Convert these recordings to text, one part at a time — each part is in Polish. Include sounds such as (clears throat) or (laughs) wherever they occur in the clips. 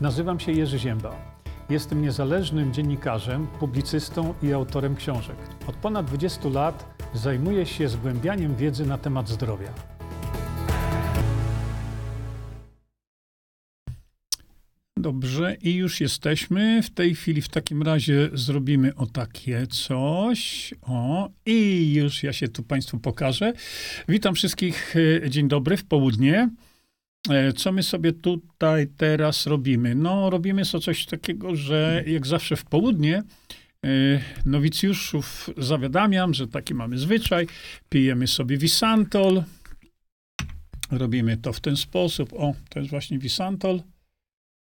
Nazywam się Jerzy Ziemba. Jestem niezależnym dziennikarzem, publicystą i autorem książek. Od ponad 20 lat zajmuję się zgłębianiem wiedzy na temat zdrowia. Dobrze, i już jesteśmy. W tej chwili w takim razie zrobimy o takie coś. O, i już ja się tu Państwu pokażę. Witam wszystkich. e, Dzień dobry w południe. E, Co my sobie tutaj teraz robimy? No, robimy sobie coś takiego, że jak zawsze w południe e, nowicjuszów zawiadamiam, że taki mamy zwyczaj. Pijemy sobie Visantol. Robimy to w ten sposób. O, to jest właśnie Visantol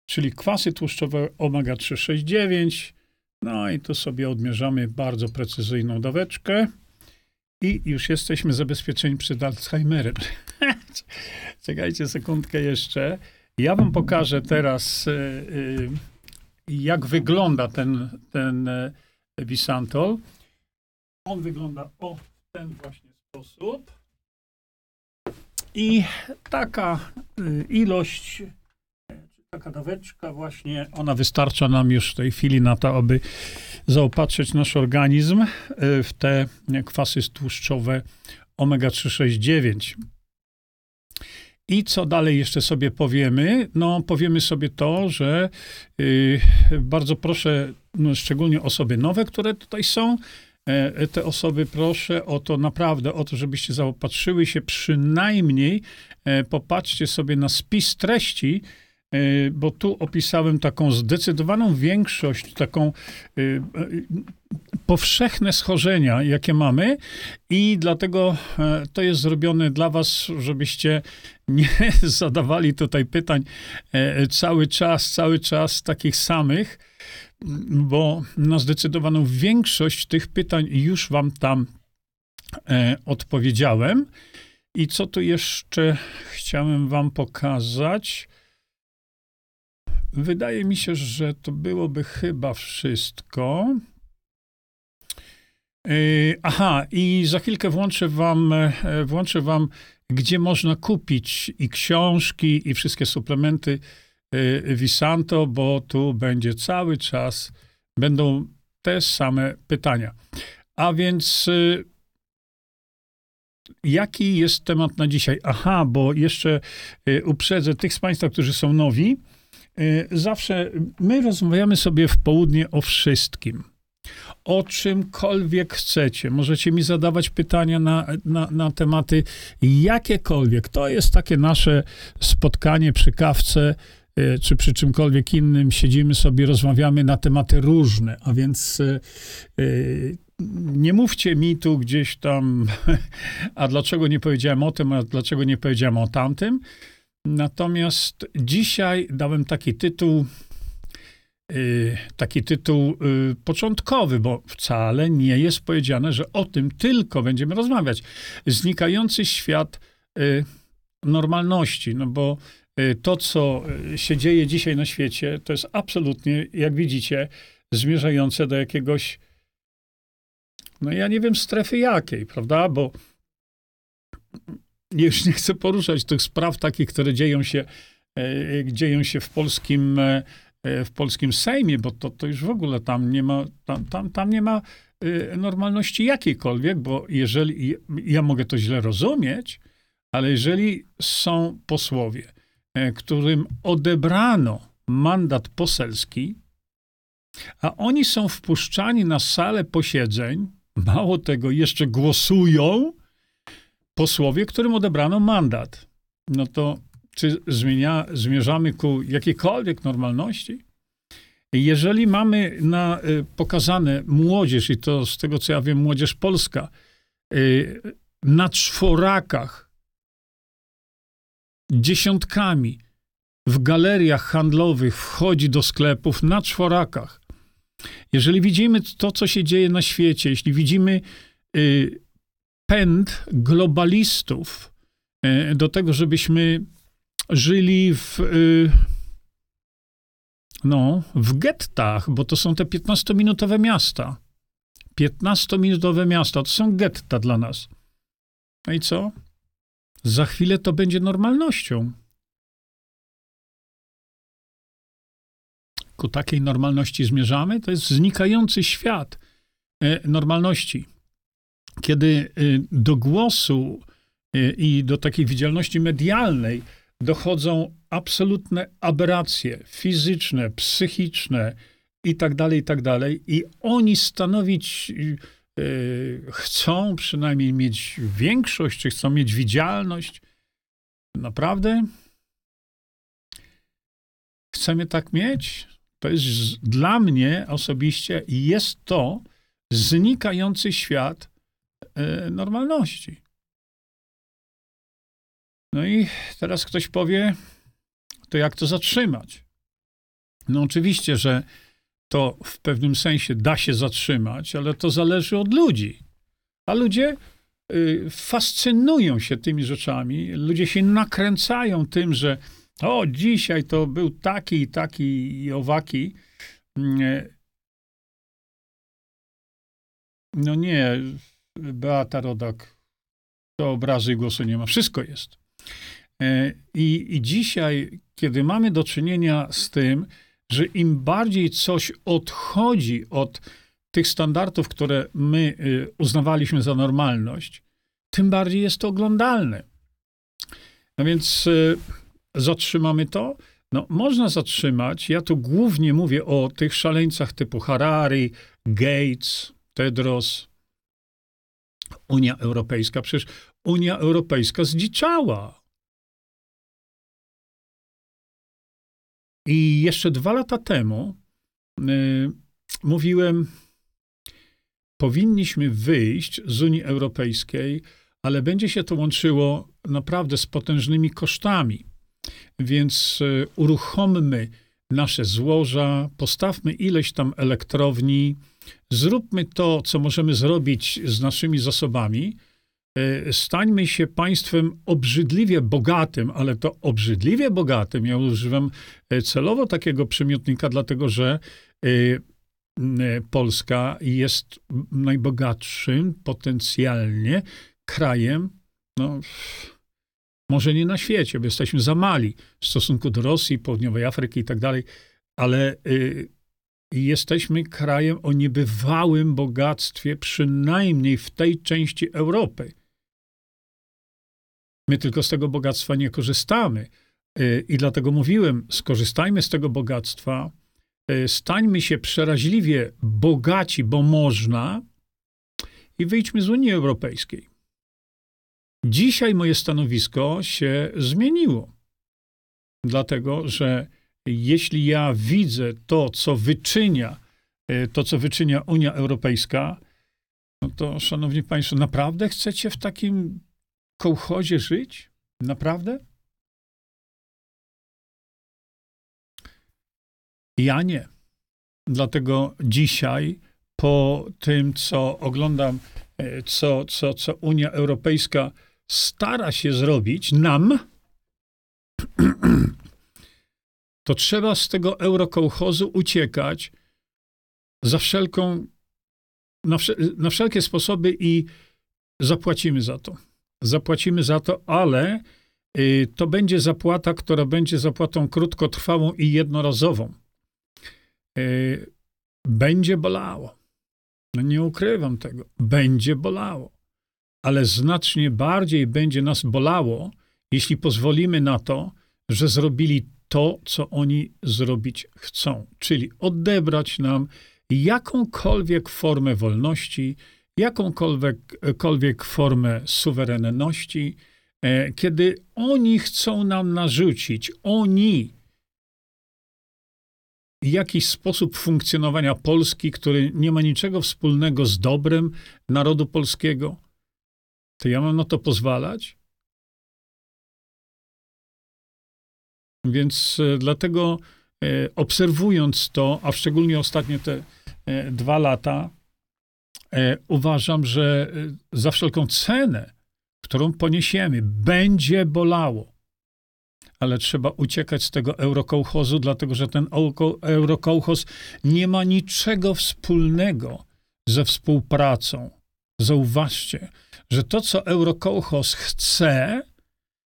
czyli kwasy tłuszczowe omega-369. No i tu sobie odmierzamy bardzo precyzyjną daweczkę i już jesteśmy zabezpieczeni przed Alzheimerem. (laughs) Czekajcie sekundkę jeszcze. Ja wam pokażę teraz, e, e, jak wygląda ten, ten e, Visantol. On wygląda o ten właśnie sposób. I taka e, ilość taka daweczka właśnie, ona wystarcza nam już w tej chwili na to, aby zaopatrzyć nasz organizm w te kwasy tłuszczowe omega-369. I co dalej jeszcze sobie powiemy? No, powiemy sobie to, że y, bardzo proszę, no, szczególnie osoby nowe, które tutaj są, e, te osoby proszę o to naprawdę, o to, żebyście zaopatrzyły się przynajmniej, e, popatrzcie sobie na spis treści, y, bo tu opisałem taką zdecydowaną większość, taką powszechne schorzenia, jakie mamy i dlatego e, to jest zrobione dla was, żebyście nie (laughs) zadawali tutaj pytań e, cały czas, cały czas takich samych, bo na zdecydowaną większość tych pytań już wam tam e, odpowiedziałem. I co tu jeszcze chciałem wam pokazać? Wydaje mi się, że to byłoby chyba wszystko. Yy, Aha, i za chwilkę włączę wam, e, włączę wam, gdzie można kupić i książki, i wszystkie suplementy yy, Visanto, bo tu będzie cały czas, będą te same pytania. A więc yy, jaki jest temat na dzisiaj? Aha, bo jeszcze yy, uprzedzę tych z Państwa, którzy są nowi. Zawsze my rozmawiamy sobie w południe o wszystkim o czymkolwiek chcecie. Możecie mi zadawać pytania na, na, na tematy jakiekolwiek. To jest takie nasze spotkanie przy kawce y, czy przy czymkolwiek innym. Siedzimy sobie, rozmawiamy na tematy różne, a więc y, y, nie mówcie mi tu gdzieś tam, (laughs) a dlaczego nie powiedziałem o tym, a dlaczego nie powiedziałem o tamtym. Natomiast dzisiaj dałem taki tytuł, taki tytuł y, początkowy, bo wcale nie jest powiedziane, że o tym tylko będziemy rozmawiać. Znikający świat y, normalności, no bo y, to, co y, się dzieje dzisiaj na świecie, to jest absolutnie, jak widzicie, zmierzające do jakiegoś, no ja nie wiem, strefy jakiej, prawda? Bo już nie chcę poruszać tych spraw takich, które dzieją się, dzieją się w polskim, e, w polskim Sejmie, bo to, to już w ogóle tam nie ma, tam, tam, tam nie ma e, normalności jakiejkolwiek, bo jeżeli, ja mogę to źle rozumieć, ale jeżeli są posłowie, e, którym odebrano mandat poselski, a oni są wpuszczani na salę posiedzeń, mało tego, jeszcze głosują, posłowie, którym odebrano mandat. No to czy zmienia, zmierzamy ku jakiejkolwiek normalności? Jeżeli mamy na, y, pokazane młodzież, i to z tego co ja wiem, młodzież polska, y, na czworakach, dziesiątkami, w galeriach handlowych wchodzi do sklepów na czworakach. Jeżeli widzimy to, co się dzieje na świecie, jeśli widzimy y, pęd globalistów do tego, żebyśmy żyli w, y, no, w gettach, bo to są te 15-minutowe miasta. 15-minutowe miasta to są getta dla nas. No i co? Za chwilę to będzie normalnością. ku takiej normalności zmierzamy, to jest znikający świat e, normalności. Kiedy e, do głosu e, i do takiej widzialności medialnej dochodzą absolutne aberracje fizyczne, psychiczne i tak dalej, i tak i oni stanowić chcą przynajmniej mieć większość, czy chcą mieć widzialność, naprawdę chcemy tak mieć? To jest dla mnie osobiście jest to znikający świat e, normalności. No i teraz ktoś powie, to jak to zatrzymać? No oczywiście, że to w pewnym sensie da się zatrzymać, ale to zależy od ludzi. A ludzie y, fascynują się tymi rzeczami, ludzie się nakręcają tym, że o, dzisiaj to był taki i taki i owaki. Mm, no nie, Beata Rodak, to obrazy i głosu nie ma, wszystko jest. E, I, I dzisiaj, kiedy mamy do czynienia z tym, że im bardziej coś odchodzi od tych standardów, które my y, uznawaliśmy za normalność, tym bardziej jest to oglądalne. No więc y, zatrzymamy to? No, można zatrzymać. Ja tu głównie mówię o tych szaleńcach typu Harari, Gates, Tedros, Unia Europejska. Przecież Unia Europejska zdziczała. I jeszcze dwa lata temu y, mówiłem, powinniśmy wyjść z Unii Europejskiej, ale będzie się to łączyło naprawdę z potężnymi kosztami. Więc e, uruchommy nasze złoża, postawmy ileś tam elektrowni, zróbmy to, co możemy zrobić z naszymi zasobami. E, stańmy się państwem obrzydliwie bogatym, ale to obrzydliwie bogatym. Ja używam e, celowo takiego przymiotnika, dlatego że Polska jest najbogatszym potencjalnie krajem. No, może nie na świecie, bo jesteśmy za mali w stosunku do Rosji, Południowej Afryki i tak dalej, ale y, jesteśmy krajem o niebywałym bogactwie, przynajmniej w tej części Europy. My tylko z tego bogactwa nie korzystamy. Y, I dlatego mówiłem, skorzystajmy z tego bogactwa, y, stańmy się przeraźliwie bogaci, bo można, i wyjdźmy z Unii Europejskiej. Dzisiaj moje stanowisko się zmieniło, dlatego że jeśli ja widzę to, co wyczynia, e, to, co wyczynia Unia Europejska, no to, szanowni państwo, naprawdę chcecie w takim kołchozie żyć? Naprawdę? Ja nie. Dlatego dzisiaj, po tym, co oglądam, e, co, co, co Unia Europejska stara się zrobić nam, (clears throat) to trzeba z tego eurokołchozu uciekać za wszelką, na, na wszelkie sposoby i zapłacimy za to. Zapłacimy za to, ale y, to będzie zapłata, która będzie zapłatą krótkotrwałą i jednorazową. Y, będzie bolało. No nie ukrywam tego. Będzie bolało ale znacznie bardziej będzie nas bolało, jeśli pozwolimy na to, że zrobili to, co oni zrobić chcą, czyli odebrać nam jakąkolwiek formę wolności, jakąkolwiek formę suwerenności, e, kiedy oni chcą nam narzucić, oni, jakiś sposób funkcjonowania Polski, który nie ma niczego wspólnego z dobrem narodu polskiego, to ja mam na to pozwalać? Więc e, dlatego e, obserwując to, a szczególnie ostatnie te dwa lata, uważam, że za wszelką cenę, którą poniesiemy, będzie bolało. Ale trzeba uciekać z tego eurokołchozu, dlatego że ten eurokołchoz nie ma niczego wspólnego ze współpracą. Zauważcie, że to, co Eurokołchos chce,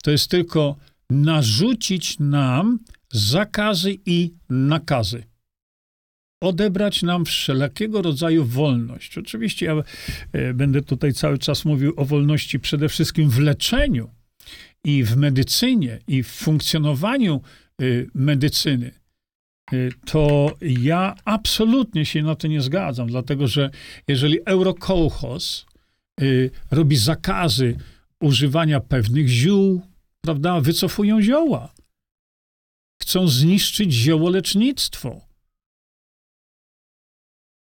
to jest tylko narzucić nam zakazy i nakazy. Odebrać nam wszelkiego rodzaju wolność. Oczywiście ja e, będę tutaj cały czas mówił o wolności przede wszystkim w leczeniu i w medycynie i w funkcjonowaniu e, medycyny. E, to ja absolutnie się na to nie zgadzam, dlatego że jeżeli Eurokołchos robi zakazy używania pewnych ziół, prawda, wycofują zioła. Chcą zniszczyć ziołolecznictwo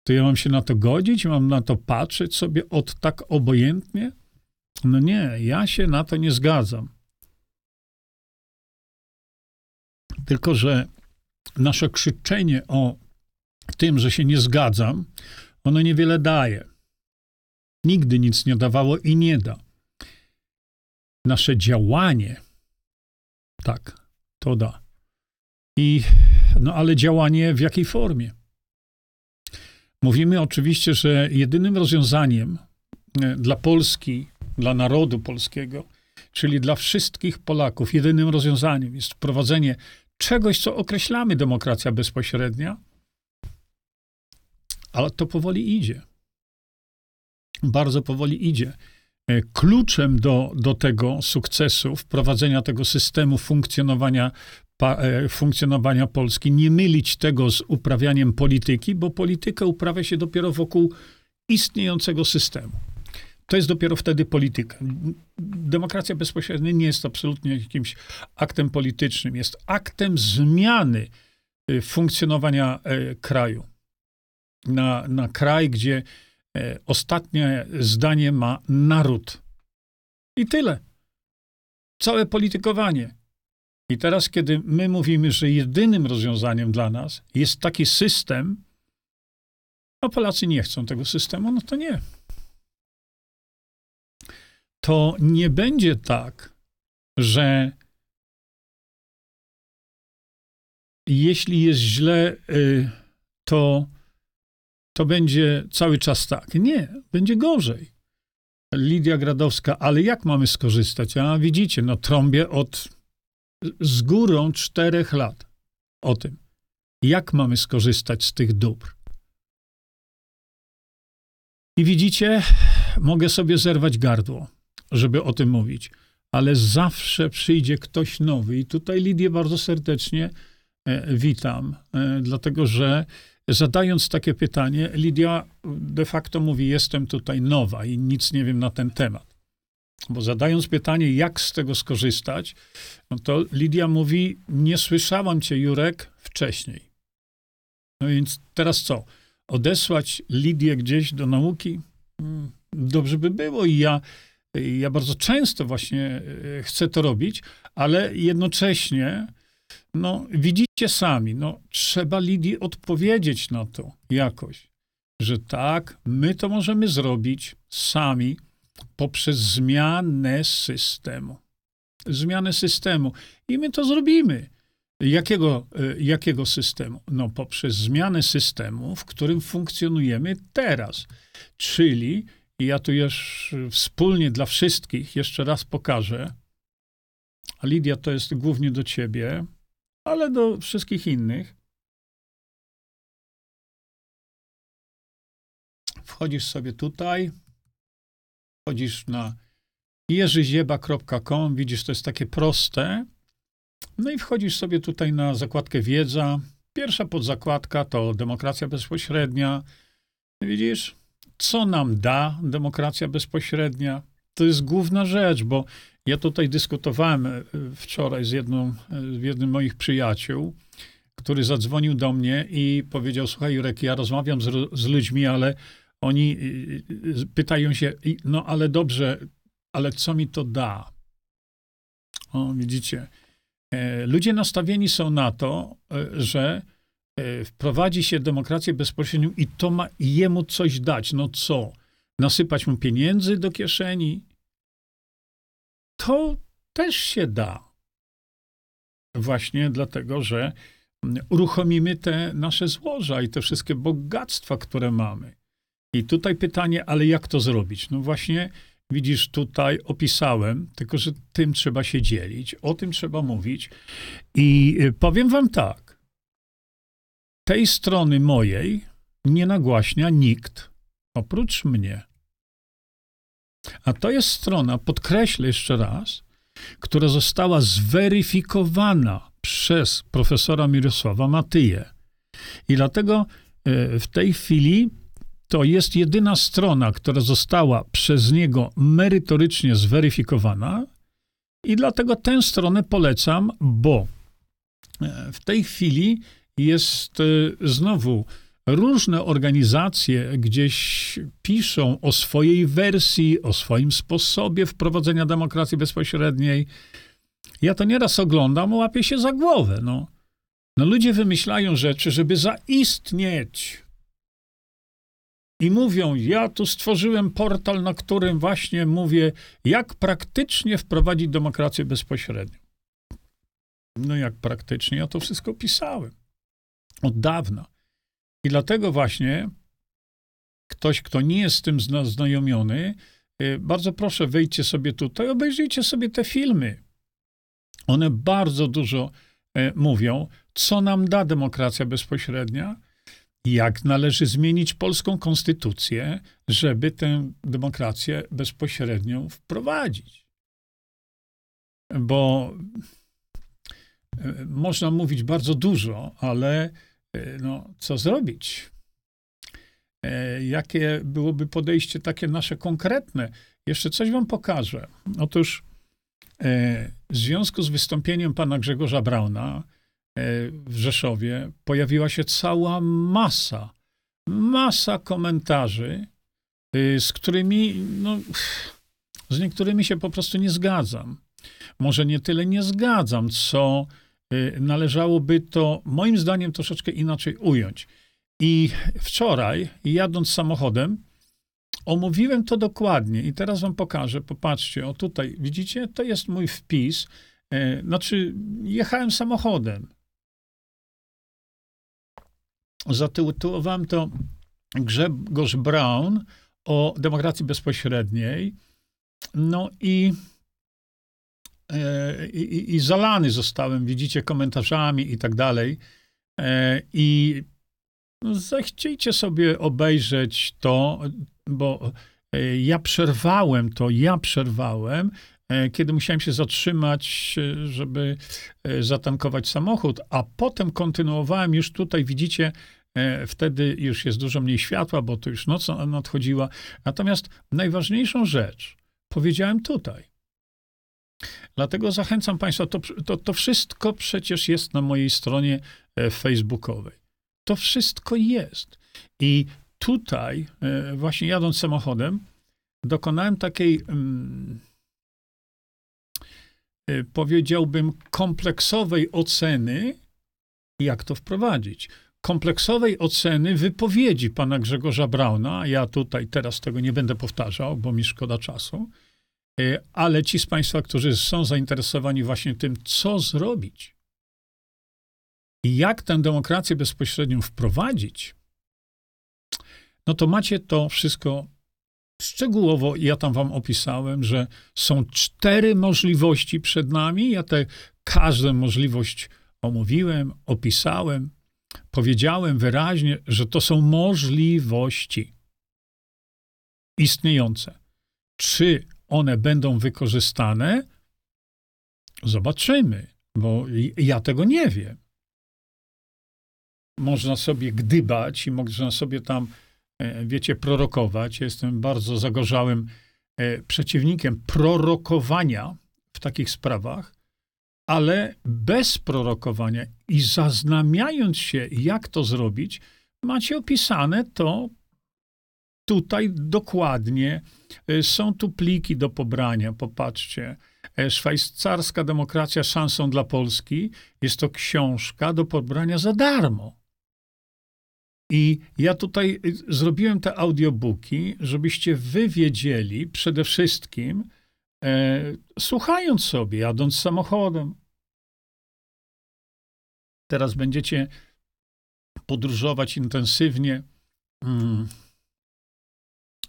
to ja mam się na to godzić, mam na to patrzeć sobie od tak obojętnie? No nie, ja się na to nie zgadzam. Tylko, że nasze krzyczenie o tym, że się nie zgadzam, ono niewiele daje. Nigdy nic nie dawało i nie da. Nasze działanie, tak, to da. I, no ale działanie w jakiej formie? Mówimy oczywiście, że jedynym rozwiązaniem e, dla Polski, dla narodu polskiego, czyli dla wszystkich Polaków, jedynym rozwiązaniem jest wprowadzenie czegoś, co określamy demokracja bezpośrednia, ale to powoli idzie. Bardzo powoli idzie. E, kluczem do, do tego sukcesu, wprowadzenia tego systemu funkcjonowania E, funkcjonowania Polski, nie mylić tego z uprawianiem polityki, bo politykę uprawia się dopiero wokół istniejącego systemu. To jest dopiero wtedy polityka. Demokracja bezpośrednia nie jest absolutnie jakimś aktem politycznym, jest aktem zmiany e, funkcjonowania kraju. Na, na kraj, gdzie ostatnie zdanie ma naród. I tyle. Całe politykowanie. I teraz, kiedy my mówimy, że jedynym rozwiązaniem dla nas jest taki system, a Polacy nie chcą tego systemu, no to nie. To nie będzie tak, że jeśli jest źle, y, to, to będzie cały czas tak. Nie, będzie gorzej. Lidia Gradowska, ale jak mamy skorzystać? A widzicie, no trąbię od z górą czterech lat o tym, jak mamy skorzystać z tych dóbr. I widzicie, mogę sobie zerwać gardło, żeby o tym mówić, ale zawsze przyjdzie ktoś nowy. I tutaj Lidię bardzo serdecznie e, witam, e, dlatego że zadając takie pytanie, Lidia de facto mówi: Jestem tutaj nowa i nic nie wiem na ten temat. Bo zadając pytanie, jak z tego skorzystać, no to Lidia mówi: Nie słyszałam cię, Jurek, wcześniej. No więc teraz co? Odesłać Lidię gdzieś do nauki? Hmm, dobrze by było i ja, ja bardzo często właśnie e, chcę to robić, ale jednocześnie, no widzicie sami, no trzeba Lidii odpowiedzieć na to jakoś, że tak, my to możemy zrobić sami, poprzez zmianę systemu. Zmianę systemu. I my to zrobimy. Jakiego, e, jakiego systemu? No, poprzez zmianę systemu, w którym funkcjonujemy teraz. Czyli, ja tu już wspólnie dla wszystkich jeszcze raz pokażę, a Lidia to jest głównie do ciebie, ale do wszystkich innych. Wchodzisz sobie tutaj, wchodzisz na jerzyzieba.com, widzisz, to jest takie proste. No i wchodzisz sobie tutaj na zakładkę wiedza. Pierwsza podzakładka to demokracja bezpośrednia. Widzisz, co nam da demokracja bezpośrednia? To jest główna rzecz, bo ja tutaj dyskutowałem e, wczoraj z jedną, z jednym moich przyjaciół, który zadzwonił do mnie i powiedział: Słuchaj, Jurek, ja rozmawiam z, z ludźmi, ale oni y, pytają się, no ale dobrze, ale co mi to da? O, widzicie. E, ludzie nastawieni są na to, e, że e, wprowadzi się demokrację bezpośrednią i to ma jemu coś dać. No co? Nasypać mu pieniędzy do kieszeni? To też się da. Właśnie dlatego, że uruchomimy te nasze złoża i te wszystkie bogactwa, które mamy. I tutaj pytanie, ale jak to zrobić? No właśnie, widzisz, tutaj opisałem, tylko że tym trzeba się dzielić, o tym trzeba mówić. I y, powiem wam tak. tej strony mojej nie nagłaśnia nikt oprócz mnie. A to jest strona, podkreślę jeszcze raz, która została zweryfikowana przez profesora Mirosława Matyję. I dlatego e, w tej chwili to jest jedyna strona, która została przez niego merytorycznie zweryfikowana. I dlatego tę stronę polecam, bo e, w tej chwili jest e, znowu różne organizacje gdzieś piszą o swojej wersji, o swoim sposobie wprowadzenia demokracji bezpośredniej. Ja to nieraz oglądam, łapię się za głowę. No. no ludzie wymyślają rzeczy, żeby zaistnieć. I mówią, ja tu stworzyłem portal, na którym właśnie mówię, jak praktycznie wprowadzić demokrację bezpośrednią. No jak praktycznie, ja to wszystko pisałem. Od dawna. I dlatego właśnie ktoś, kto nie jest z tym znajomiony, y, bardzo proszę, wejdźcie sobie tutaj, obejrzyjcie sobie te filmy. One bardzo dużo y, mówią, co nam da demokracja bezpośrednia, jak należy zmienić polską konstytucję, żeby tę demokrację bezpośrednią wprowadzić. Bo y, można mówić bardzo dużo, ale E, no, co zrobić? E, jakie byłoby podejście takie nasze konkretne? Jeszcze coś wam pokażę. Otóż e, w związku z wystąpieniem pana Grzegorza Brauna w Rzeszowie pojawiła się cała masa, masa komentarzy, z którymi, no, z niektórymi się po prostu nie zgadzam. Może nie tyle nie zgadzam, co Y, należałoby to moim zdaniem troszeczkę inaczej ująć. I wczoraj, jadąc samochodem, omówiłem to dokładnie i teraz wam pokażę. Popatrzcie, o tutaj, widzicie, to jest mój wpis. Y, znaczy, jechałem samochodem. Zatytułowałem to Grzegorz Brown o demokracji bezpośredniej. No i i, i zalany zostałem, widzicie, komentarzami i tak dalej. E, I no, zechciejcie sobie obejrzeć to, bo e, ja przerwałem to, ja przerwałem, kiedy musiałem się zatrzymać, żeby zatankować samochód, a potem kontynuowałem już tutaj, widzicie, wtedy już jest dużo mniej światła, bo to już noc nadchodziła. Natomiast najważniejszą rzecz powiedziałem tutaj. Dlatego zachęcam Państwa, to, to, to wszystko przecież jest na mojej stronie e, facebookowej. To wszystko jest. I tutaj, e, właśnie jadąc samochodem, dokonałem takiej, mm, e, powiedziałbym, kompleksowej oceny, jak to wprowadzić. Kompleksowej oceny wypowiedzi pana Grzegorza Brauna. Ja tutaj teraz tego nie będę powtarzał, bo mi szkoda czasu ale ci z Państwa, którzy są zainteresowani właśnie tym, co zrobić i jak tę demokrację bezpośrednią wprowadzić, no to macie to wszystko szczegółowo. Ja tam Wam opisałem, że są cztery możliwości przed nami. Ja tę każdą możliwość omówiłem, opisałem, powiedziałem wyraźnie, że to są możliwości istniejące. Czy one będą wykorzystane, zobaczymy, bo ja tego nie wiem. Można sobie gdybać i można sobie tam, e, wiecie, prorokować. jestem bardzo zagorzałym e, przeciwnikiem prorokowania w takich sprawach, ale bez prorokowania i zaznamiając się, jak to zrobić, macie opisane to tutaj dokładnie e, są tu pliki do pobrania. Popatrzcie. E, Szwajcarska demokracja szansą dla Polski jest to książka do pobrania za darmo. I ja tutaj e, zrobiłem te audiobooki, żebyście wy wiedzieli przede wszystkim, e, słuchając sobie, jadąc samochodem. Teraz będziecie podróżować intensywnie. Mm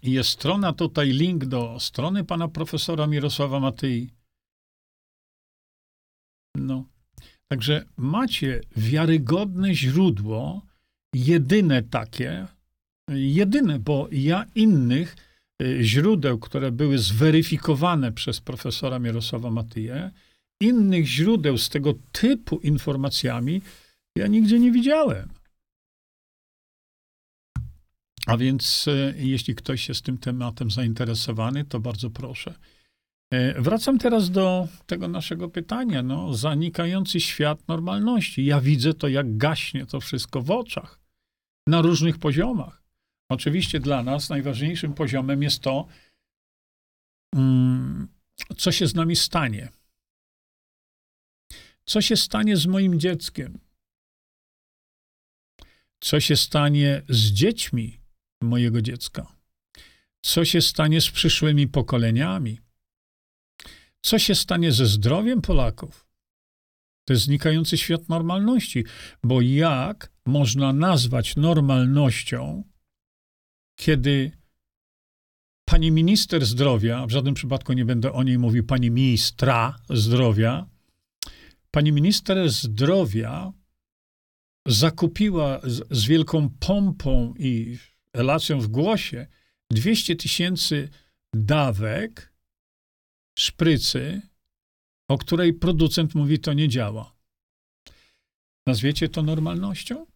jest strona tutaj, link do strony pana profesora Mirosława Matyi. No. Także macie wiarygodne źródło jedyne takie, jedyne, bo ja innych y, źródeł, które były zweryfikowane przez profesora Mirosława Matyję, innych źródeł z tego typu informacjami ja nigdzie nie widziałem. A więc y, jeśli ktoś jest tym tematem zainteresowany, to bardzo proszę. E, wracam teraz do tego naszego pytania. No, zanikający świat normalności. Ja widzę to, jak gaśnie to wszystko w oczach na różnych poziomach. Oczywiście dla nas najważniejszym poziomem jest to, mm, co się z nami stanie. Co się stanie z moim dzieckiem? Co się stanie z dziećmi mojego dziecka? Co się stanie z przyszłymi pokoleniami? Co się stanie ze zdrowiem Polaków? To jest znikający świat normalności, bo jak można nazwać normalnością, kiedy pani minister zdrowia, w żadnym przypadku nie będę o niej mówił, pani ministra zdrowia, pani minister zdrowia zakupiła z, z wielką pompą i elacją w głosie 200 tysięcy dawek szprycy, o której producent mówi, to nie działa. Nazwiecie to normalnością?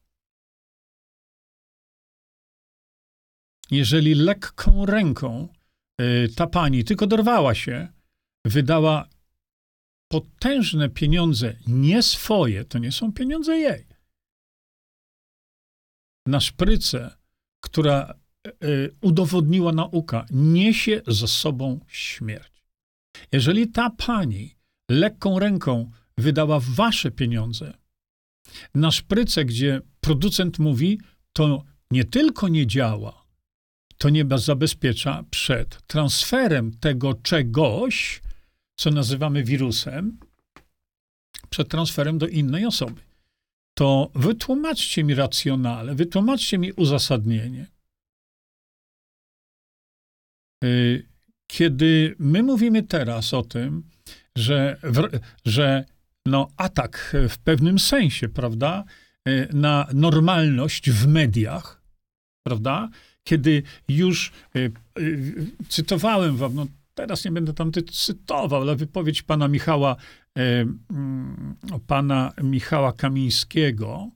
Jeżeli lekką ręką y, ta pani tylko dorwała się, wydała potężne pieniądze, nie swoje, to nie są pieniądze jej, na szprycę, która y, udowodniła nauka, niesie za sobą śmierć. Jeżeli ta pani lekką ręką wydała wasze pieniądze na szprycę, gdzie producent mówi, to nie tylko nie działa, to nie zabezpiecza przed transferem tego czegoś, co nazywamy wirusem, przed transferem do innej osoby. To wytłumaczcie mi racjonale, wytłumaczcie mi uzasadnienie. Y, kiedy my mówimy teraz o tym, że, że no, atak w pewnym sensie, prawda, e, na normalność w mediach, prawda, kiedy już e, cytowałem wam, no teraz nie będę tam cytował, ale wypowiedź pana Michała, pana Michała Kamińskiego,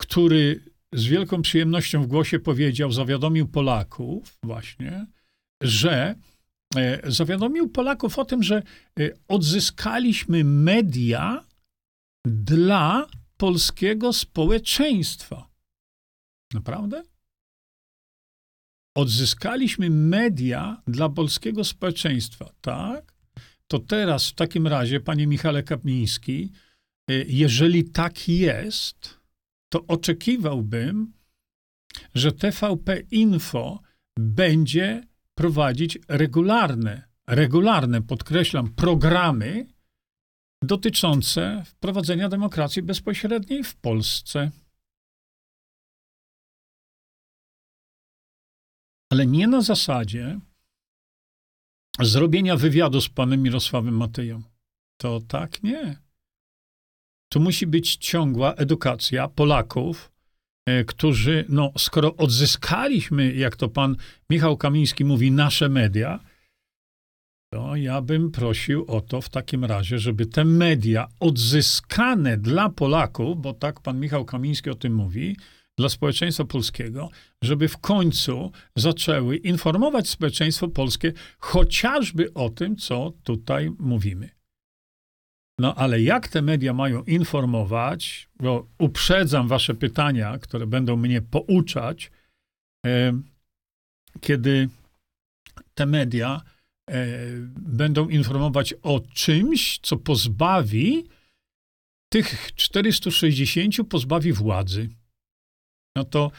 który z wielką przyjemnością w głosie powiedział, zawiadomił Polaków właśnie, że e, zawiadomił Polaków o tym, że e, odzyskaliśmy media dla polskiego społeczeństwa. Naprawdę? Odzyskaliśmy media dla polskiego społeczeństwa, tak? To teraz w takim razie, panie Michale Kapliński, e, jeżeli tak jest, to oczekiwałbym, że TVP Info będzie prowadzić regularne, regularne, podkreślam, programy dotyczące wprowadzenia demokracji bezpośredniej w Polsce. Ale nie na zasadzie zrobienia wywiadu z panem Mirosławem Matyją. To tak nie. Tu musi być ciągła edukacja Polaków, E, którzy, no, skoro odzyskaliśmy, jak to pan Michał Kamiński mówi, nasze media, to ja bym prosił o to w takim razie, żeby te media odzyskane dla Polaków, bo tak pan Michał Kamiński o tym mówi, dla społeczeństwa polskiego, żeby w końcu zaczęły informować społeczeństwo polskie chociażby o tym, co tutaj mówimy. No ale jak te media mają informować, bo uprzedzam wasze pytania, które będą mnie pouczać, e, kiedy te media e, będą informować o czymś, co pozbawi tych 460 pozbawi władzy. No to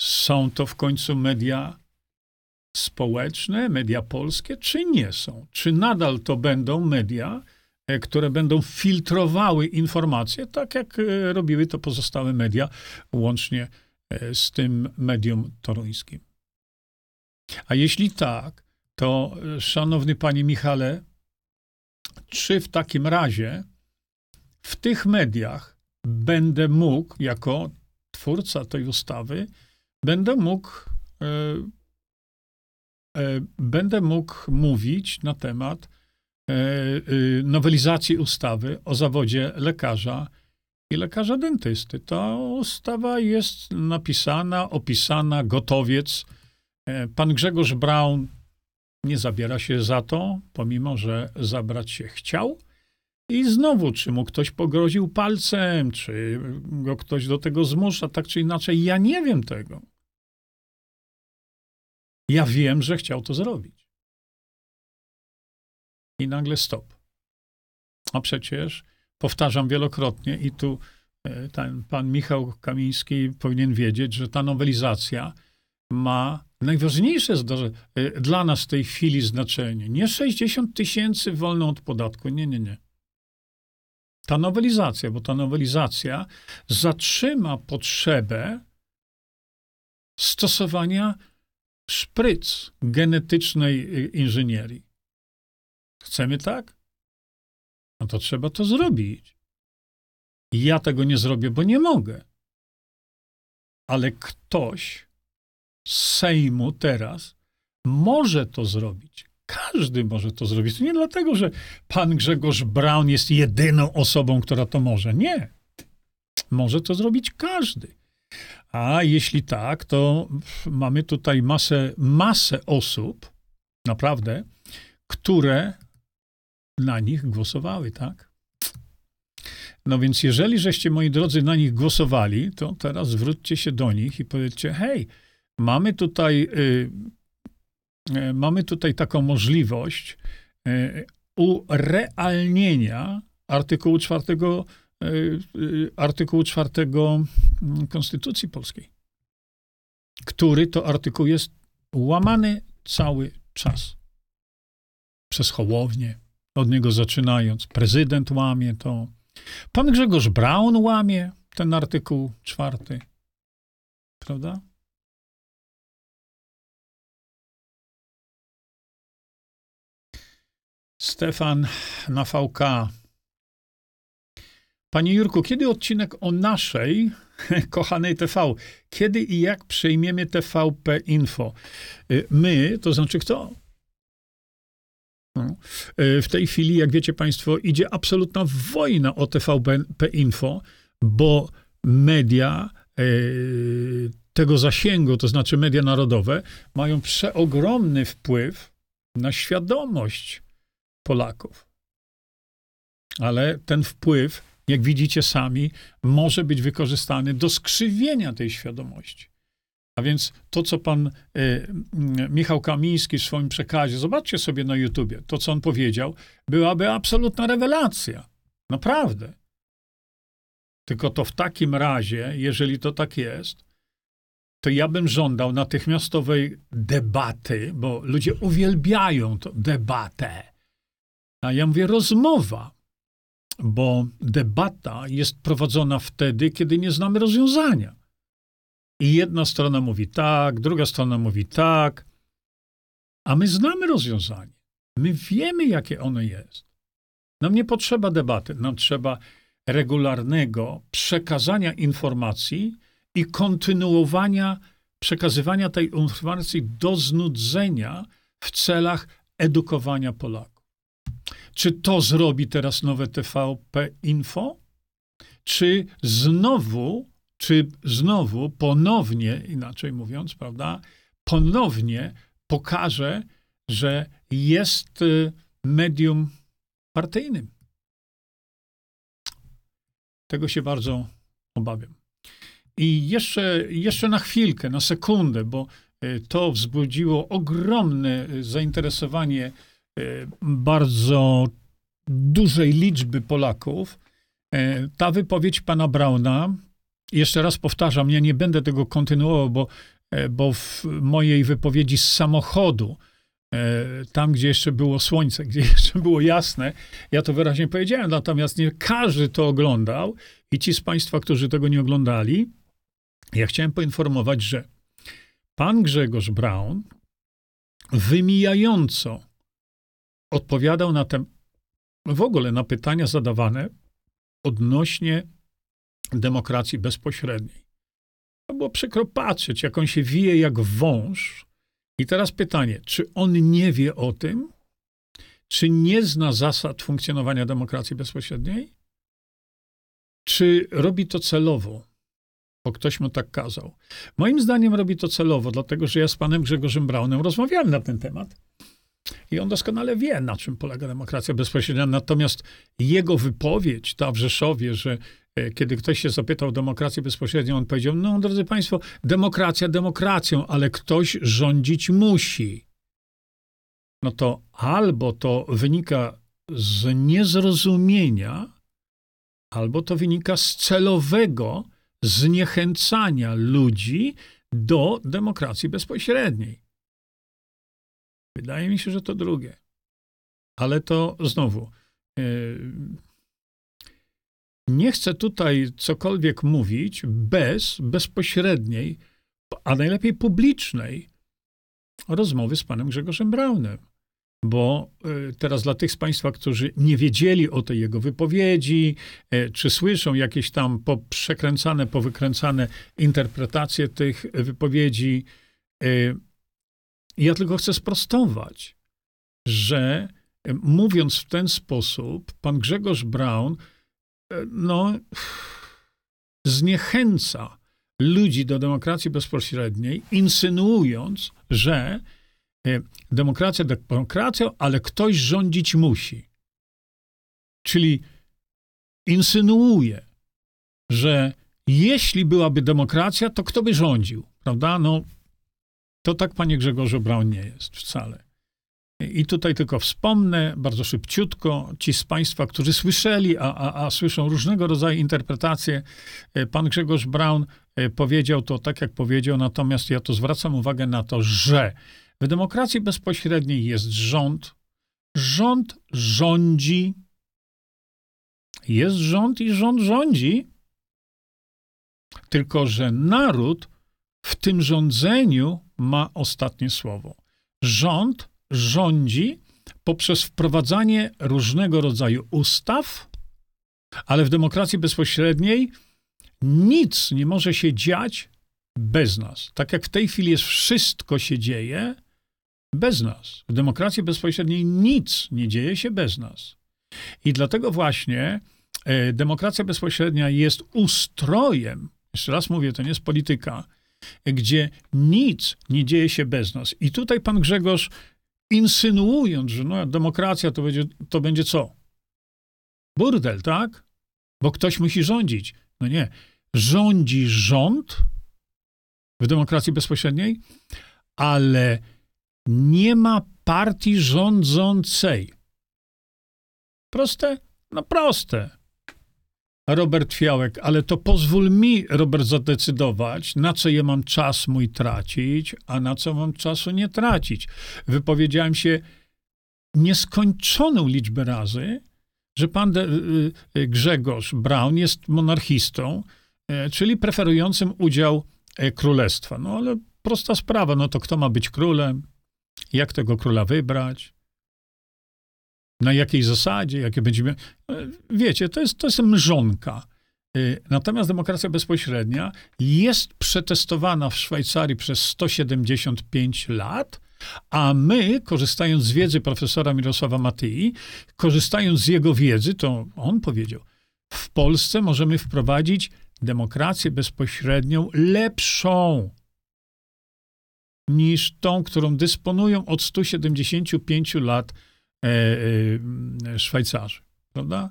są to w końcu media społeczne, media polskie, czy nie są? Czy nadal to będą media, E, które będą filtrowały informacje, tak jak e, robiły to pozostałe media, łącznie e, z tym medium toruńskim. A jeśli tak, to szanowny panie Michale, czy w takim razie w tych mediach będę mógł jako twórca tej ustawy, będę mógł, e, e, będę mógł mówić na temat e, e, nowelizacji ustawy o zawodzie lekarza i lekarza dentysty. Ta ustawa jest napisana, opisana, gotowiec. E, Pan Grzegorz Braun nie zabiera się za to, pomimo że zabrać się chciał. I znowu, czy mu ktoś pogroził palcem, czy go ktoś do tego zmusza, tak czy inaczej, ja nie wiem tego. Ja wiem, że chciał to zrobić. I nagle stop. A przecież, powtarzam wielokrotnie, i tu e, ten pan Michał Kamiński powinien wiedzieć, że ta nowelizacja ma najważniejsze e, dla nas w tej chwili znaczenie. Nie 60 tysięcy wolno od podatku. Nie, nie, nie. Ta nowelizacja, bo ta nowelizacja zatrzyma potrzebę stosowania szpryc genetycznej y, inżynierii. Chcemy tak? No to trzeba to zrobić. Ja tego nie zrobię, bo nie mogę. Ale ktoś z Sejmu teraz może to zrobić. Każdy może to zrobić. To nie dlatego, że pan Grzegorz Braun jest jedyną osobą, która to może. Nie. Może to zrobić każdy. A jeśli tak, to mamy tutaj masę, masę osób, naprawdę, które na nich głosowały, tak? No więc jeżeli żeście, moi drodzy, na nich głosowali, to teraz zwróćcie się do nich i powiedzcie, hej, mamy tutaj, y, mamy tutaj taką możliwość y, urealnienia artykułu czwartego, y, artykułu czwartego mm, Konstytucji Polskiej, który to artykuł jest łamany cały czas przez Hołownię, od niego zaczynając. Prezydent łamie to. Pan Grzegorz Braun łamie ten artykuł czwarty. Prawda? Stefan na VK. Panie Jurku, kiedy odcinek o naszej (laughs) kochanej TV? Kiedy i jak przejmiemy TVP Info? Y, My, to znaczy kto? No. Y, W tej chwili, jak wiecie Państwo, idzie absolutna wojna o TVP Info, bo media y, tego zasięgu, to znaczy media narodowe, mają przeogromny wpływ na świadomość Polaków. Ale ten wpływ, jak widzicie sami, może być wykorzystany do skrzywienia tej świadomości. A więc to, co pan y, Michał Kamiński w swoim przekazie, zobaczcie sobie na YouTubie, to, co on powiedział, byłaby absolutna rewelacja. Naprawdę. Tylko to w takim razie, jeżeli to tak jest, to ja bym żądał natychmiastowej debaty, bo ludzie uwielbiają debatę. A ja mówię rozmowa, bo debata jest prowadzona wtedy, kiedy nie znamy rozwiązania. I jedna strona mówi tak, druga strona mówi tak, a my znamy rozwiązanie. My wiemy, jakie ono jest. Nam nie potrzeba debaty, nam trzeba regularnego przekazania informacji i kontynuowania przekazywania tej informacji do znudzenia w celach edukowania Polaków. Czy to zrobi teraz nowe TVP Info? Czy znowu, czy znowu ponownie, inaczej mówiąc, prawda, ponownie pokaże, że jest y, medium partyjnym? Tego się bardzo obawiam. I jeszcze, jeszcze na chwilkę, na sekundę, bo y, to wzbudziło ogromne y, zainteresowanie bardzo dużej liczby Polaków. Y, Ta wypowiedź pana Brauna, jeszcze raz powtarzam, ja nie będę tego kontynuował, bo, y, bo w mojej wypowiedzi z samochodu, y, tam gdzie jeszcze było słońce, (laughs) gdzie jeszcze było jasne, ja to wyraźnie powiedziałem, natomiast nie każdy to oglądał i ci z państwa, którzy tego nie oglądali, ja chciałem poinformować, że pan Grzegorz Braun wymijająco odpowiadał na te, w ogóle na pytania zadawane odnośnie demokracji bezpośredniej. To było przykro patrzeć, jak on się wije jak wąż. I teraz pytanie, czy on nie wie o tym? Czy nie zna zasad funkcjonowania demokracji bezpośredniej? Czy robi to celowo? Bo ktoś mu tak kazał. Moim zdaniem robi to celowo, dlatego że ja z panem Grzegorzem Braunem rozmawiałem na ten temat. I on doskonale wie, na czym polega demokracja bezpośrednia. Natomiast jego wypowiedź, ta w Rzeszowie, że e, kiedy ktoś się zapytał o demokrację bezpośrednią, on powiedział: No, drodzy Państwo, demokracja demokracją, ale ktoś rządzić musi. No to albo to wynika z niezrozumienia, albo to wynika z celowego zniechęcania ludzi do demokracji bezpośredniej. Wydaje mi się, że to drugie. Ale to znowu. Yy, nie chcę tutaj cokolwiek mówić bez bezpośredniej, a najlepiej publicznej rozmowy z panem Grzegorzem Braunem. Bo yy, teraz dla tych z Państwa, którzy nie wiedzieli o tej jego wypowiedzi, yy, czy słyszą jakieś tam poprzekręcane, powykręcane interpretacje tych wypowiedzi, ja tylko chcę sprostować, że e, mówiąc w ten sposób, pan Grzegorz Braun e, no, zniechęca ludzi do demokracji bezpośredniej, insynuując, że e, demokracja demokracją, ale ktoś rządzić musi. Czyli insynuuje, że jeśli byłaby demokracja, to kto by rządził, prawda? No, to tak, panie Grzegorzu Braun, nie jest wcale. I tutaj tylko wspomnę bardzo szybciutko, ci z Państwa, którzy słyszeli, a, a, a słyszą różnego rodzaju interpretacje, e, pan Grzegorz Braun e, powiedział to tak, jak powiedział, natomiast ja to zwracam uwagę na to, że w demokracji bezpośredniej jest rząd, rząd rządzi, jest rząd i rząd rządzi, tylko że naród w tym rządzeniu ma ostatnie słowo. Rząd rządzi poprzez wprowadzanie różnego rodzaju ustaw, ale w demokracji bezpośredniej nic nie może się dziać bez nas. Tak jak w tej chwili jest wszystko się dzieje bez nas. W demokracji bezpośredniej nic nie dzieje się bez nas. I dlatego właśnie e, demokracja bezpośrednia jest ustrojem, jeszcze raz mówię, to nie jest polityka, gdzie nic nie dzieje się bez nas. I tutaj pan Grzegorz, insynuując, że no, demokracja to będzie, to będzie co? Burdel, tak? Bo ktoś musi rządzić. No nie. Rządzi rząd w demokracji bezpośredniej, ale nie ma partii rządzącej. Proste? No proste. Robert Fiałek, ale to pozwól mi, Robert, zadecydować, na co ja mam czas mój tracić, a na co mam czasu nie tracić. Wypowiedziałem się nieskończoną liczbę razy, że pan de, y, y, Grzegorz Braun jest monarchistą, y, czyli preferującym udział e, królestwa. No ale prosta sprawa, no to kto ma być królem? Jak tego króla wybrać? Na jakiej zasadzie, jakie będziemy. Wiecie, to jest, to jest mrzonka. Y, natomiast demokracja bezpośrednia jest przetestowana w Szwajcarii przez 175 lat, a my, korzystając z wiedzy profesora Mirosława Matyi, korzystając z jego wiedzy, to on powiedział, w Polsce możemy wprowadzić demokrację bezpośrednią lepszą niż tą, którą dysponują od 175 lat E, e, Szwajcarzy. Prawda?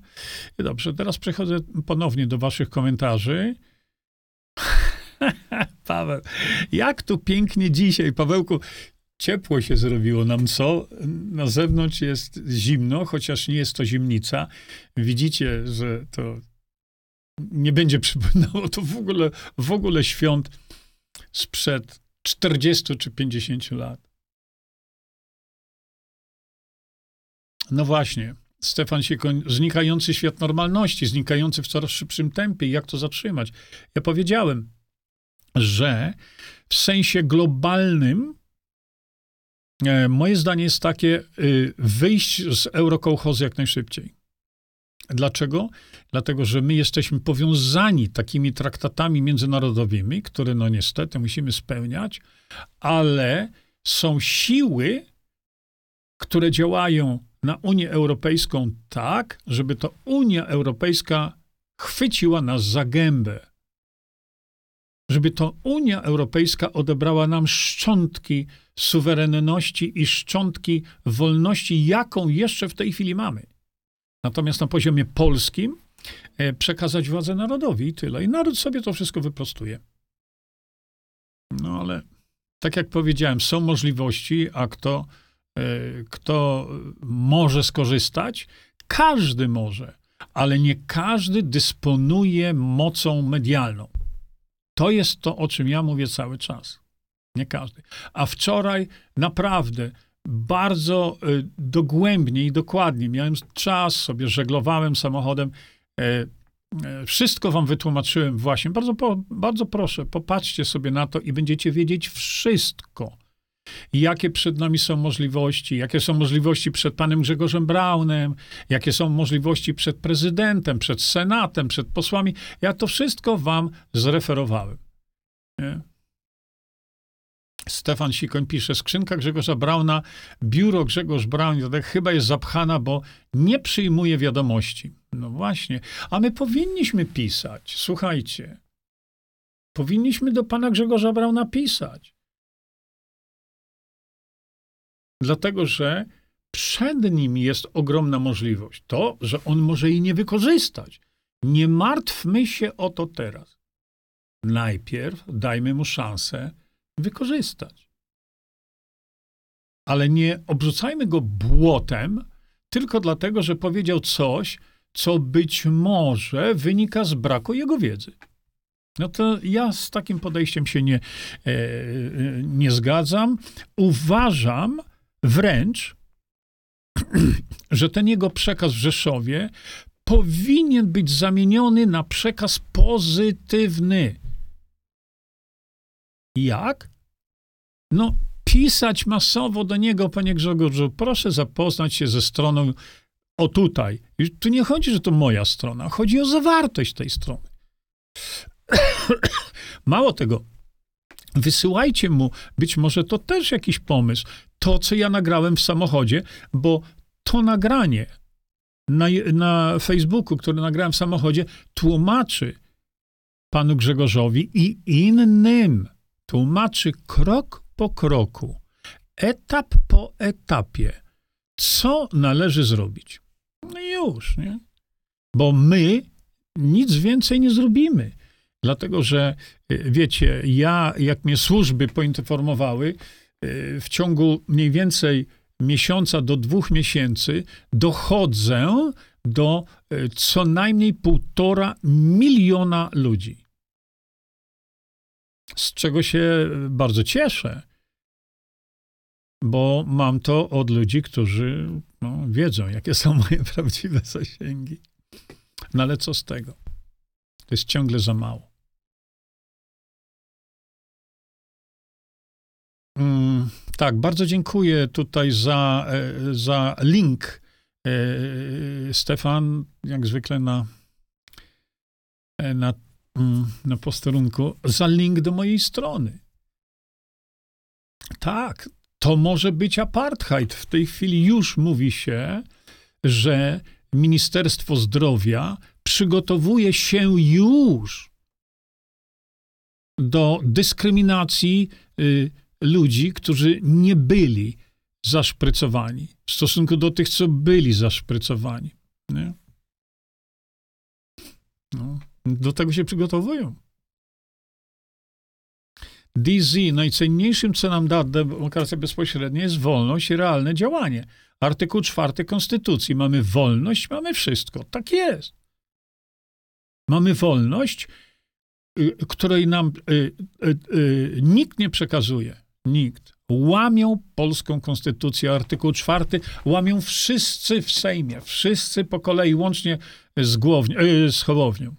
Dobrze, teraz przechodzę ponownie do Waszych komentarzy. (laughs) Paweł, jak tu pięknie dzisiaj, Pawełku, ciepło się zrobiło nam, co? Na zewnątrz jest zimno, chociaż nie jest to zimnica. Widzicie, że to nie będzie przypominało to w ogóle, w ogóle świąt sprzed 40 czy 50 lat. No właśnie. Stefan Siekoń, znikający świat normalności, znikający w coraz szybszym tempie. Jak to zatrzymać? Ja powiedziałem, że w sensie globalnym e, moje zdanie jest takie, y, wyjść z eurokołchozu jak najszybciej. Dlaczego? Dlatego, że my jesteśmy powiązani takimi traktatami międzynarodowymi, które no niestety musimy spełniać, ale są siły, które działają na Unię Europejską tak, żeby to Unia Europejska chwyciła nas za gębę. Żeby to Unia Europejska odebrała nam szczątki suwerenności i szczątki wolności, jaką jeszcze w tej chwili mamy. Natomiast na poziomie polskim e, przekazać władzę narodowi i tyle. I naród sobie to wszystko wyprostuje. No ale tak jak powiedziałem, są możliwości, a kto, kto może skorzystać, każdy może, ale nie każdy dysponuje mocą medialną. To jest to, o czym ja mówię cały czas. Nie każdy. A wczoraj naprawdę bardzo y, dogłębnie i dokładnie miałem czas, sobie żeglowałem samochodem. E, e, wszystko wam wytłumaczyłem właśnie. Bardzo, bardzo proszę, popatrzcie sobie na to i będziecie wiedzieć wszystko. Jakie przed nami są możliwości, jakie są możliwości przed panem Grzegorzem Braunem, jakie są możliwości przed prezydentem, przed senatem, przed posłami. Ja to wszystko wam zreferowałem. Nie? Stefan Sikoń pisze, skrzynka Grzegorza Brauna, biuro Grzegorz Braun chyba jest zapchana, bo nie przyjmuje wiadomości. No właśnie, a my powinniśmy pisać, słuchajcie. Powinniśmy do pana Grzegorza Brauna pisać. Dlatego, że przed nim jest ogromna możliwość. To, że on może jej nie wykorzystać. Nie martwmy się o to teraz. Najpierw dajmy mu szansę wykorzystać. Ale nie obrzucajmy go błotem tylko dlatego, że powiedział coś, co być może wynika z braku jego wiedzy. No to ja z takim podejściem się nie, e, e nie zgadzam. Uważam wręcz, (clears throat) że ten jego przekaz w Rzeszowie powinien być zamieniony na przekaz pozytywny. Jak? No, pisać masowo do niego, panie Grzegorzu, proszę zapoznać się ze stroną o tutaj. I tu nie chodzi, że to moja strona, chodzi o zawartość tej strony. (clears throat) Mało tego, wysyłajcie mu, być może to też jakiś pomysł, to, co ja nagrałem w samochodzie, bo to nagranie na, na Facebooku, które nagrałem w samochodzie, tłumaczy panu Grzegorzowi i innym tłumaczy krok po kroku, etap po etapie, co należy zrobić. No już, nie? Bo my nic więcej nie zrobimy. Dlatego, że y, wiecie, ja, jak mnie służby poinformowały, w ciągu mniej więcej miesiąca do dwóch miesięcy dochodzę do y, co najmniej półtora miliona ludzi z czego się bardzo cieszę, bo mam to od ludzi, którzy no, wiedzą, jakie są (laughs) moje prawdziwe zasięgi. No ale co z tego? To jest ciągle za mało. Tak, bardzo dziękuję tutaj za, e, za link. E, Stefan, jak zwykle na, e, na Mm, na posterunku za link do mojej strony. Tak, to może być apartheid. W tej chwili już mówi się, że Ministerstwo Zdrowia przygotowuje się już do dyskryminacji y, ludzi, którzy nie byli zaszprycowani w stosunku do tych, co byli zaszprycowani. Nie? No. Do tego się przygotowują. DZ, najcenniejszym, co nam da demokracja bezpośrednia, jest wolność i realne działanie. Artykuł czwarty Konstytucji. Mamy wolność, mamy wszystko. Tak jest. Mamy wolność, y, której nam y, y, nikt nie przekazuje. Nikt. Łamią polską konstytucję, artykuł czwarty, łamią wszyscy w Sejmie, wszyscy po kolei, łącznie z, głowni, z Hołownią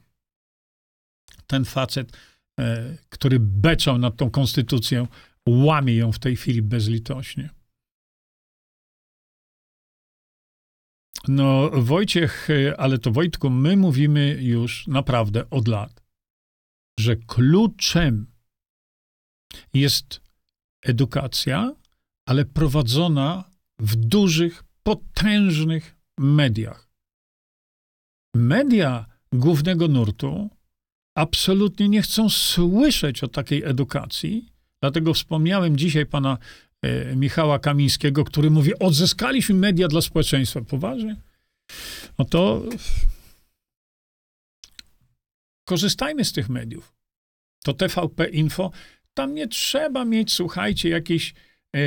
ten facet, e, który beczał nad tą konstytucją, łamie ją w tej chwili bezlitośnie. No, Wojciech, ale to Wojtku, my mówimy już naprawdę od lat, że kluczem jest edukacja, ale prowadzona w dużych, potężnych mediach. Media głównego nurtu absolutnie nie chcą słyszeć o takiej edukacji, dlatego wspomniałem dzisiaj pana e, Michała Kamińskiego, który mówi, odzyskaliśmy media dla społeczeństwa. Poważnie? No to korzystajmy z tych mediów. To TVP Info, tam nie trzeba mieć, słuchajcie, jakiejś, e,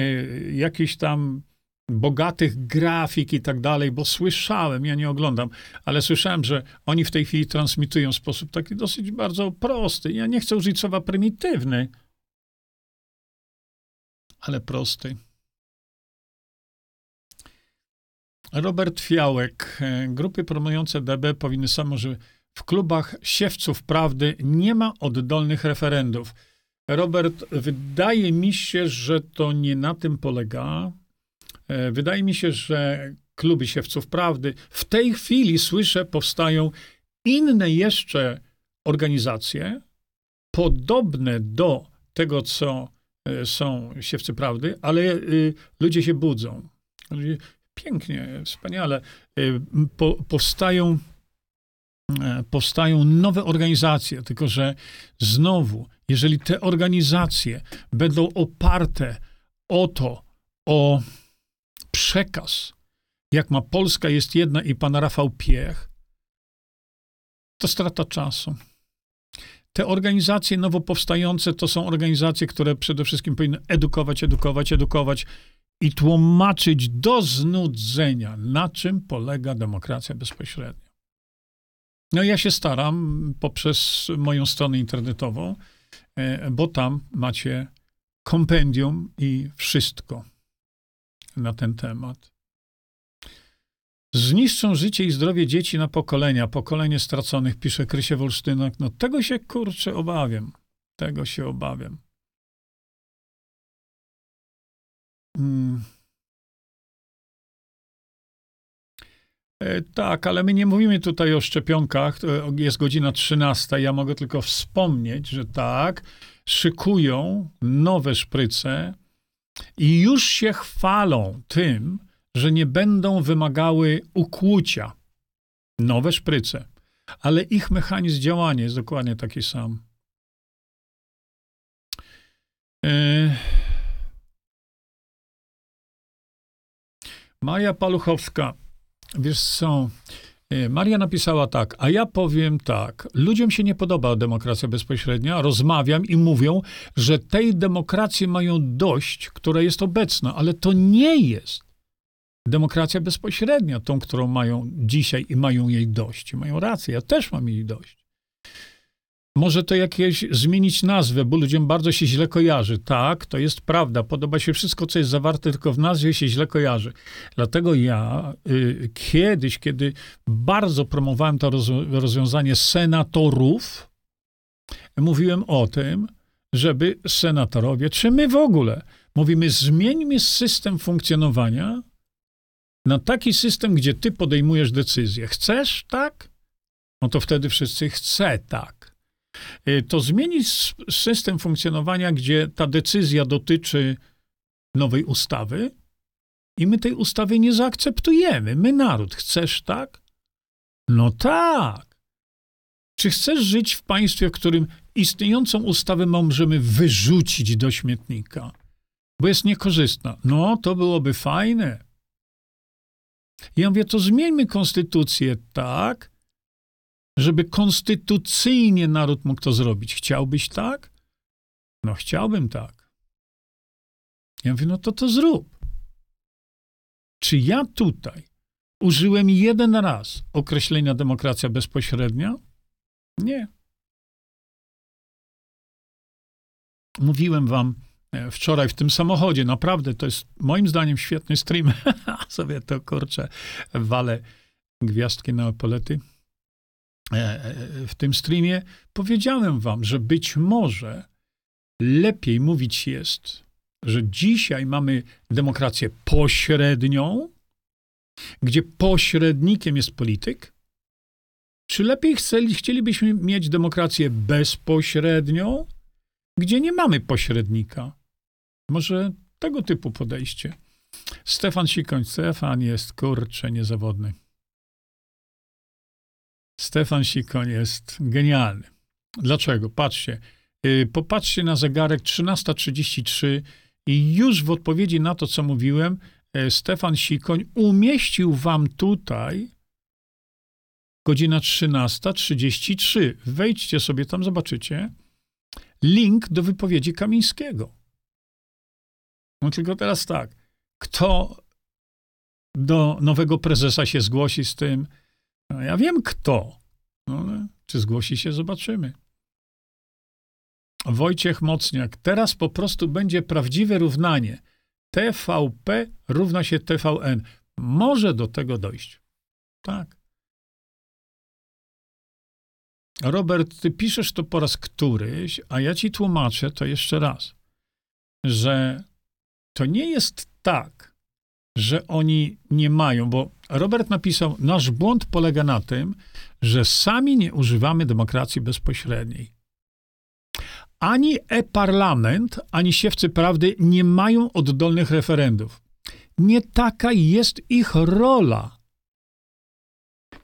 jakiejś tam bogatych grafik i tak dalej, bo słyszałem, ja nie oglądam, ale słyszałem, że oni w tej chwili transmitują w sposób taki dosyć bardzo prosty. Ja nie chcę użyć słowa prymitywny, ale prosty. Robert Fiałek. E, grupy promujące DB powinny samo, że w klubach siewców prawdy nie ma oddolnych referendów. Robert, wydaje mi się, że to nie na tym polega. E, wydaje mi się, że kluby siewców prawdy w tej chwili słyszę, powstają inne jeszcze organizacje, podobne do tego, co e, są siewcy prawdy, ale y, ludzie się budzą. Pięknie, wspaniale. Po, powstają, e, powstają nowe organizacje, tylko że znowu, jeżeli te organizacje będą oparte o to, o przekaz, jak ma Polska jest jedna i pan Rafał Piech, to strata czasu. Te organizacje nowo powstające to są organizacje, które przede wszystkim powinny edukować, edukować, edukować i tłumaczyć do znudzenia, na czym polega demokracja bezpośrednia. No ja się staram poprzez moją stronę internetową, e, bo tam macie kompendium i wszystko na ten temat. Zniszczą życie i zdrowie dzieci na pokolenia, pokolenie straconych, pisze Krysie Wolsztynak. No tego się kurczę obawiam. Tego się obawiam. Hmm. Tak, ale my nie mówimy tutaj o szczepionkach. Jest godzina 13. Ja mogę tylko wspomnieć, że tak, szykują nowe szpryce i już się chwalą tym, że nie będą wymagały ukłucia. Nowe szpryce. Ale ich mechanizm działania jest dokładnie taki sam. Yy... Maria Paluchowska. Wiesz co? E, Maria napisała tak, a ja powiem tak. Ludziom się nie podoba demokracja bezpośrednia. Rozmawiam i mówią, że tej demokracji mają dość, która jest obecna, ale to nie jest demokracja bezpośrednia, tą, którą mają dzisiaj i mają jej dość. Mają rację, ja też mam jej dość. Może to jakieś zmienić nazwę, bo ludziom bardzo się źle kojarzy. Tak, to jest prawda. Podoba się wszystko, co jest zawarte, tylko w nazwie się źle kojarzy. Dlatego ja y, kiedyś, kiedy bardzo promowałem to roz, rozwiązanie senatorów, mówiłem o tym, żeby senatorowie, czy my w ogóle, mówimy, zmieńmy system funkcjonowania na taki system, gdzie ty podejmujesz decyzję. Chcesz tak? No to wtedy wszyscy chce tak. Y, to zmieni system funkcjonowania, gdzie ta decyzja dotyczy nowej ustawy i my tej ustawy nie zaakceptujemy. My, naród, chcesz tak? No tak. Czy chcesz żyć w państwie, w którym istniejącą ustawę możemy wyrzucić do śmietnika, bo jest niekorzystna? No, to byłoby fajne. Ja mówię, to zmieńmy konstytucję tak, żeby konstytucyjnie naród mógł to zrobić. Chciałbyś tak? No, chciałbym tak. Ja mówię, no to to zrób. Czy ja tutaj użyłem jeden raz określenia demokracja bezpośrednia? Nie. Mówiłem wam e, wczoraj w tym samochodzie, naprawdę to jest moim zdaniem świetny stream. (laughs) Sobie to kurczę, walę gwiazdki na opolety. E, e, w tym streamie powiedziałem wam, że być może lepiej mówić jest, że dzisiaj mamy demokrację pośrednią, gdzie pośrednikiem jest polityk? Czy lepiej chcieli, chcielibyśmy mieć demokrację bezpośrednią, gdzie nie mamy pośrednika? Może tego typu podejście. Stefan Sikoń. Stefan jest kurcze niezawodny. Stefan Sikoń jest genialny. Dlaczego? Patrzcie. Yy, popatrzcie na zegarek 13.33 i już w odpowiedzi na to, co mówiłem, yy, Stefan Sikoń umieścił wam tutaj godzina 13.33. Wejdźcie sobie tam, zobaczycie link do wypowiedzi Kamińskiego. No tylko teraz tak, kto do nowego prezesa się zgłosi z tym? No, ja wiem kto. No, czy zgłosi się, zobaczymy. Wojciech Mocniak. Teraz po prostu będzie prawdziwe równanie. TVP równa się TVN. Może do tego dojść. Tak. Robert, ty piszesz to po raz któryś, a ja ci tłumaczę to jeszcze raz, że to nie jest tak, że oni nie mają, bo Robert napisał, nasz błąd polega na tym, że sami nie używamy demokracji bezpośredniej. Ani e-parlament, ani siewcy prawdy nie mają oddolnych referendów. Nie taka jest ich rola.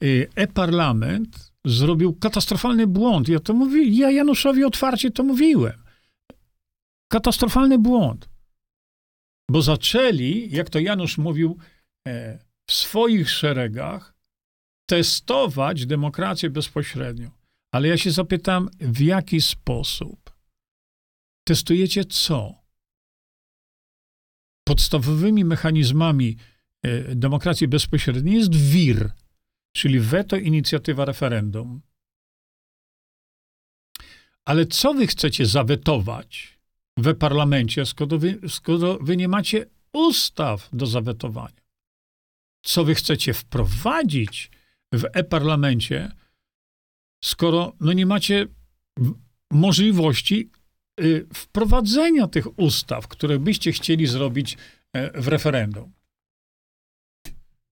Y, e-parlament zrobił katastrofalny błąd. Ja to mówi, ja Januszowi otwarcie to mówiłem. Katastrofalny błąd. Bo zaczęli, jak to Janusz mówił, e, w swoich szeregach testować demokrację bezpośrednio. Ale ja się zapytam, w jaki sposób? Testujecie co? Podstawowymi mechanizmami e, demokracji bezpośredniej jest WIR, czyli weto inicjatywa referendum. Ale co wy chcecie zawetować we parlamencie, skoro wy, skoro wy nie macie ustaw do zawetowania? Co wy chcecie wprowadzić w e-parlamencie, skoro no nie macie możliwości y, wprowadzenia tych ustaw, które byście chcieli zrobić e, w referendum?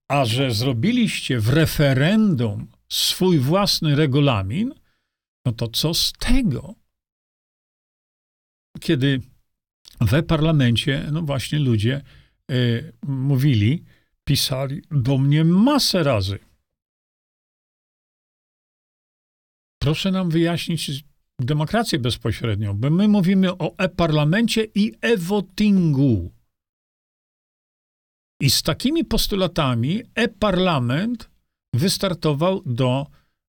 A że zrobiliście w referendum swój własny regulamin, no to co z tego? Kiedy we parlamencie, no właśnie ludzie y, mówili, pisali do mnie masę razy. Proszę nam wyjaśnić demokrację bezpośrednią, bo my mówimy o e-parlamencie i e-votingu. I z takimi postulatami e-parlament wystartował do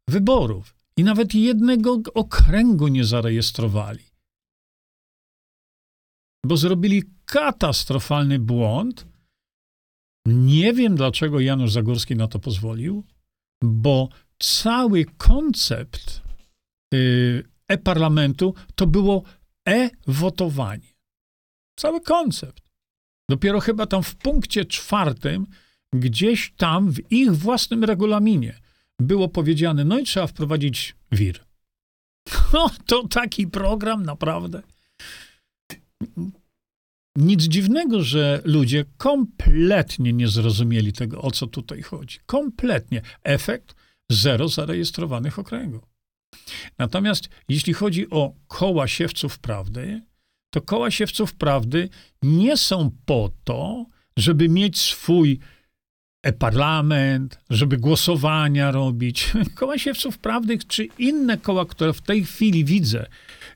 wyborów. I nawet jednego okręgu nie zarejestrowali. Bo zrobili katastrofalny błąd. Nie wiem, dlaczego Janusz Zagórski na to pozwolił, bo cały koncept y, e-parlamentu to było e-wotowanie. Cały koncept. Dopiero chyba tam w punkcie czwartym, gdzieś tam w ich własnym regulaminie było powiedziane, no i trzeba wprowadzić WIR. (laughs) No, to taki program, naprawdę. Nic dziwnego, że ludzie kompletnie nie zrozumieli tego, o co tutaj chodzi. Kompletnie. Efekt zero zarejestrowanych okręgów. Natomiast jeśli chodzi o koła siewców prawdy, to koła siewców prawdy nie są po to, żeby mieć swój e-parlament, żeby głosowania robić. (laughs) Koła siewców prawdy, czy inne koła, które w tej chwili widzę,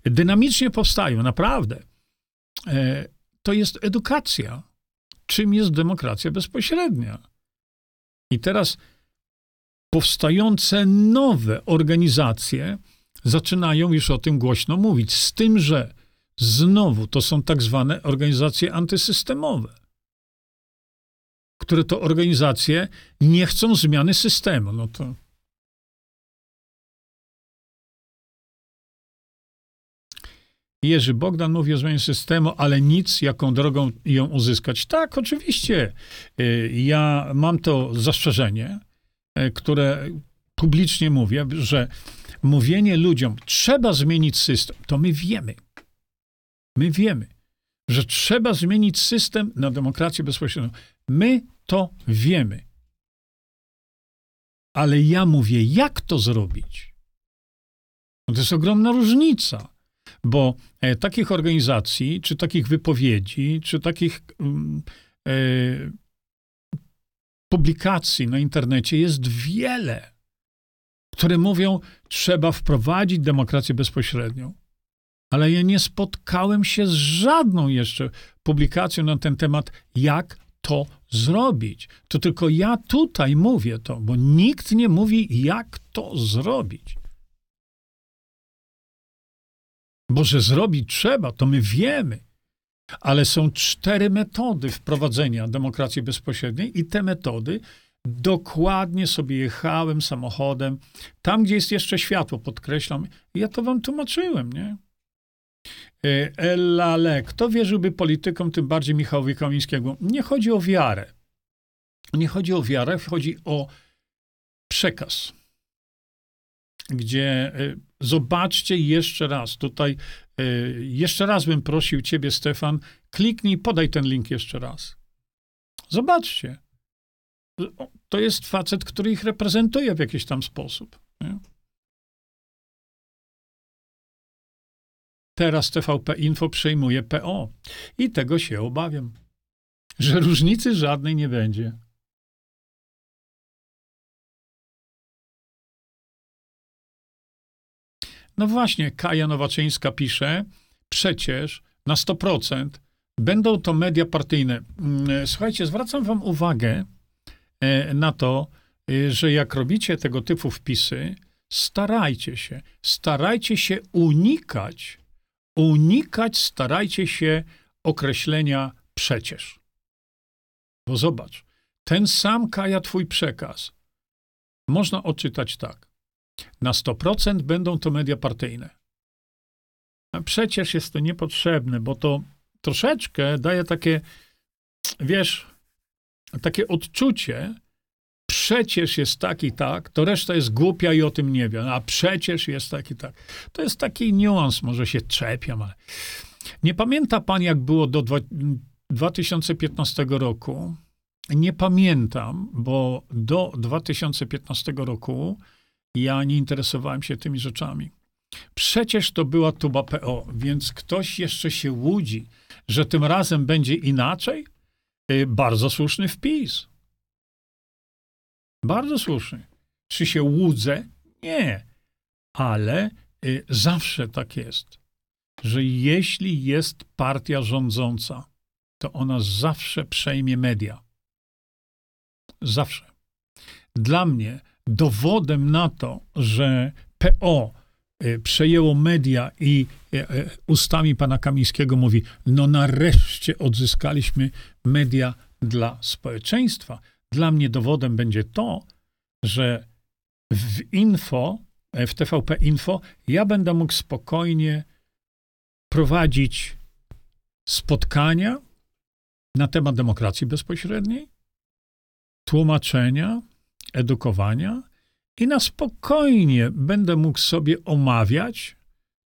dynamicznie powstają, naprawdę. To jest edukacja. Czym jest demokracja bezpośrednia? I teraz powstające nowe organizacje zaczynają już o tym głośno mówić. Z tym, że Znowu to są tak zwane organizacje antysystemowe, które to organizacje nie chcą zmiany systemu. No to. Jerzy Bogdan mówi o zmianie systemu, ale nic, jaką drogą ją uzyskać. Tak, oczywiście. Y, ja mam to zastrzeżenie, y, które publicznie mówię, że mówienie ludziom, trzeba zmienić system, to my wiemy. My wiemy, że trzeba zmienić system na demokrację bezpośrednią. My to wiemy. Ale ja mówię, jak to zrobić? No to jest ogromna różnica, bo e, takich organizacji, czy takich wypowiedzi, czy takich mm, e, publikacji na internecie jest wiele, które mówią, trzeba wprowadzić demokrację bezpośrednią. Ale ja nie spotkałem się z żadną jeszcze publikacją na ten temat, jak to zrobić. To tylko ja tutaj mówię to, bo nikt nie mówi, jak to zrobić. Bo że zrobić trzeba, to my wiemy. Ale są cztery metody wprowadzenia demokracji bezpośredniej, i te metody dokładnie sobie jechałem samochodem, tam gdzie jest jeszcze światło, podkreślam. Ja to wam tłumaczyłem, nie? E, Ella Kto wierzyłby politykom, tym bardziej Michałowi Kamińskiemu? Nie chodzi o wiarę. Nie chodzi o wiarę, chodzi o przekaz. Gdzie e, zobaczcie jeszcze raz, tutaj e, jeszcze raz bym prosił ciebie, Stefan, kliknij, podaj ten link jeszcze raz. Zobaczcie. To jest facet, który ich reprezentuje w jakiś tam sposób. Nie? Teraz TVP Info przejmuje PO. I tego się obawiam, że różnicy żadnej nie będzie. No właśnie, Kaja Nowaczyńska pisze, przecież na 100% będą to media partyjne. Mm, słuchajcie, zwracam wam uwagę e, na to, e, że jak robicie tego typu wpisy, starajcie się, starajcie się unikać unikać, starajcie się określenia przecież. Bo zobacz, ten sam Kaja twój przekaz można odczytać tak. Na 100% będą to media partyjne. A przecież jest to niepotrzebne, bo to troszeczkę daje takie, wiesz, takie odczucie, przecież jest tak i tak, to reszta jest głupia i o tym nie wie. A przecież jest tak i tak. To jest taki niuans, może się czepiam, ale nie pamięta pan, jak było do 2015 roku? Nie pamiętam, bo do 2015 roku ja nie interesowałem się tymi rzeczami. Przecież to była tuba PO, więc ktoś jeszcze się łudzi, że tym razem będzie inaczej? Y, bardzo słuszny wpis. Bardzo słuszny. Czy się łudzę? Nie. Ale y, zawsze tak jest, że jeśli jest partia rządząca, to ona zawsze przejmie media. Zawsze. Dla mnie dowodem na to, że PO y, przejęło media i y, y, ustami pana Kamińskiego mówi, no nareszcie odzyskaliśmy media dla społeczeństwa. Dla mnie dowodem będzie to, że w info, e, w TVP Info, ja będę mógł spokojnie prowadzić spotkania na temat demokracji bezpośredniej, tłumaczenia, edukowania i na spokojnie będę mógł sobie omawiać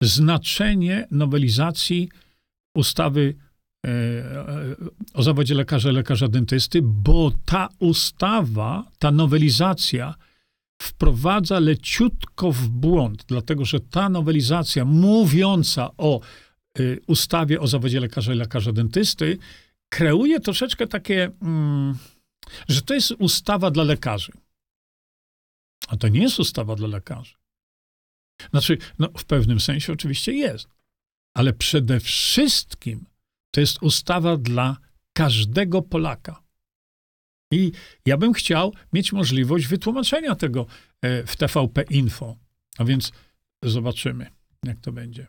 znaczenie nowelizacji ustawy o zawodzie lekarza lekarza dentysty, bo ta ustawa, ta nowelizacja wprowadza leciutko w błąd, dlatego że ta nowelizacja mówiąca o y, ustawie o zawodzie lekarza i lekarza dentysty kreuje troszeczkę takie, mm, że to jest ustawa dla lekarzy. A to nie jest ustawa dla lekarzy. Znaczy, no, w pewnym sensie oczywiście jest, ale przede wszystkim to jest ustawa dla każdego Polaka. I ja bym chciał mieć możliwość wytłumaczenia tego e, w TVP Info. A więc zobaczymy, jak to będzie.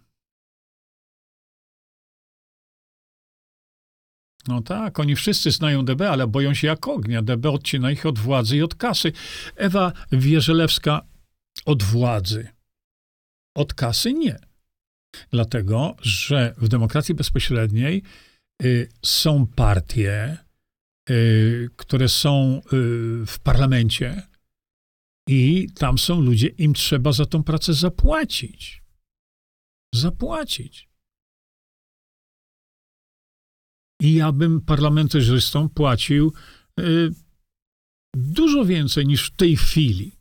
No tak, oni wszyscy znają DB, ale boją się jak ognia. DB odcina ich od władzy i od kasy. Ewa Wierzelewska od władzy. Od kasy nie. Dlatego, że w demokracji bezpośredniej y, są partie, y, które są y, w parlamencie i tam są ludzie, im trzeba za tą pracę zapłacić. Zapłacić. I ja bym parlamentarzystom płacił y, dużo więcej niż w tej chwili.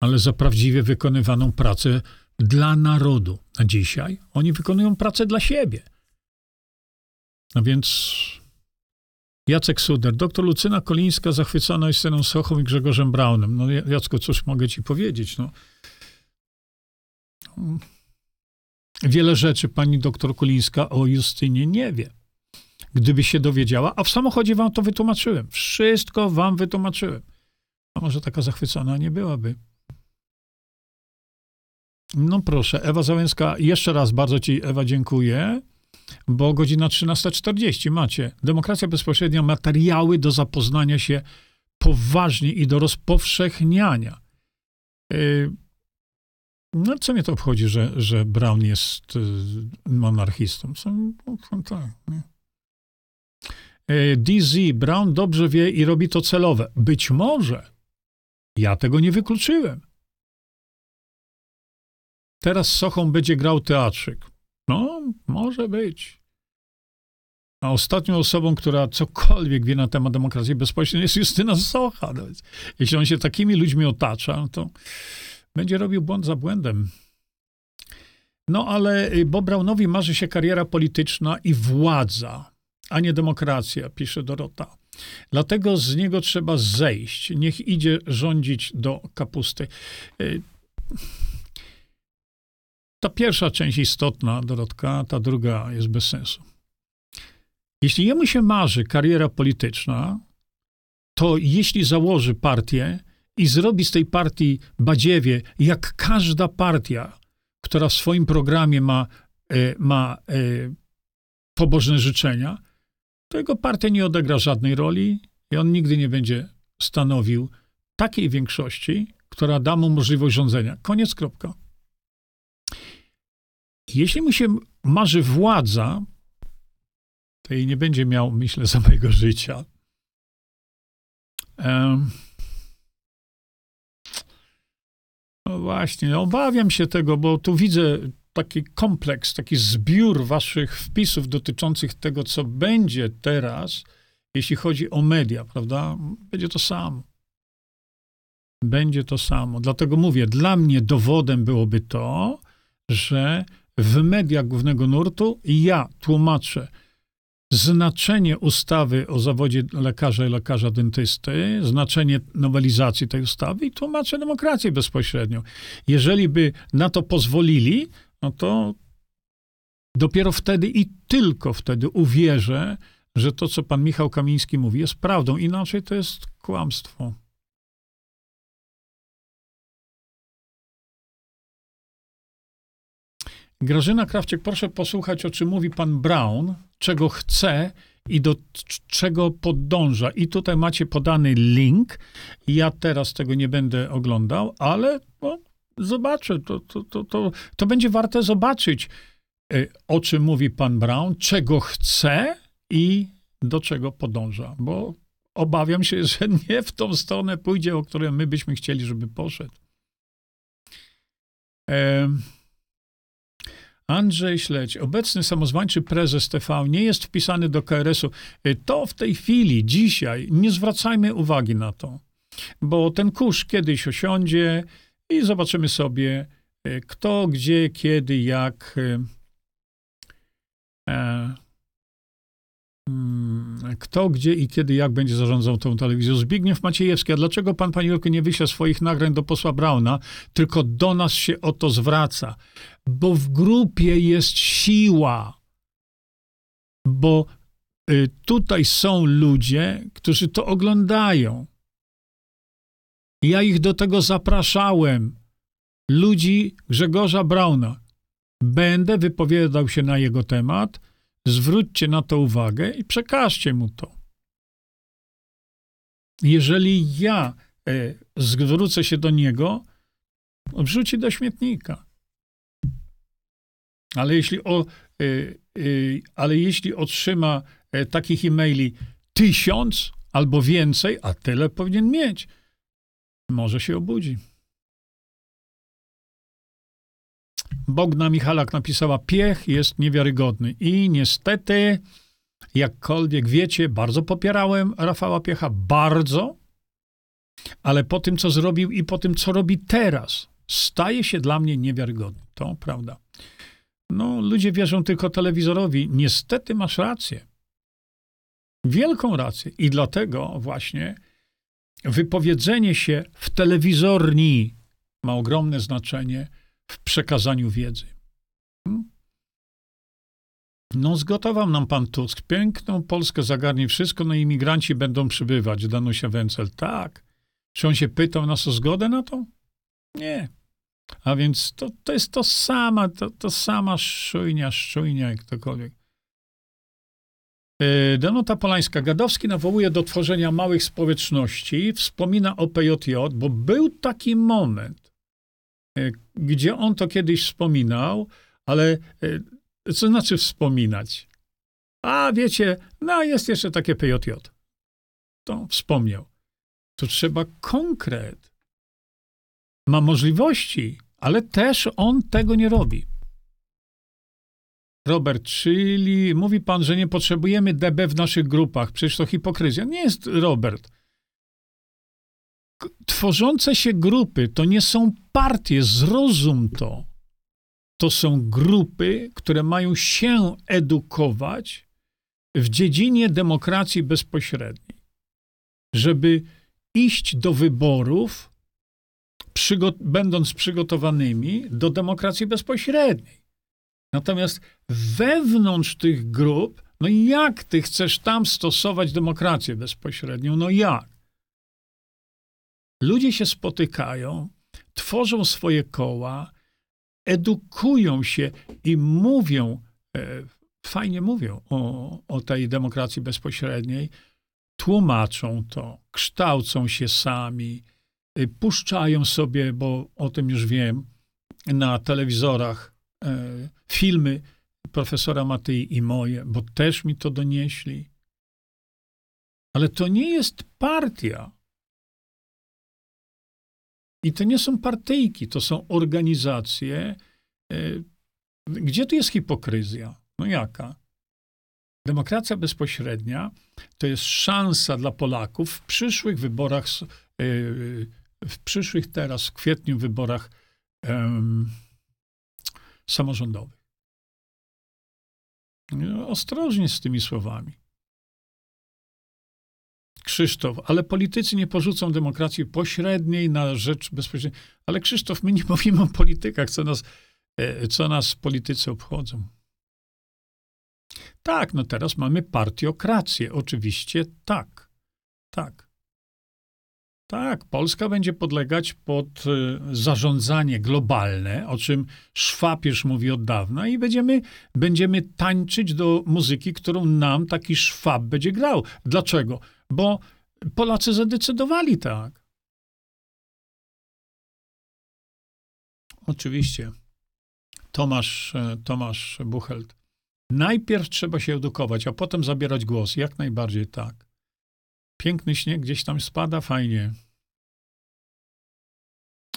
ale za prawdziwie wykonywaną pracę dla narodu. A dzisiaj oni wykonują pracę dla siebie. A więc Jacek Suder, doktor Lucyna Kolińska zachwycona Justyną Sochą i Grzegorzem Braunem. No Jacko, cóż mogę ci powiedzieć, no. Wiele rzeczy pani doktor Kolińska o Justynie nie wie. Gdyby się dowiedziała, a w samochodzie wam to wytłumaczyłem. Wszystko wam wytłumaczyłem. A może taka zachwycona nie byłaby. No proszę, Ewa Załęska, jeszcze raz bardzo ci, Ewa, dziękuję, bo godzina 13.40 macie. Demokracja bezpośrednia, materiały do zapoznania się poważnie i do rozpowszechniania. Yy, no, co mnie to obchodzi, że, że Brown jest yy, monarchistą? Co, no, tak, nie. Yy, DZ, Brown dobrze wie i robi to celowe. Być może. Ja tego nie wykluczyłem. Teraz Sochą będzie grał teatrzyk. No, może być. A ostatnią osobą, która cokolwiek wie na temat demokracji bezpośredniej jest Justyna Socha. No jeśli on się takimi ludźmi otacza, to będzie robił błąd za błędem. No ale y, Bob Brownowi marzy się kariera polityczna i władza, a nie demokracja, pisze Dorota. Dlatego z niego trzeba zejść. Niech idzie rządzić do kapusty. Y, ta pierwsza część istotna, Dorotka, ta druga jest bez sensu. Jeśli jemu się marzy kariera polityczna, to jeśli założy partię i zrobi z tej partii badziewie, jak każda partia, która w swoim programie ma, e, ma e, pobożne życzenia, to jego partia nie odegra żadnej roli i on nigdy nie będzie stanowił takiej większości, która da mu możliwość rządzenia. Koniec, kropka. Jeśli mu się marzy władza, to jej nie będzie miał, myślę, za mojego życia. Um, no właśnie, obawiam się tego, bo tu widzę taki kompleks, taki zbiór waszych wpisów dotyczących tego, co będzie teraz, jeśli chodzi o media, prawda? Będzie to samo. Będzie to samo. Dlatego mówię, dla mnie dowodem byłoby to, że w mediach głównego nurtu ja tłumaczę znaczenie ustawy o zawodzie lekarza i lekarza dentysty, znaczenie nowelizacji tej ustawy i tłumaczę demokrację bezpośrednią. Jeżeli by na to pozwolili, no to dopiero wtedy i tylko wtedy uwierzę, że to, co pan Michał Kamiński mówi, jest prawdą. Inaczej to jest kłamstwo. Grażyna Krawczyk, proszę posłuchać, o czym mówi pan Brown, czego chce i do czego podąża. I tutaj macie podany link. Ja teraz tego nie będę oglądał, ale no, zobaczę. To, to, to, to, to będzie warte zobaczyć, e, o czym mówi pan Brown, czego chce i do czego podąża. Bo obawiam się, że nie w tą stronę pójdzie, o której my byśmy chcieli, żeby poszedł. E Andrzej Śledź, obecny samozwańczy prezes TV nie jest wpisany do KRS-u. Y, to w tej chwili, dzisiaj, nie zwracajmy uwagi na to, bo ten kurz kiedyś osiądzie i zobaczymy sobie, y, kto, gdzie, kiedy, jak. Y, e, mm, kto, gdzie i kiedy, jak będzie zarządzał tą telewizją. Zbigniew Maciejewski, a dlaczego pan, panie Jurku, nie wyśle swoich nagrań do posła Brauna, tylko do nas się o to zwraca? Bo w grupie jest siła. Bo y, tutaj są ludzie, którzy to oglądają. Ja ich do tego zapraszałem. Ludzi Grzegorza Brauna. Będę wypowiadał się na jego temat. Zwróćcie na to uwagę i przekażcie mu to. Jeżeli ja e, zwrócę się do niego, wrzuci do śmietnika. Ale jeśli, o, y, y, ale jeśli otrzyma y, takich e-maili tysiąc albo więcej, a tyle powinien mieć, może się obudzi. Bogna Michalak napisała, piech jest niewiarygodny. I niestety, jakkolwiek wiecie, bardzo popierałem Rafała Piecha, bardzo, ale po tym, co zrobił i po tym, co robi teraz, staje się dla mnie niewiarygodny. To prawda. No, ludzie wierzą tylko telewizorowi. Niestety masz rację. Wielką rację. I dlatego właśnie wypowiedzenie się w telewizorni ma ogromne znaczenie w przekazaniu wiedzy. No, zgotował nam pan Tusk. Piękną Polskę zagarnie wszystko, no imigranci będą przybywać. Danusia Wencel. Tak. Czy on się pytał nas o zgodę na to? Nie. A więc to, to jest to sama, to, to sama szujnia, szczujnia, jak ktokolwiek. E, Danuta Polańska. Gadowski nawołuje do tworzenia małych społeczności, wspomina o PJJ, bo był taki moment, e, gdzie on to kiedyś wspominał, ale e, co znaczy wspominać? A wiecie, no jest jeszcze takie PJJ. To wspomniał. To trzeba konkret. Ma możliwości, ale też on tego nie robi. Robert, czyli mówi pan, że nie potrzebujemy DB w naszych grupach. Przecież to hipokryzja. Nie jest Robert. Tworzące się grupy to nie są partie, zrozum to. To są grupy, które mają się edukować w dziedzinie demokracji bezpośredniej, żeby iść do wyborów, przygo będąc przygotowanymi do demokracji bezpośredniej. Natomiast wewnątrz tych grup, no jak ty chcesz tam stosować demokrację bezpośrednią? No jak? Ludzie się spotykają, tworzą swoje koła, edukują się i mówią, e, fajnie mówią o, o tej demokracji bezpośredniej, tłumaczą to, kształcą się sami, puszczają sobie, bo o tym już wiem, na telewizorach e, filmy profesora Matyi i moje, bo też mi to donieśli. Ale to nie jest partia. I to nie są partyjki, to są organizacje. E, gdzie tu jest hipokryzja? No jaka? Demokracja bezpośrednia to jest szansa dla Polaków w przyszłych wyborach, w przyszłych teraz, w kwietniu wyborach samorządowych. No, ostrożnie z tymi słowami. Krzysztof, ale politycy nie porzucą demokracji pośredniej na rzecz bezpośredniej. Ale Krzysztof, my nie (laughs) mówimy o politykach, co nas, e, co nas politycy obchodzą. Tak, no teraz mamy partiokrację. Oczywiście tak. Tak. Tak, Polska będzie podlegać pod y, zarządzanie globalne, o czym Szwab już mówi od dawna, i będziemy, będziemy tańczyć do muzyki, którą nam taki Szwab będzie grał. Dlaczego? Bo Polacy zadecydowali tak. Oczywiście. Tomasz, e, Tomasz Buchelt. Najpierw trzeba się edukować, a potem zabierać głos. Jak najbardziej tak. Piękny śnieg gdzieś tam spada, fajnie.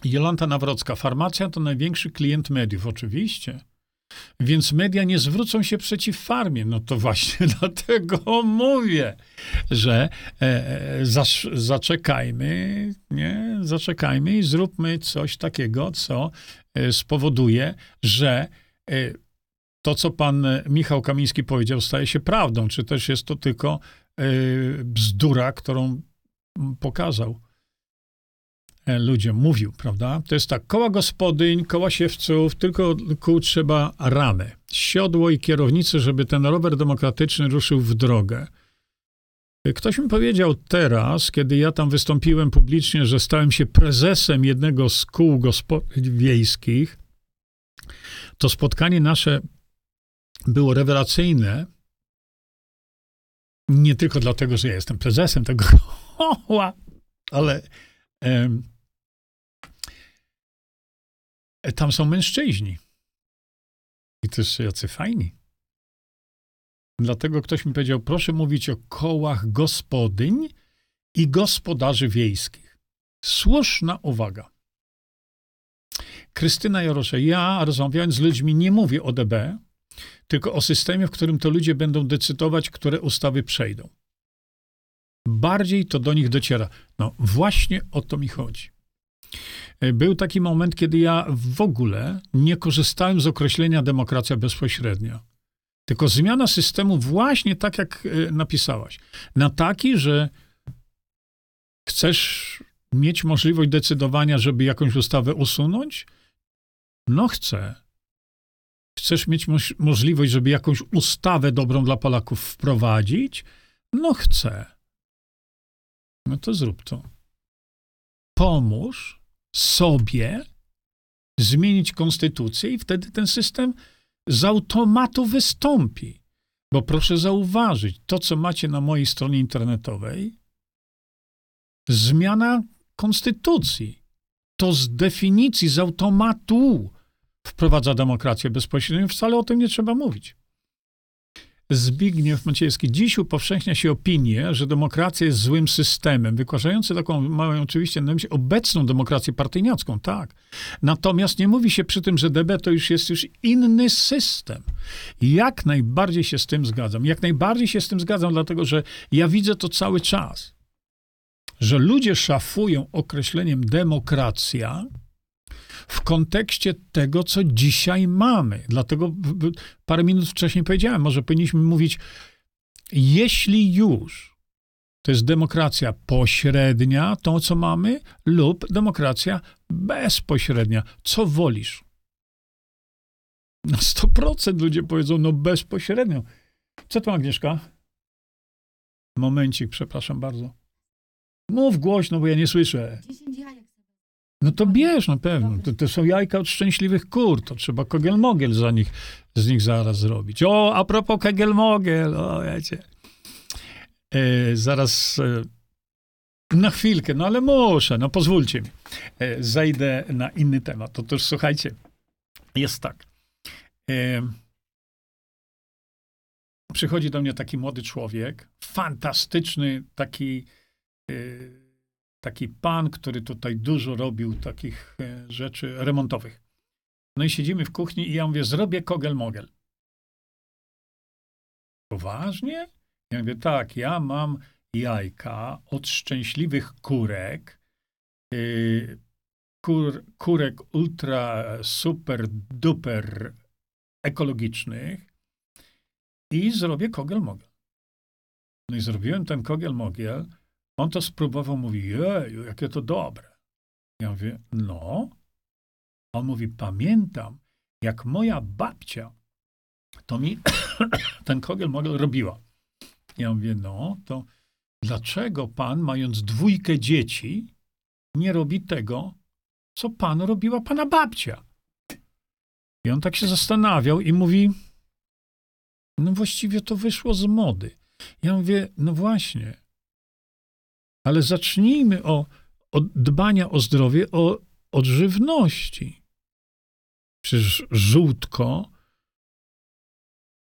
Jolanta Nawrocka. Farmacja to największy klient mediów, oczywiście. Więc media nie zwrócą się przeciw farmie. No to właśnie (laughs) dlatego mówię, że e, e zaczekajmy, nie? Zaczekajmy i zróbmy coś takiego, co e, spowoduje, że e, to, co pan Michał Kamiński powiedział, staje się prawdą, czy też jest to tylko bzdura, którą pokazał e, ludziom, mówił, prawda? To jest tak, koła gospodyń, koła siewców, tylko kół trzeba ramę, siodło i kierownicę, żeby ten rower demokratyczny ruszył w drogę. Ktoś mi powiedział teraz, kiedy ja tam wystąpiłem publicznie, że stałem się prezesem jednego z kół gospodyń wiejskich, to spotkanie nasze było rewelacyjne. Nie tylko dlatego, że ja jestem prezesem tego koła, ale um, tam są mężczyźni. I też jacy fajni. Dlatego ktoś mi powiedział, proszę mówić o kołach gospodyń i gospodarzy wiejskich. Słuszna uwaga. Krystyna Jorosze, ja rozmawiając z ludźmi nie mówię o DB, tylko o systemie, w którym to ludzie będą decydować, które ustawy przejdą. bardziej to do nich dociera. No właśnie o to mi chodzi. E, był taki moment, kiedy ja w ogóle nie korzystałem z określenia demokracja bezpośrednia. Tylko zmiana systemu właśnie tak, jak e, napisałaś. Na taki, że chcesz mieć możliwość decydowania, żeby jakąś ustawę usunąć? No chcę. Chcesz mieć moż możliwość, żeby jakąś ustawę dobrą dla Polaków wprowadzić? No chcę. No to zrób to. Pomóż sobie zmienić konstytucję i wtedy ten system z automatu wystąpi. Bo proszę zauważyć, to co macie na mojej stronie internetowej, zmiana konstytucji, to z definicji, z automatu wprowadza demokrację bezpośrednią. Wcale o tym nie trzeba mówić. Zbigniew Maciejski. Dziś upowszechnia się opinię, że demokracja jest złym systemem, wykładający taką, mają oczywiście na myśli obecną demokrację partyjniacką, tak. Natomiast nie mówi się przy tym, że DB to już jest już inny system. Jak najbardziej się z tym zgadzam. Jak najbardziej się z tym zgadzam, dlatego że ja widzę to cały czas, że ludzie szafują określeniem demokracja, w kontekście tego, co dzisiaj mamy. Dlatego parę minut wcześniej powiedziałem, może powinniśmy mówić, jeśli już to jest demokracja pośrednia, to co mamy, lub demokracja bezpośrednia. Co wolisz? Na 100% ludzie powiedzą, no bezpośrednio. Co to Agnieszka? Momencik, przepraszam bardzo. Mów głośno, bo ja nie słyszę. 10 jajek. No to bierz na pewno. To, to, są jajka od szczęśliwych kur. To trzeba kogel-mogel za nich, z nich zaraz zrobić. O, a propos kogel-mogel, o wiecie. E, zaraz e, na chwilkę, no ale muszę, no pozwólcie mi. E, zejdę na inny temat. Otóż słuchajcie, jest tak. E, przychodzi do mnie taki młody człowiek, fantastyczny, taki e, taki pan, który tutaj dużo robił takich e, rzeczy remontowych. No i siedzimy w kuchni i ja mówię, zrobię kogel-mogel. Poważnie? Ja mówię, tak, ja mam jajka od szczęśliwych kurek, yy, kur, kurek ultra super duper ekologicznych i zrobię kogel-mogel. No i zrobiłem ten kogel-mogel, on to spróbował, mówi, jeju, jakie to dobre. Ja mówię, no. On mówi, pamiętam, jak moja babcia to mi (coughs) ten kogel mogel robiła. Ja mówię, no, to dlaczego pan, mając dwójkę dzieci, nie robi tego, co pan robiła pana babcia? I on tak się zastanawiał i mówi, no właściwie to wyszło z mody. Ja mówię, no właśnie, ale zacznijmy o, od dbania o zdrowie, o, od żywności. Przecież żółtko,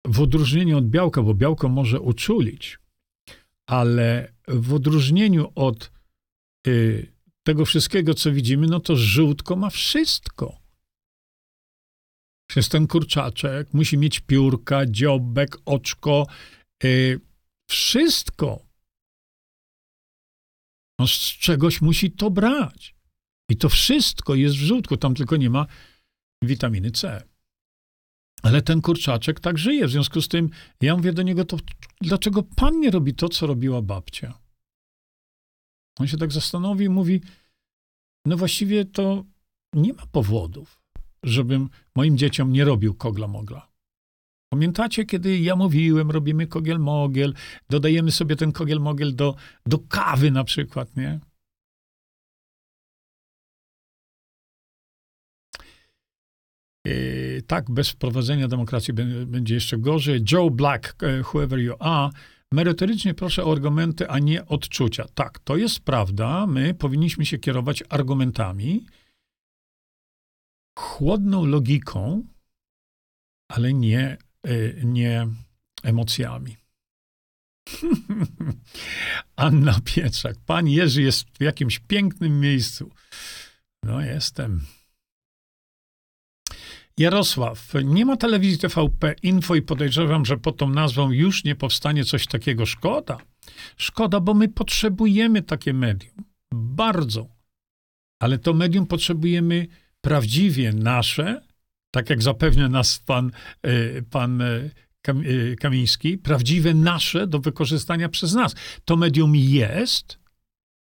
w odróżnieniu od białka, bo białko może uczulić, ale w odróżnieniu od y, tego wszystkiego, co widzimy, no to żółtko ma wszystko. Przez ten kurczaczek musi mieć piórka, dziobek, oczko, y, wszystko. On z czegoś musi to brać. I to wszystko jest w żółtku, tam tylko nie ma witaminy C. Ale ten kurczaczek tak żyje. W związku z tym ja mówię do niego, to dlaczego pan nie robi to, co robiła babcia? On się tak zastanowi i mówi, no właściwie to nie ma powodów, żebym moim dzieciom nie robił kogla-mogla. Pamiętacie, kiedy ja mówiłem, robimy kogiel-mogiel, dodajemy sobie ten kogiel-mogiel do, do kawy na przykład, nie? Yy, tak, bez wprowadzenia demokracji będzie jeszcze gorzej. Joe Black, e, whoever you are, merytorycznie proszę o argumenty, a nie odczucia. Tak, to jest prawda. My powinniśmy się kierować argumentami, chłodną logiką, ale nie nie emocjami. (laughs) Anna Pietrzak. Pan Jerzy jest w jakimś pięknym miejscu. No, jestem. Jarosław. Nie ma telewizji TVP Info i podejrzewam, że pod tą nazwą już nie powstanie coś takiego. Szkoda. Szkoda, bo my potrzebujemy takie medium. Bardzo. Ale to medium potrzebujemy prawdziwie nasze, tak jak zapewnia nas pan, e, pan e, e, Kamiński, prawdziwe nasze do wykorzystania przez nas. To medium jest,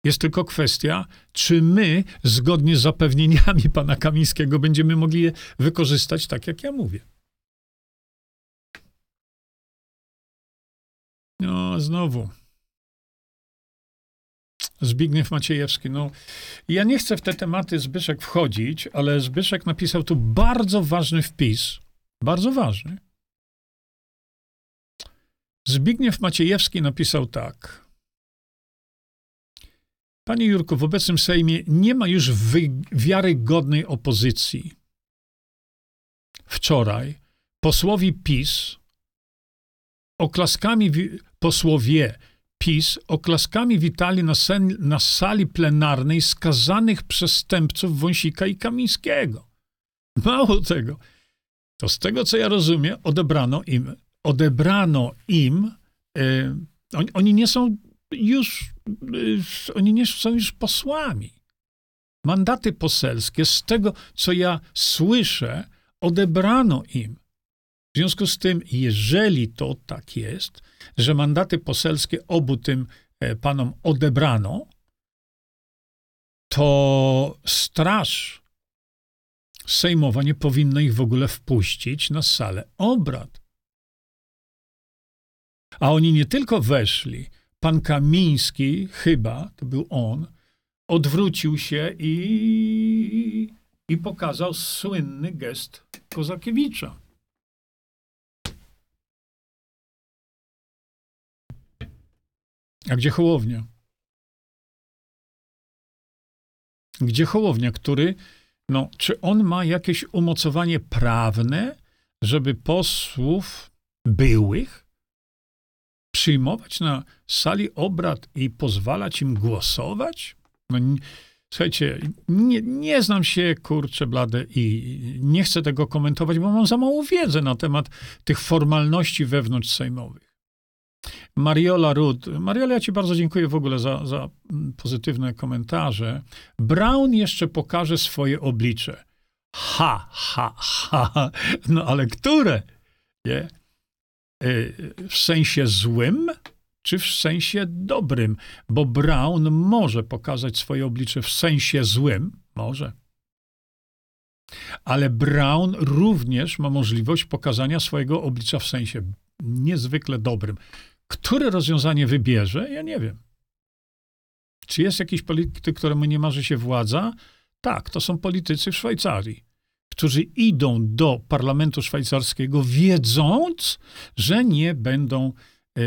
jest tylko kwestia, czy my, zgodnie z zapewnieniami (laughs) pana Kamińskiego, będziemy mogli je wykorzystać tak, jak ja mówię. No, znowu. Zbigniew Maciejewski. No, ja nie chcę w te tematy Zbyszek wchodzić, ale Zbyszek napisał tu bardzo ważny wpis. Bardzo ważny. Zbigniew Maciejewski napisał tak. Panie Jurku, w obecnym Sejmie nie ma już wiarygodnej opozycji. Wczoraj posłowi PiS oklaskami, posłowie PiS oklaskami witali na, sen, na sali plenarnej skazanych przestępców Wąsika i Kamińskiego. Mało tego, to z tego, co ja rozumiem, odebrano im, odebrano im, e, oni, oni, nie są już, e, oni nie są już posłami. Mandaty poselskie, z tego, co ja słyszę, odebrano im. W związku z tym, jeżeli to tak jest, że mandaty poselskie obu tym e, panom odebrano, to straż sejmowa nie powinna ich w ogóle wpuścić na salę obrad. A oni nie tylko weszli, pan Kamiński, chyba, to był on, odwrócił się i, i pokazał słynny gest Kozakiewicza. A gdzie Hołownia? Gdzie Hołownia, który, no, czy on ma jakieś umocowanie prawne, żeby posłów byłych przyjmować na sali obrad i pozwalać im głosować? No, słuchajcie, nie, nie znam się, kurczę, blade i nie chcę tego komentować, bo mam za mało wiedzy na temat tych formalności wewnątrz sejmowych. Mariola Rud. Mariola, ja ci bardzo dziękuję w ogóle za, za pozytywne komentarze. Brown jeszcze pokaże swoje oblicze. Ha, ha, ha. No ale które? Nie? Y, w sensie złym, czy w sensie dobrym? Bo Brown może pokazać swoje oblicze w sensie złym. Może. Ale Brown również ma możliwość pokazania swojego oblicza w sensie niezwykle dobrym. Które rozwiązanie wybierze, ja nie wiem. Czy jest jakiś polityk, któremu nie marzy się władza? Tak, to są politycy w Szwajcarii, którzy idą do parlamentu szwajcarskiego, wiedząc, że nie będą e,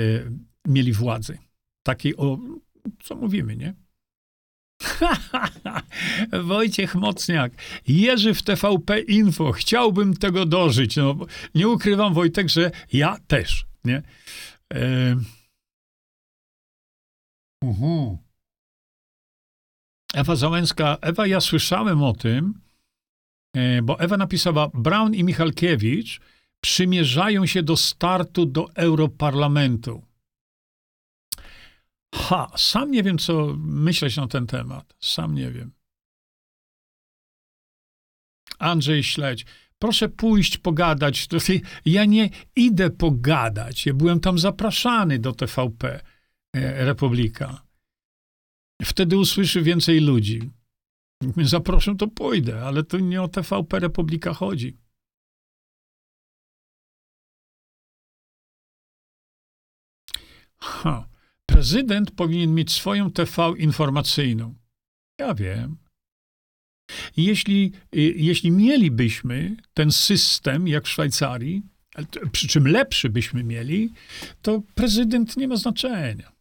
mieli władzy. Takiej, o, co mówimy, nie? (laughs) Wojciech Mocniak, Jerzy w TVP Info, chciałbym tego dożyć. No, nie ukrywam, Wojtek, że ja też, nie? Uh-huh. Ewa Załęska, Ewa, ja słyszałem o tym, e, bo Ewa napisała, Brown i Michalkiewicz przymierzają się do startu do Europarlamentu. Ha, sam nie wiem, co myśleć na ten temat. Sam nie wiem. Andrzej Śledź. Proszę pójść pogadać. Ja nie idę pogadać. Ja byłem tam zapraszany do TVP e, Republika. Wtedy usłyszy więcej ludzi. Jak mnie zaproszą, to pójdę, ale to nie o TVP Republika chodzi. Ha. Prezydent powinien mieć swoją TV informacyjną. Ja wiem. Jeśli, y, jeśli mielibyśmy ten system jak w Szwajcarii, przy czym lepszy byśmy mieli, to prezydent nie ma znaczenia.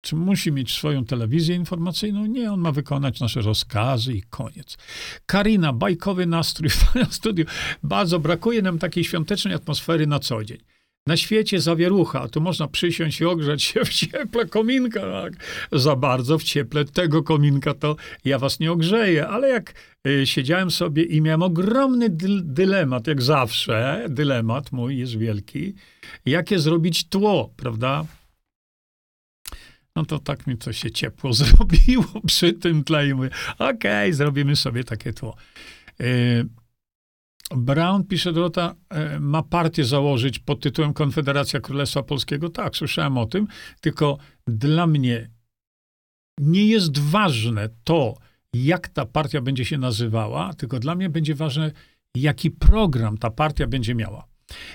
Czy musi mieć swoją telewizję informacyjną? Nie, on ma wykonać nasze rozkazy i koniec. Karina, bajkowy nastrój w (laughs) studiu. Bardzo brakuje nam takiej świątecznej atmosfery na co dzień. Na świecie zawierucha, tu można przysiąść i ogrzać się w cieple kominka. Tak? Za bardzo w cieple tego kominka to ja was nie ogrzeję, ale jak y, siedziałem sobie i miałem ogromny dylemat, jak zawsze, dylemat mój jest wielki, jakie zrobić tło, prawda? No to tak mi to się ciepło (laughs) zrobiło przy tym tle i mówię, okej, okay, zrobimy sobie takie tło. Yy, Brown, pisze Dorota, yy, ma partię założyć pod tytułem Konfederacja Królestwa Polskiego. Tak, słyszałem o tym, tylko dla mnie nie jest ważne to, jak ta partia będzie się nazywała, tylko dla mnie będzie ważne, jaki program ta partia będzie miała.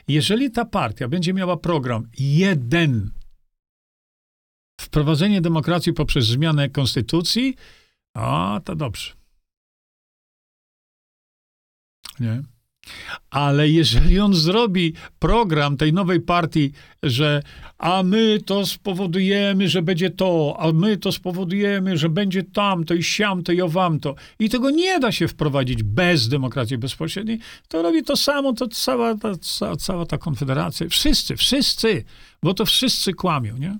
Jeżeli ta partia będzie miała program jeden, wprowadzenie demokracji poprzez zmianę konstytucji, a to dobrze. Nie? Ale jeżeli on zrobi program tej nowej partii, że a my to spowodujemy, że będzie to, a my to spowodujemy, że będzie tamto i siamto i owamto, i tego nie da się wprowadzić bez demokracji bezpośredniej, to robi to samo, to cała ta, cała, ta konfederacja. Wszyscy, wszyscy, bo to wszyscy kłamią, nie?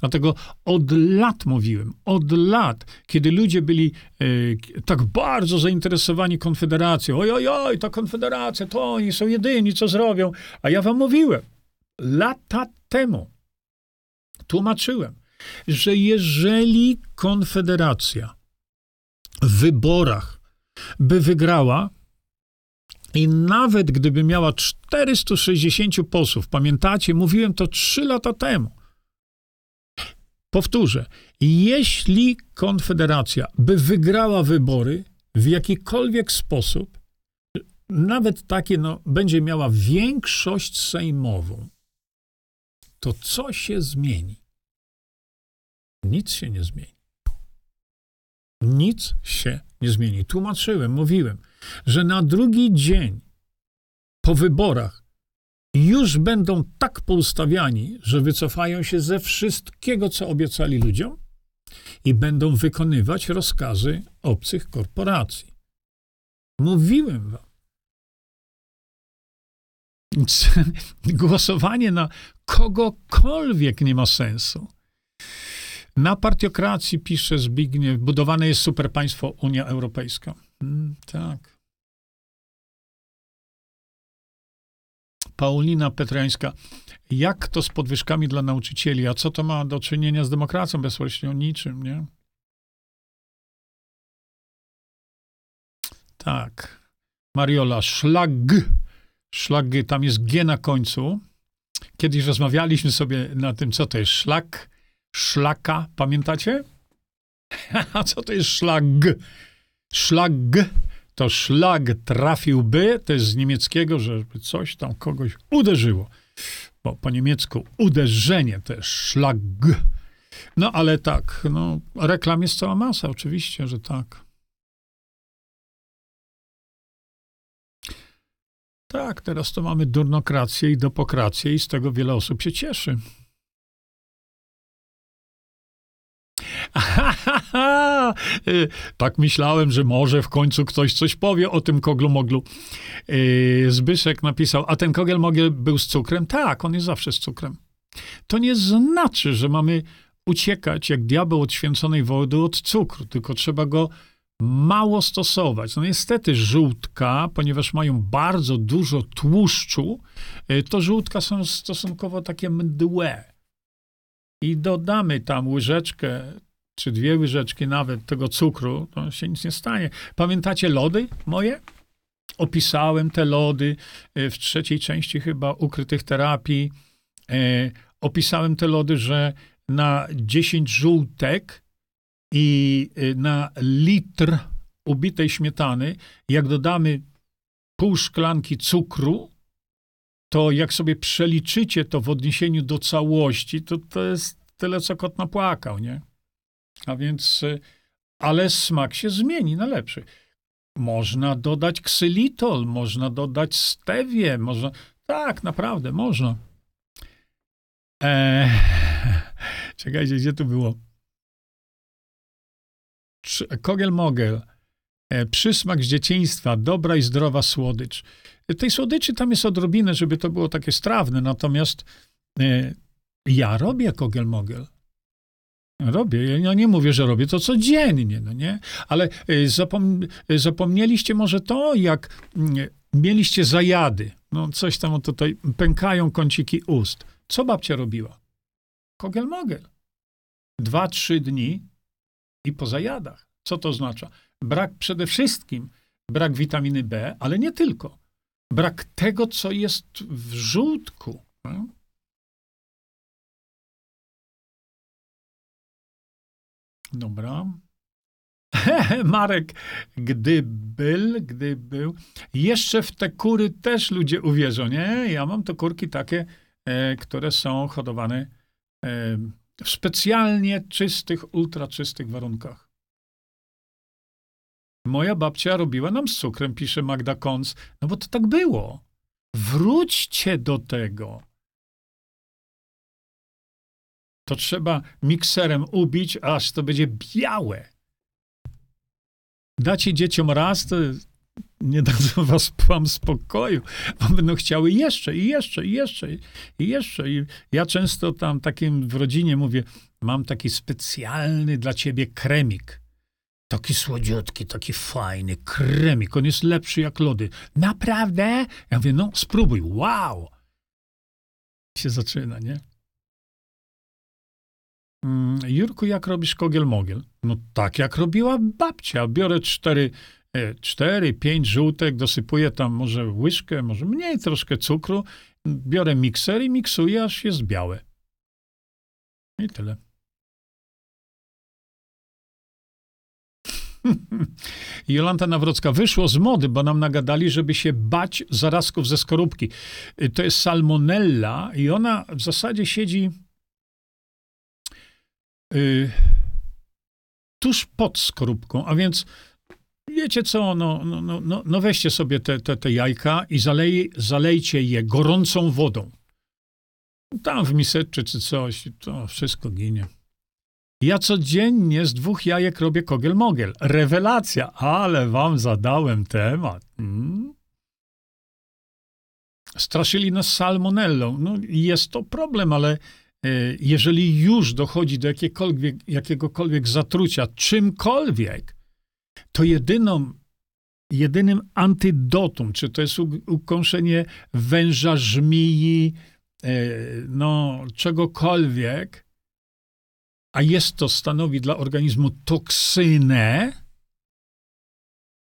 Dlatego od lat mówiłem, od lat, kiedy ludzie byli e, tak bardzo zainteresowani Konfederacją, oj, oj, oj, ta Konfederacja, to oni są jedyni, co zrobią. A ja wam mówiłem, lata temu tłumaczyłem, że jeżeli Konfederacja w wyborach by wygrała, i nawet gdyby miała 460 posłów, pamiętacie, mówiłem to trzy lata temu, Powtórzę, jeśli Konfederacja by wygrała wybory w jakikolwiek sposób, nawet takie, no, będzie miała większość sejmową, to co się zmieni? Nic się nie zmieni. Nic się nie zmieni. Tłumaczyłem, mówiłem, że na drugi dzień po wyborach już będą tak poustawiani, że wycofają się ze wszystkiego, co obiecali ludziom i będą wykonywać rozkazy obcych korporacji. Mówiłem wam. (laughs) Głosowanie na kogokolwiek nie ma sensu. Na partiokracji, pisze Zbigniew, budowane jest superpaństwo Unia Europejska. Hmm, tak. Paulina Petrańska. Jak to z podwyżkami dla nauczycieli? A co to ma do czynienia z demokracją bezpośrednio? Niczym, nie? Tak. Mariola, szlag. Szlag, tam jest G na końcu. Kiedyś rozmawialiśmy sobie na tym, co to jest szlak, szlaka, pamiętacie? (laughs) A co to jest szlag? Szlag to szlag trafiłby, to jest z niemieckiego, żeby coś tam kogoś uderzyło. Bo po niemiecku uderzenie to jest szlag. No ale tak, no, reklam jest cała masa, oczywiście, że tak. Tak, teraz to mamy durnokrację i dopokrację i z tego wiele osób się cieszy. (laughs) tak myślałem, że może w końcu ktoś coś powie o tym koglu-moglu. Y, Zbyszek napisał, a ten kogel-mogel był z cukrem? Tak, on jest zawsze z cukrem. To nie znaczy, że mamy uciekać jak diabeł od święconej wody od cukru, tylko trzeba go mało stosować. No niestety żółtka, ponieważ mają bardzo dużo tłuszczu, y, to żółtka są stosunkowo takie mdłe. I dodamy tam łyżeczkę czy dwie łyżeczki nawet tego cukru, to się nic nie stanie. Pamiętacie lody moje? Opisałem te lody e, w trzeciej części chyba ukrytych terapii. E, opisałem te lody, że na 10 żółtek i e, na litr ubitej śmietany, jak dodamy pół szklanki cukru, to jak sobie przeliczycie to w odniesieniu do całości, to to jest tyle, co kot napłakał, nie? A więc, y, ale smak się zmieni na lepszy. Można dodać ksylitol, można dodać stewię, można, tak, naprawdę, można. Eee, (laughs) czekajcie, gdzie tu było? Kogel-mogel. E, przysmak z dzieciństwa, dobra i zdrowa słodycz. Tej słodyczy tam jest odrobinę, żeby to było takie strawne, natomiast e, ja robię kogel-mogel. Robię. Ja nie mówię, że robię to codziennie, no nie? Ale y, zapom y, zapomnieliście może to, jak mm, mieliście zajady. No coś tam tutaj, pękają kąciki ust. Co babcia robiła? Kogel-mogel. 2-3 dni i po zajadach. Co to oznacza? Brak przede wszystkim, brak witaminy B, ale nie tylko. Brak tego, co jest w żółtku. No? Dobra. (laughs) Marek, gdy był, gdy był. Jeszcze w te kury też ludzie uwierzą, nie? Ja mam to kurki takie, e, które są hodowane e, w specjalnie czystych, ultraczystych warunkach. Moja babcia robiła nam z cukrem, pisze Magda Kons, no bo to tak było. Wróćcie do tego. To trzeba mikserem ubić, aż to będzie białe. Dacie dzieciom raz, to nie dadzą (laughs) was wam spokoju, bo będą chciały jeszcze i jeszcze i jeszcze i jeszcze. I ja często tam takim w rodzinie mówię, mam taki specjalny dla ciebie kremik. Taki słodziutki, taki fajny kremik. On jest lepszy jak lody. Naprawdę? Ja mówię, no spróbuj. Wow! Się zaczyna, nie? Mm, Jurku, jak robisz kogiel-mogiel? No tak, jak robiła babcia. Biorę cztery, e, cztery, pięć żółtek, dosypuję tam może łyżkę, może mniej, troszkę cukru. Biorę mikser i miksuję, aż jest białe. I tyle. (laughs) Jolanta Nawrocka. Wyszło z mody, bo nam nagadali, żeby się bać zarazków ze skorupki. Y, to jest salmonella i ona w zasadzie siedzi y, tuż pod skorupką, a więc wiecie co, no, no, no, no, no weźcie sobie te, te, te jajka i zalej, zalejcie je gorącą wodą. Tam w miseczce czy coś, to wszystko ginie. Ja codziennie z dwóch jajek robię kogiel-mogiel. Rewelacja, ale wam zadałem temat. Hmm? Straszyli nas salmonellą. No, jest to problem, ale e, jeżeli już dochodzi do jakiegokolwiek zatrucia czymkolwiek, to jedyną, jedynym antydotum, czy to jest ukąszenie węża, żmii, e, no czegokolwiek, a jest to stanowi dla organizmu toksynę,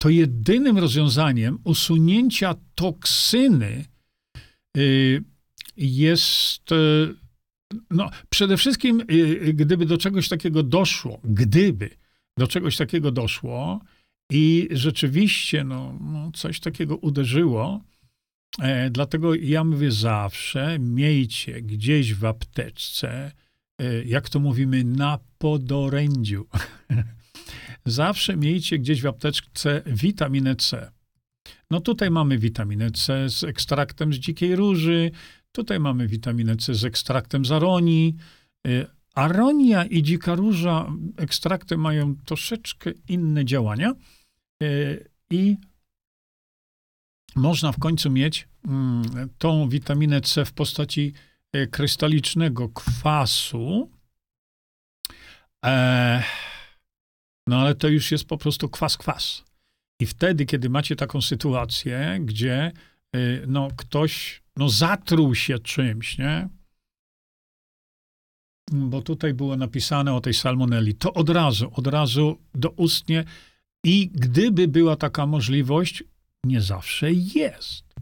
to jedynym rozwiązaniem usunięcia toksyny y, jest y, no, przede wszystkim, y, gdyby do czegoś takiego doszło, gdyby do czegoś takiego doszło i rzeczywiście no, no coś takiego uderzyło, e, dlatego ja mówię zawsze, miejcie gdzieś w apteczce E, jak to mówimy, na podorędziu. (laughs) Zawsze miejcie gdzieś w apteczce witaminę C. No tutaj mamy witaminę C z ekstraktem z dzikiej róży, tutaj mamy witaminę C z ekstraktem z aronii. E, aronia i dzika róża ekstrakty mają troszeczkę inne działania e, i można w końcu mieć mm, tą witaminę C w postaci E, krystalicznego kwasu. E, no ale to już jest po prostu kwas, kwas. I wtedy, kiedy macie taką sytuację, gdzie no, ktoś no, zatruł się czymś, nie? Bo tutaj było napisane o tej salmonelli. To od razu, od razu doustnie. I gdyby była taka możliwość, nie zawsze jest,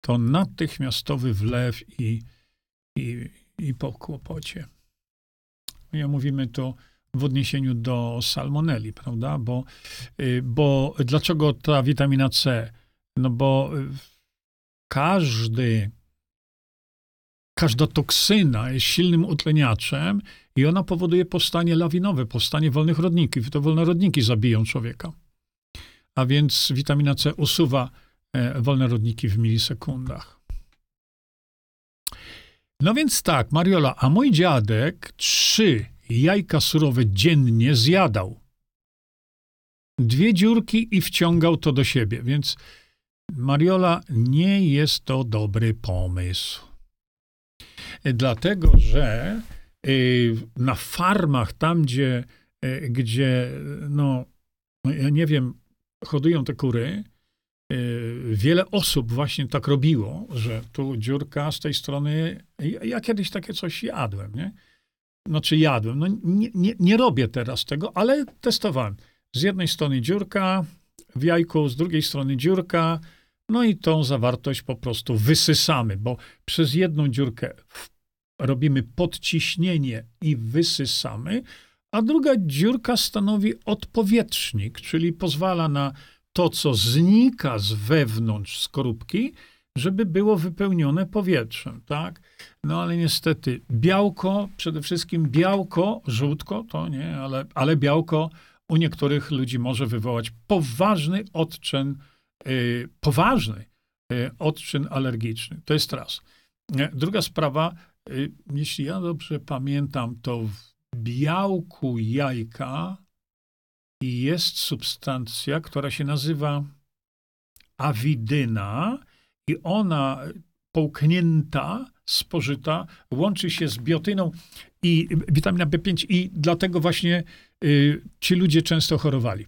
to natychmiastowy wlew i i, i po kłopocie. Ja mówimy to w odniesieniu do salmoneli, prawda? Bo, y, bo dlaczego ta witamina C? No bo każdy, każda toksyna jest silnym utleniaczem i ona powoduje powstanie lawinowe, powstanie wolnych rodników. To wolne rodniki zabiją człowieka. A więc witamina C usuwa e, wolne rodniki w milisekundach. No więc tak, Mariola, a mój dziadek trzy jajka surowe dziennie zjadał. Dwie dziurki i wciągał to do siebie, więc Mariola, nie jest to dobry pomysł. Dlatego, że y, na farmach, tam gdzie, y, gdzie no, no, ja nie wiem, hodują te kury, Y, wiele osób właśnie tak robiło, że tu dziurka z tej strony. Ja, kiedyś takie coś jadłem, nie? znaczy jadłem. No nie, nie, nie robię teraz tego, ale testowałem. Z jednej strony dziurka w jajku, z drugiej strony dziurka, no i tą zawartość po prostu wysysamy, bo przez jedną dziurkę robimy podciśnienie i wysysamy, a druga dziurka stanowi odpowietrznik, czyli pozwala na to, co znika z wewnątrz skorupki, żeby było wypełnione powietrzem, tak? No ale niestety białko, przede wszystkim białko, żółtko, to nie, ale, ale białko u niektórych ludzi może wywołać poważny odczyn, yy, poważny yy, odczyn alergiczny. To jest raz. Druga sprawa, yy, jeśli ja dobrze pamiętam, to w białku jajka jest substancja, która się nazywa awidyna i ona połknięta, spożyta, łączy się z biotyną i witamina B5 i dlatego właśnie y, ci ludzie często chorowali.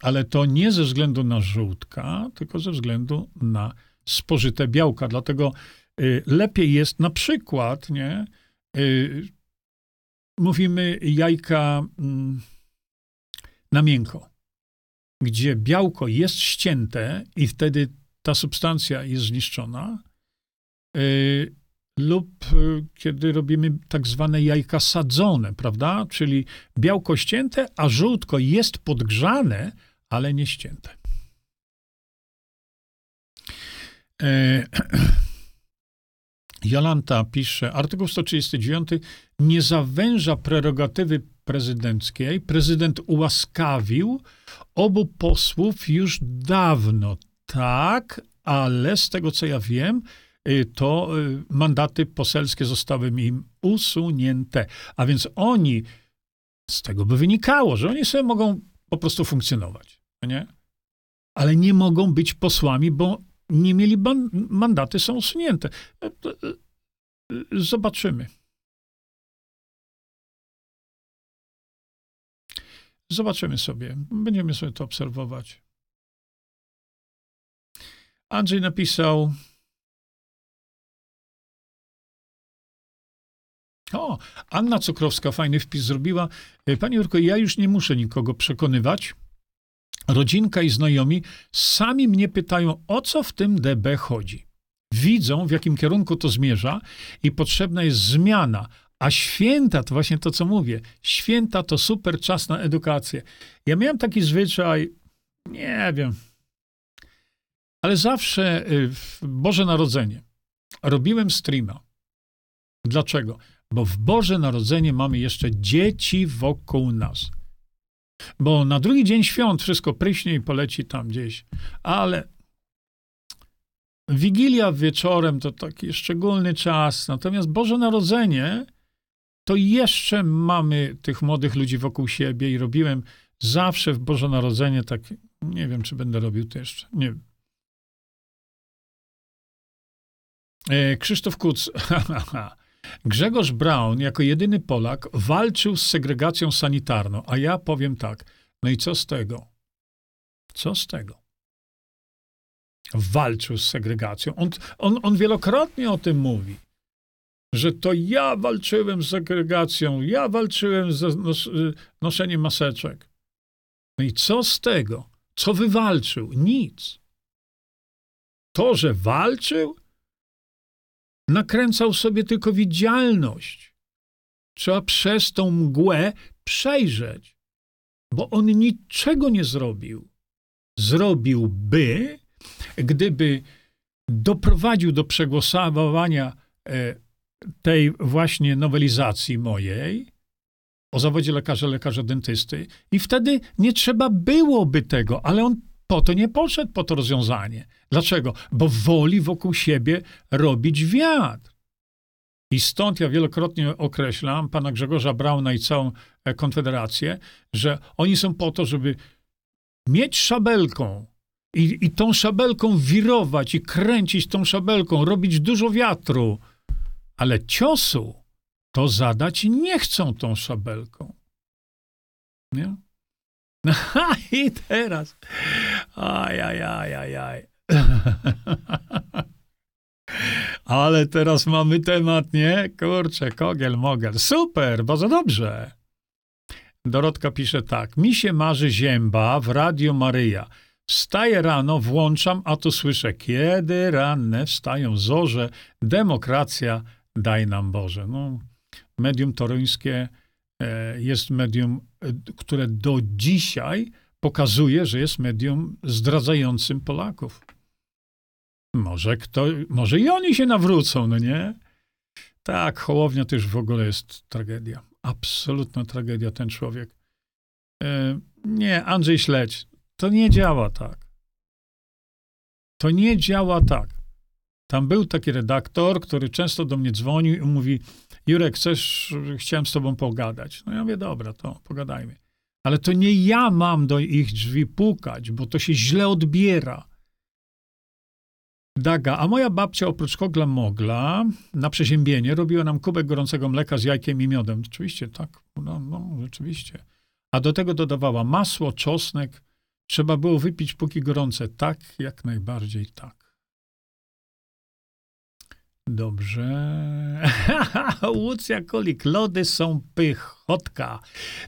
Ale to nie ze względu na żółtka, tylko ze względu na spożyte białka. Dlatego y, lepiej jest na przykład, nie, y, mówimy jajka mm, na miękko, gdzie białko jest ścięte i wtedy ta substancja jest zniszczona, yy, lub yy, kiedy robimy tak zwane jajka sadzone, prawda? Czyli białko ścięte, a żółtko jest podgrzane, ale nie ścięte. Yy, (clears throat) Jolanta pisze, artykuł 139 nie zawęża prerogatywy prezydenckiej. Prezydent ułaskawił obu posłów już dawno. Tak, ale z tego co ja wiem, y, to y, mandaty poselskie zostały im usunięte. A więc oni, z tego by wynikało, że oni sobie mogą po prostu funkcjonować, nie? Ale nie mogą być posłami, bo nie mieli mandaty, są usunięte. Y, zobaczymy. Zobaczymy sobie. Będziemy sobie to obserwować. Andrzej napisał. O, Anna Cukrowska fajny wpis zrobiła. E, Panie Jurko, ja już nie muszę nikogo przekonywać. Rodzinka i znajomi sami mnie pytają, o co w tym DB chodzi. Widzą, w jakim kierunku to zmierza i potrzebna jest zmiana, a święta, to właśnie to, co mówię, święta to super czas na edukację. Ja miałem taki zwyczaj, nie wiem, ale zawsze y, w Boże Narodzenie robiłem streama. Dlaczego? Bo w Boże Narodzenie mamy jeszcze dzieci wokół nas. Bo na drugi dzień świąt wszystko pryśnie i poleci tam gdzieś. Ale Wigilia wieczorem to taki szczególny czas. Natomiast Boże Narodzenie to jeszcze mamy tych młodych ludzi wokół siebie i robiłem zawsze w Boże Narodzenie tak, nie wiem, czy będę robił to jeszcze, nie wiem. Krzysztof Kuc. (laughs) Grzegorz Braun jako jedyny Polak walczył z segregacją sanitarną, a ja powiem tak, no i co z tego? Co z tego? Walczył z segregacją. On, on, on wielokrotnie o tym mówi że to ja walczyłem z segregacją, ja walczyłem z nos noszeniem maseczek. No i co z tego? Co wywalczył? Nic. To, że walczył, nakręcał sobie tylko widzialność. Trzeba przez tą mgłę przejrzeć, bo on niczego nie zrobił. Zrobiłby, gdyby doprowadził do przegłosowania e, tej właśnie nowelizacji mojej o zawodzie lekarza, lekarza dentysty i wtedy nie trzeba byłoby tego, ale on po to nie poszedł, po to rozwiązanie. Dlaczego? Bo woli wokół siebie robić wiatr. I stąd ja wielokrotnie określam pana Grzegorza Brauna i całą e, Konfederację, że oni są po to, żeby mieć szabelką i, i tą szabelką wirować i kręcić tą szabelką, robić dużo wiatru, ale ciosu to zadać nie chcą tą szabelką. Nie? (laughs) No i teraz. Aj, aj, aj, aj, aj. (laughs) Ale teraz mamy temat, nie? Kurczę, kogel, mogel. Super, bardzo dobrze. Dorotka pisze tak. Mi się marzy zięba w Radio Maryja. Wstaję rano, włączam, a tu słyszę, kiedy ranne wstają zorze, demokracja, daj nam Boże. No, medium toruńskie e, jest medium, e, które do dzisiaj pokazuje, że jest medium zdradzającym Polaków. Może kto, może i oni się nawrócą, no nie? Tak, Hołownia też w ogóle jest tragedia. Absolutna tragedia ten człowiek. E, nie, Andrzej Śledź, to nie działa tak. To nie działa tak. Tam był taki redaktor, który często do mnie dzwonił i mówi: Jurek, chcesz, chciałem z tobą pogadać. No ja mówię: Dobra, to pogadajmy. Ale to nie ja mam do ich drzwi pukać, bo to się źle odbiera. Daga, a moja babcia oprócz kogla mogla na przeziębienie robiła nam kubek gorącego mleka z jajkiem i miodem. Oczywiście, tak, no, no rzeczywiście. A do tego dodawała masło, czosnek. Trzeba było wypić póki gorące. Tak, jak najbardziej tak. Dobrze. (laughs) Łucja Kolik, lody są pychotka.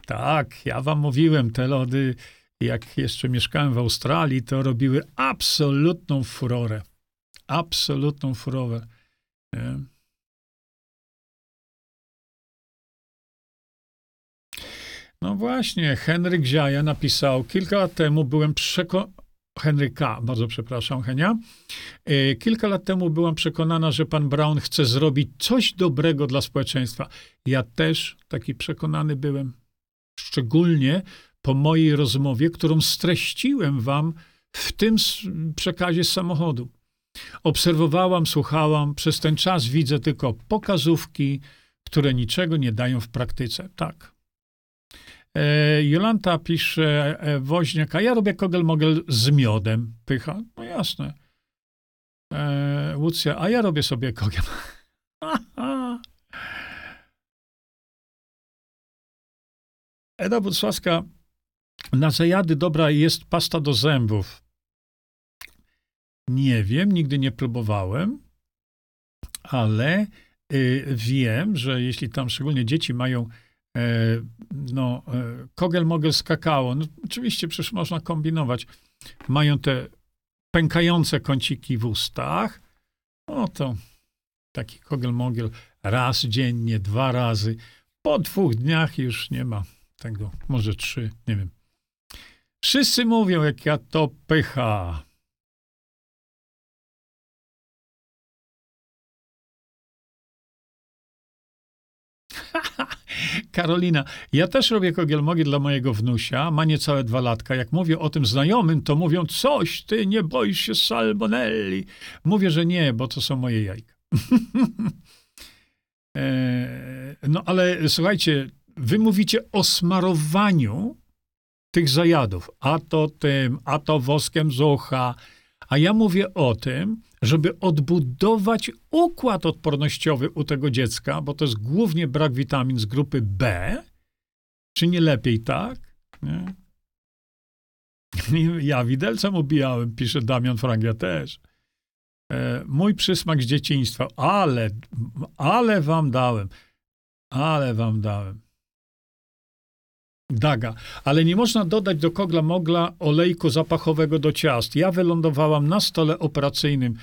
Tak, ja wam mówiłem, te lody, jak jeszcze mieszkałem w Australii, to robiły absolutną furorę absolutną furorę. Nie? No właśnie, Henryk Ziaja napisał, kilka lat temu byłem przekonany, Henryka, bardzo przepraszam, Henia. E, kilka lat temu byłam przekonana, że pan Brown chce zrobić coś dobrego dla społeczeństwa. Ja też taki przekonany byłem. Szczególnie po mojej rozmowie, którą streściłem wam w tym przekazie samochodu. Obserwowałam, słuchałam, przez ten czas widzę tylko pokazówki, które niczego nie dają w praktyce. Tak. E, Jolanta pisze, e, woźniak, a ja robię kogel-mogel z miodem. Pycha. No jasne. E, Łucja, a ja robię sobie kogel. (laughs) Eda Bucławska, na zajady dobra jest pasta do zębów. Nie wiem, nigdy nie próbowałem, ale y, wiem, że jeśli tam szczególnie dzieci mają e, no, e, kogel-mogel z kakao, no, oczywiście przecież można kombinować, mają te pękające kąciki w ustach, no to taki kogel-mogel raz dziennie, dwa razy, po dwóch dniach już nie ma tego, może trzy, nie wiem. Wszyscy mówią, jak ja to pycha. (laughs) Karolina, ja też robię kogielmogi dla mojego wnusia, ma niecałe dwa latka. Jak mówię o tym znajomym, to mówią, coś, ty nie boisz się salmonelli. Mówię, że nie, bo to są moje jajka. (laughs) E, no ale słuchajcie, wy mówicie o smarowaniu tych zajadów. A to tym, a to woskiem z ucha. A ja mówię o tym, żeby odbudować układ odpornościowy u tego dziecka, bo to jest głównie brak witamin z grupy B. Czy nie lepiej tak? Nie? (laughs) Ja widelcem ubijałem, pisze Damian Frangia też. E, mój przysmak z dzieciństwa, ale, ale wam dałem, ale wam dałem. Daga. Ale nie można dodać do kogla mogla olejku zapachowego do ciast. Ja wylądowałam na stole operacyjnym.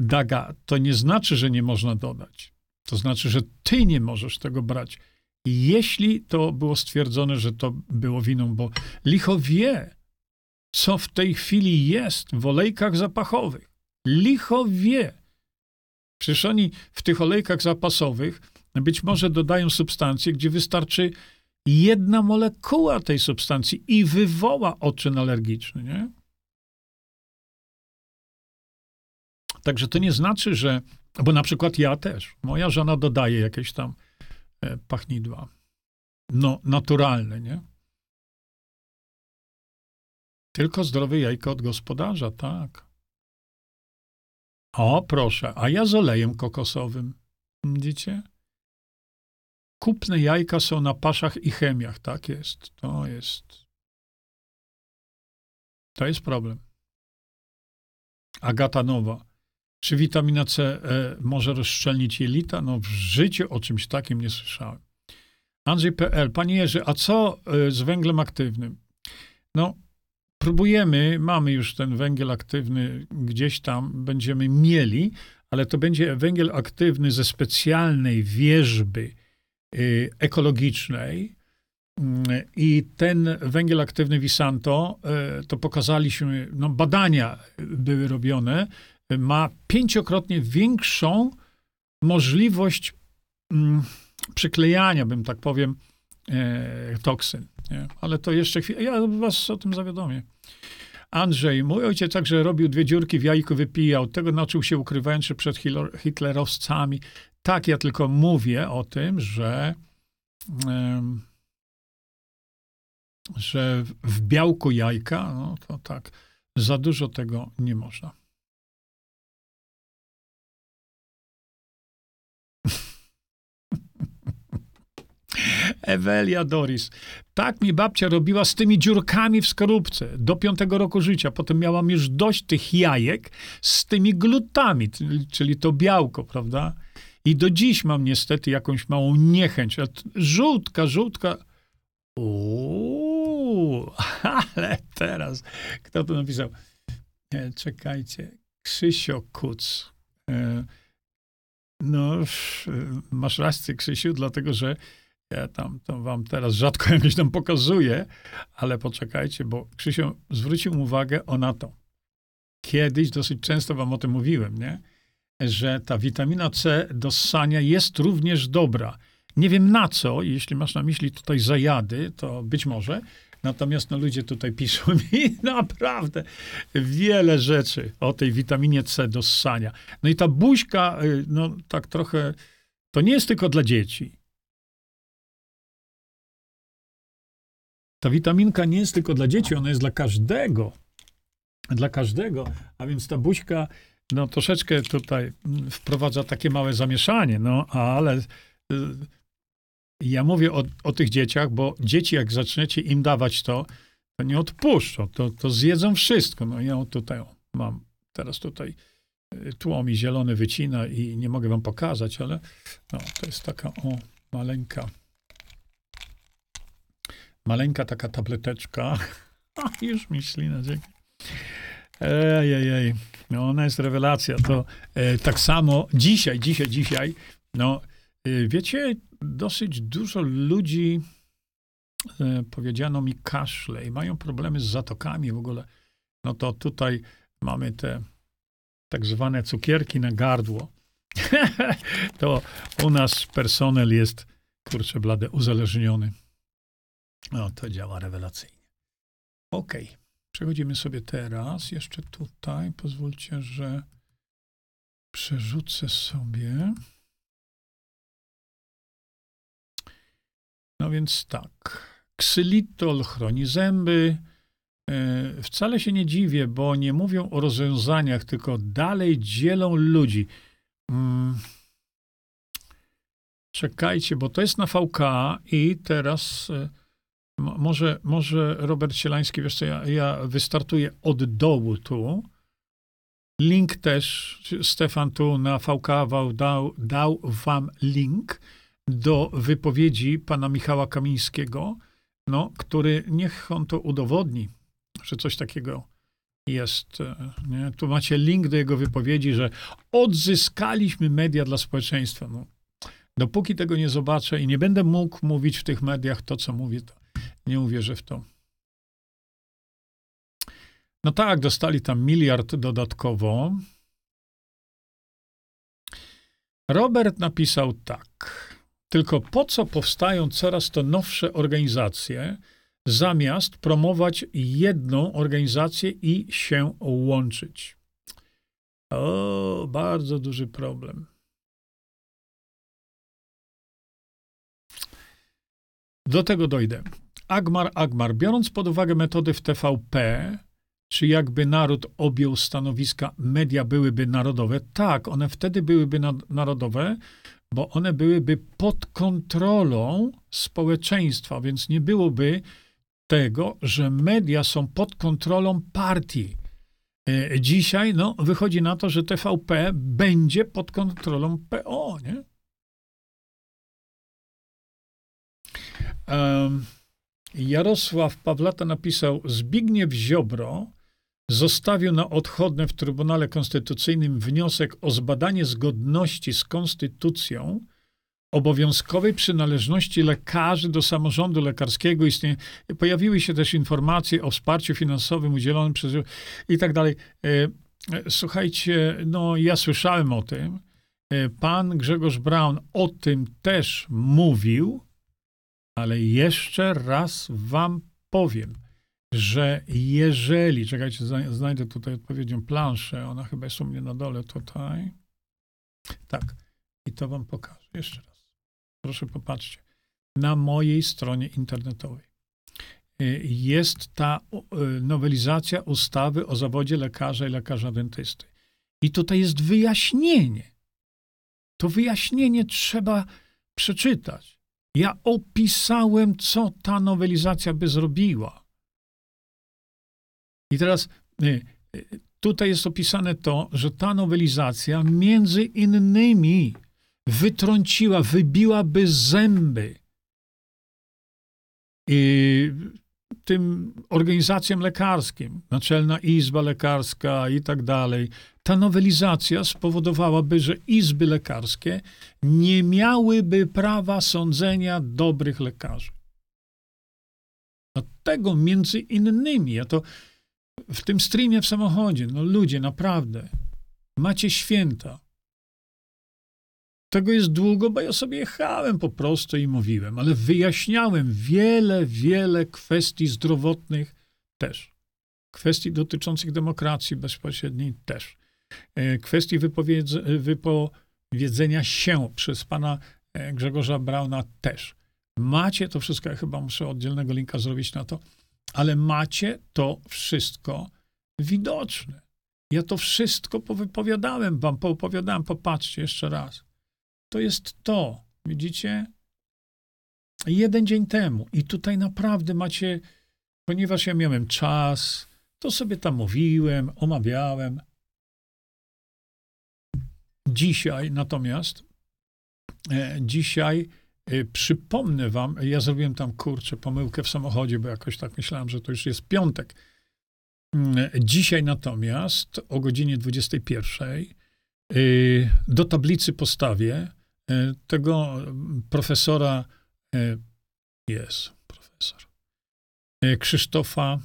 Daga, to nie znaczy, że nie można dodać. To znaczy, że ty nie możesz tego brać. Jeśli to było stwierdzone, że to było winą, bo licho wie, co w tej chwili jest w olejkach zapachowych. Licho wie. Przecież oni w tych olejkach zapasowych być może dodają substancje, gdzie wystarczy jedna molekuła tej substancji i wywoła odczyn alergiczny, nie? Także to nie znaczy, że, bo na przykład ja też, moja żona dodaje jakieś tam e, pachnidła. No, naturalne, nie? Tylko zdrowe jajko od gospodarza, tak. O, proszę, a ja z olejem kokosowym. Widzicie? Kupne jajka są na paszach i chemiach. Tak jest. To jest. To jest problem. Agata Nowa. Czy witamina C e, może rozszczelnić jelita? No w życiu o czymś takim nie słyszałem. Andrzej.pl. Panie Jerzy, a co e, z węglem aktywnym? No, próbujemy, mamy już ten węgiel aktywny gdzieś tam, będziemy mieli, ale to będzie węgiel aktywny ze specjalnej wierzby ekologicznej. Mm, I ten węgiel aktywny Visanto, y, to pokazaliśmy, no badania były robione, ma pięciokrotnie większą możliwość mm, przyklejania, bym tak powiem, toksyn. Nie? Ale to jeszcze chwilę. Ja was o tym zawiadomię. Andrzej, mój ojciec także robił dwie dziurki w jajku, wypijał. Tego nauczył się ukrywając się przed hitlerowcami. Tak, ja tylko mówię o tym, że, że w białku jajka, no to tak, za dużo tego nie można. (laughs) Ewelia Doris. Tak mi babcia robiła z tymi dziurkami w skorupce do piątego roku życia. Potem miałam już dość tych jajek z tymi glutami, czyli to białko, prawda? I do dziś mam niestety jakąś małą niechęć. Żółtka, żółtka. Uuu, (laughs) ale teraz, kto to napisał? Nie, czekajcie. Krzysio Kuc. E, no, masz rację, Krzysiu, dlatego że ja tam to wam teraz rzadko (laughs) jakieś tam pokazuję, ale poczekajcie, bo Krzysiu zwrócił uwagę o na to. Kiedyś dosyć często wam o tym mówiłem, nie? Że ta witamina C do ssania jest również dobra. Nie wiem na co, jeśli masz na myśli tutaj zajady, to być może. Natomiast no, ludzie tutaj piszą (laughs) mi naprawdę wiele rzeczy o tej witaminie C do ssania. No i ta buźka, y, no tak trochę, to nie jest tylko dla dzieci. Ta witaminka nie jest tylko dla dzieci, ona jest dla każdego. Dla każdego. A więc ta buźka, no troszeczkę tutaj wprowadza takie małe zamieszanie, no ale y, ja mówię o, o tych dzieciach, bo dzieci jak zaczniecie im dawać to, to nie odpuszczą, to, to zjedzą wszystko. No ja tutaj mam teraz tutaj y, tłomi zielony wycina i nie mogę wam pokazać, ale no, to jest taka o maleńka Maleńka taka tableteczka. (laughs) Już mi ślina, dzięki. Ejej, no ona jest rewelacja. To e, tak samo dzisiaj, dzisiaj, dzisiaj, no e, wiecie, dosyć dużo ludzi e, powiedziano mi kaszle i mają problemy z zatokami w ogóle. No to tutaj mamy te tak zwane cukierki na gardło. (laughs) to u nas personel jest, kurczę blade, uzależniony. No, to działa rewelacyjnie. Ok. Przechodzimy sobie teraz jeszcze tutaj. Pozwólcie, że przerzucę sobie. No więc tak. Ksylitol chroni zęby. E, wcale się nie dziwię, bo nie mówią o rozwiązaniach, tylko dalej dzielą ludzi. Mm. Czekajcie, bo to jest na VK i teraz e, może, może Robert Sielański, wiesz co, ja, ja wystartuję od dołu tu. Link też, Stefan tu na VK dał, dał wam link do wypowiedzi pana Michała Kamińskiego, no, który niech on to udowodni, że coś takiego jest. E, nie? Tu macie link do jego wypowiedzi, że odzyskaliśmy media dla społeczeństwa. No, dopóki tego nie zobaczę i nie będę mógł mówić w tych mediach to, co mówię, to nie uwierzę w to. No tak, dostali tam miliard dodatkowo. Robert napisał tak. Tylko po co powstają coraz to nowsze organizacje, zamiast promować jedną organizację i się łączyć? O, bardzo duży problem. Do tego dojdę. Agmar, Agmar, biorąc pod uwagę metody w TVP, czy jakby naród objął stanowiska, media byłyby narodowe? Tak, one wtedy byłyby narodowe, bo one byłyby pod kontrolą społeczeństwa, więc nie byłoby tego, że media są pod kontrolą partii. E, dzisiaj no, wychodzi na to, że TVP będzie pod kontrolą PO, nie? Um, Jarosław Pawlata napisał: Zbigniew Ziobro zostawił na odchodne w Trybunale Konstytucyjnym wniosek o zbadanie zgodności z konstytucją obowiązkowej przynależności lekarzy do samorządu lekarskiego. Istnieje, pojawiły się też informacje o wsparciu finansowym udzielonym przez i tak dalej. E, e, słuchajcie, no ja słyszałem o tym. E, pan Grzegorz Braun o tym też mówił, ale jeszcze raz wam powiem, że jeżeli, czekajcie, znajdę tutaj odpowiednią planszę, ona chyba jest u mnie na dole tutaj. Tak, i to wam pokażę jeszcze raz. Proszę popatrzcie. Na mojej stronie internetowej y, jest ta y, nowelizacja ustawy o zawodzie lekarza i lekarza dentysty. I tutaj jest wyjaśnienie. To wyjaśnienie trzeba przeczytać. Ja opisałem, co ta nowelizacja by zrobiła. I teraz y, tutaj jest opisane to, że ta nowelizacja między innymi wytrąciła, wybiłaby zęby tym organizacjom lekarskim, Naczelna Izba Lekarska i tak dalej, ta nowelizacja spowodowałaby, że izby lekarskie nie miałyby prawa sądzenia dobrych lekarzy. Dlatego między innymi, ja to w tym streamie w samochodzie, no ludzie, naprawdę, macie święta. Tego jest długo, bo ja sobie jechałem po prostu i mówiłem, ale wyjaśniałem wiele, wiele kwestii zdrowotnych też. Kwestii dotyczących demokracji bezpośredniej też. E, kwestii wypowiedzenia się przez pana e, Grzegorza Brauna też. Macie to wszystko, ja chyba muszę oddzielnego linka zrobić na to, ale macie to wszystko widoczne. Ja to wszystko powypowiadałem wam, poopowiadałem, popatrzcie jeszcze raz. To jest to, widzicie? Jeden dzień temu. I tutaj naprawdę macie, ponieważ ja miałem czas, to sobie tam mówiłem, omawiałem. Dzisiaj natomiast, e, dzisiaj e, przypomnę wam, ja zrobiłem tam kurczę pomyłkę w samochodzie, bo jakoś tak myślałem, że to już jest piątek. Mm, dzisiaj natomiast o godzinie 21 y, do tablicy postawię tego profesora e, jest profesor e, Krzysztofa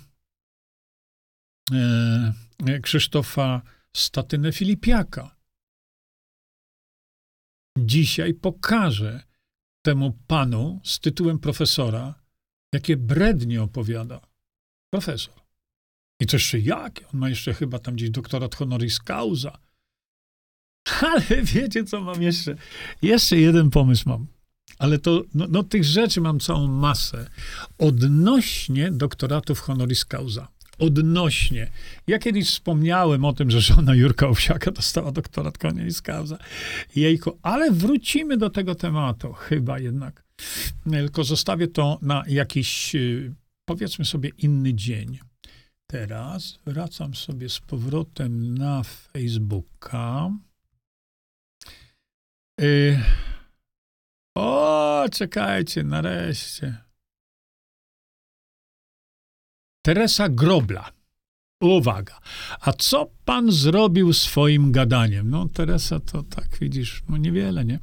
Krzysztofa Statynę Filipiaka. Dzisiaj pokażę temu panu z tytułem profesora, jakie brednie opowiada. Profesor. I to jeszcze jak? On ma jeszcze chyba tam gdzieś doktorat honoris causa. (laughs) Ale wiecie, co mam jeszcze? Jeszcze jeden pomysł mam. Ale to, no, no, tych rzeczy mam całą masę. Odnośnie doktoratów honoris causa. Odnośnie. Ja kiedyś wspomniałem o tym, że żona Jurka Owsiaka dostała doktorat honoris causa. Jejku, ale wrócimy do tego tematu, chyba jednak. Tylko zostawię to na jakiś, y, powiedzmy sobie, inny dzień. Teraz wracam sobie z powrotem na Facebooka. Y... O, czekajcie, nareszcie. Teresa Grobla. Uwaga. A co pan zrobił swoim gadaniem? No, Teresa, to tak widzisz, no niewiele, nie?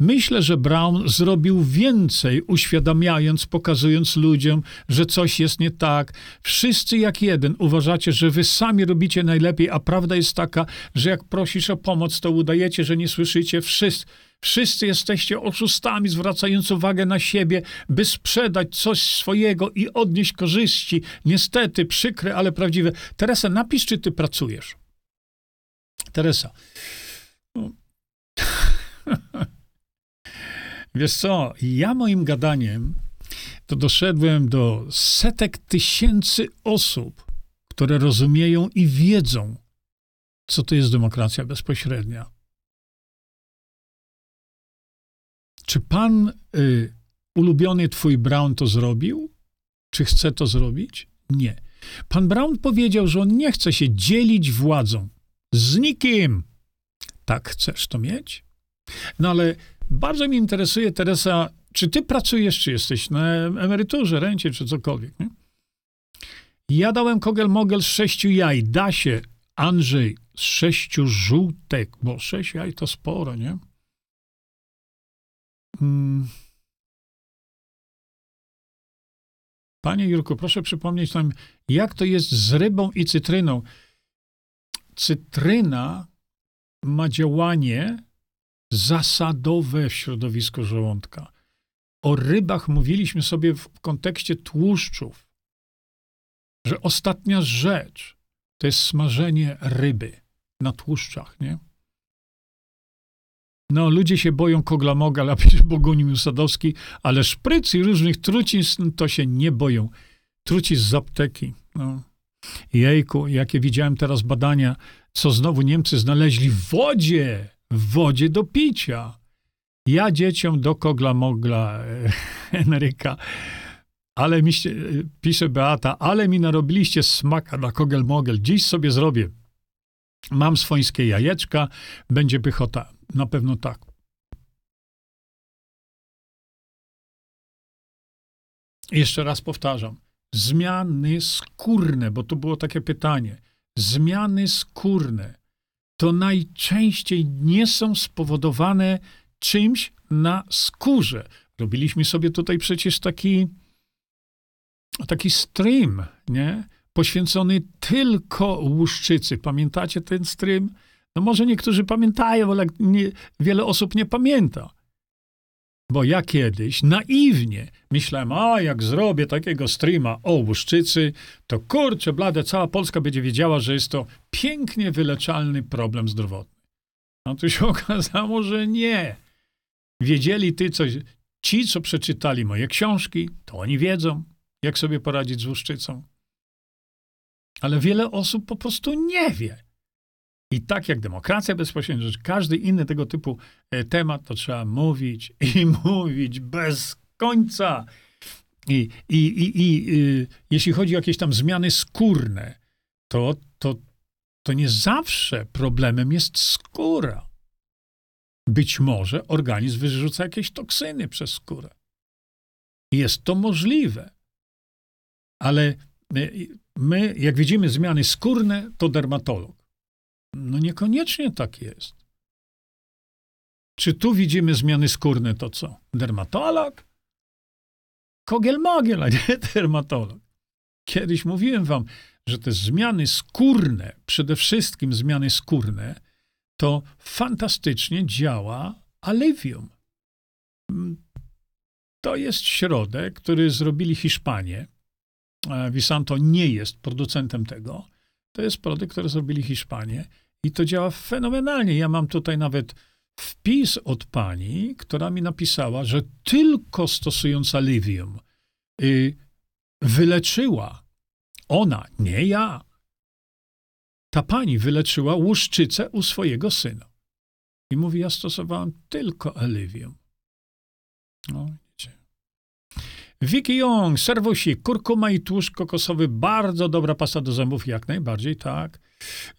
Myślę, że Brown zrobił więcej, uświadamiając, pokazując ludziom, że coś jest nie tak. Wszyscy jak jeden uważacie, że wy sami robicie najlepiej, a prawda jest taka, że jak prosisz o pomoc, to udajecie, że nie słyszycie. Wszyscy, wszyscy jesteście oszustami, zwracając uwagę na siebie, by sprzedać coś swojego i odnieść korzyści. Niestety, przykre, ale prawdziwe. Teresa, napisz, czy ty pracujesz. Teresa. No. (laughs) Wiesz co, ja moim gadaniem to doszedłem do setek tysięcy osób, które rozumieją i wiedzą, co to jest demokracja bezpośrednia. Czy pan y, ulubiony twój Brown to zrobił? Czy chce to zrobić? Nie. Pan Brown powiedział, że on nie chce się dzielić władzą. Z nikim. Tak chcesz to mieć? No ale bardzo mnie interesuje, Teresa, czy ty pracujesz, czy jesteś na emeryturze, rencie, czy cokolwiek, nie? Ja dałem kogel-mogel z sześciu jaj. Da się, Andrzej, z sześciu żółtek, bo sześć jaj to sporo, nie? Hmm. Panie Jurku, proszę przypomnieć nam, jak to jest z rybą i cytryną. Cytryna ma działanie zasadowe w środowisku żołądka. O rybach mówiliśmy sobie w kontekście tłuszczów, że ostatnia rzecz to jest smażenie ryby na tłuszczach, nie? No, ludzie się boją kogla-moga, (laughs) napisze Bogunił Sadowski, ale szpryc i różnych trucizn to się nie boją. Trucizn z apteki. No. Jejku, jakie widziałem teraz badania, co znowu Niemcy znaleźli w wodzie, w wodzie do picia. Ja dzieciom do kogla-mogla, (laughs) Henryka, ale mi się, pisze Beata, ale mi narobiliście smaka na kogel-mogel. Dziś sobie zrobię. Mam swońskie jajeczka, będzie pychota. Na pewno tak. Jeszcze raz powtarzam. Zmiany skórne, bo to było takie pytanie. Zmiany skórne to najczęściej nie są spowodowane czymś na skórze. Robiliśmy sobie tutaj przecież taki, taki stream, nie? Poświęcony tylko łuszczycy. Pamiętacie ten stream? No może niektórzy pamiętają, ale nie, wiele osób nie pamięta. Bo ja kiedyś naiwnie myślałem, a jak zrobię takiego streama o łuszczycy, to kurczę blade, cała Polska będzie wiedziała, że jest to pięknie wyleczalny problem zdrowotny. No tu się (laughs) okazało, że nie. Wiedzieli ty coś, ci, co przeczytali moje książki, to oni wiedzą, jak sobie poradzić z łuszczycą. Ale wiele osób po prostu nie wie. I tak jak demokracja bezpośrednia, że każdy inny tego typu e, temat, to trzeba mówić i (laughs) mówić bez końca. I, i, i, i y, jeśli chodzi o jakieś tam zmiany skórne, to, to, to nie zawsze problemem jest skóra. Być może organizm wyrzuca jakieś toksyny przez skórę. Jest to możliwe. Ale my, jak widzimy zmiany skórne, to dermatolog. No niekoniecznie tak jest. Czy tu widzimy zmiany skórne, to co? Dermatolog? Kogiel-mogiel, a nie (laughs) dermatolog. Kiedyś mówiłem wam, że te zmiany skórne, przede wszystkim zmiany skórne, to fantastycznie działa Alivium. To jest środek, który zrobili Hiszpanie. Visanto nie jest producentem tego. To jest produkt, który zrobili Hiszpanie i to działa fenomenalnie. Ja mam tutaj nawet wpis od pani, która mi napisała, że tylko stosując alivium y, wyleczyła ona, nie ja. Ta pani wyleczyła łuszczycę u swojego syna. I mówi, ja stosowałam tylko alivium. No, Vicky Young, serwusik, kurkuma i tłuszcz kokosowy, bardzo dobra pasta do zębów, jak najbardziej, tak.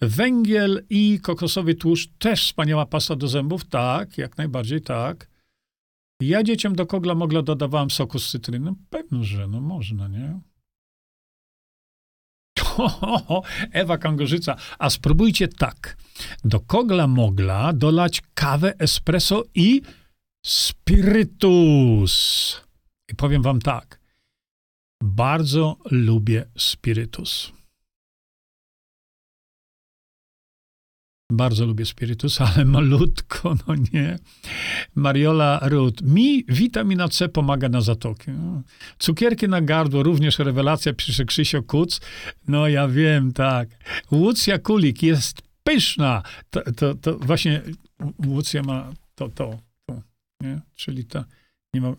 Węgiel i kokosowy tłuszcz, też wspaniała pasta do zębów, tak, jak najbardziej, tak. Ja dzieciom do kogla mogla dodawałam soku z cytryny, no, pewno, że no można, nie? (laughs) Ewa Kangorzyca, a spróbujcie tak. Do kogla mogla dolać kawę, espresso i spirytus. I powiem wam tak. Bardzo lubię spirytus. Bardzo lubię spirytus, (laughs) ale malutko, no nie. Mariola Ruth. Mi witamina C pomaga na zatoki. Cukierki na gardło, również rewelacja, pisze Krzysio Kuc. No ja wiem, tak. Łucja Kulik jest pyszna. To, to, to właśnie Łucja ma to, to, to, nie? Czyli ta, nie ma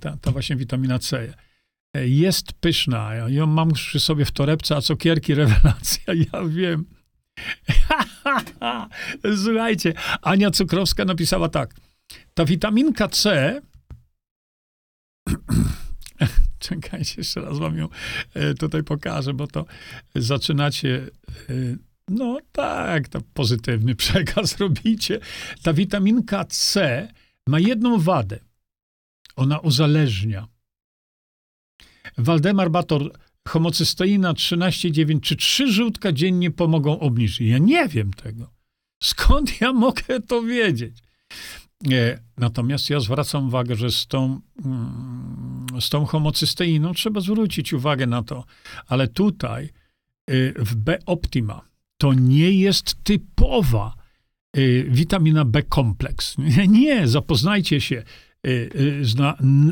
ta, ta właśnie witamina C jest pyszna. Ja ją mam przy sobie w torebce, a cukierki rewelacja, (laughs) ja wiem. (laughs) Słuchajcie, Ania Cukrowska napisała tak. Ta witaminka C (clears throat) czekajcie, jeszcze raz wam ją e, tutaj pokażę, bo to zaczynacie, e, no tak, to pozytywny (laughs) przekaz robicie. Ta witaminka C ma jedną wadę. Ona uzależnia. Waldemar Bator, homocysteina 13,9, czy trzy żółtka dziennie pomogą obniżyć? Ja nie wiem tego. Skąd ja mogę to wiedzieć? Natomiast ja zwracam uwagę, że z tą, mm, z tą homocysteiną trzeba zwrócić uwagę na to. Ale tutaj y, w B-optima to nie jest typowa y, witamina B-kompleks. Nie, zapoznajcie się, y,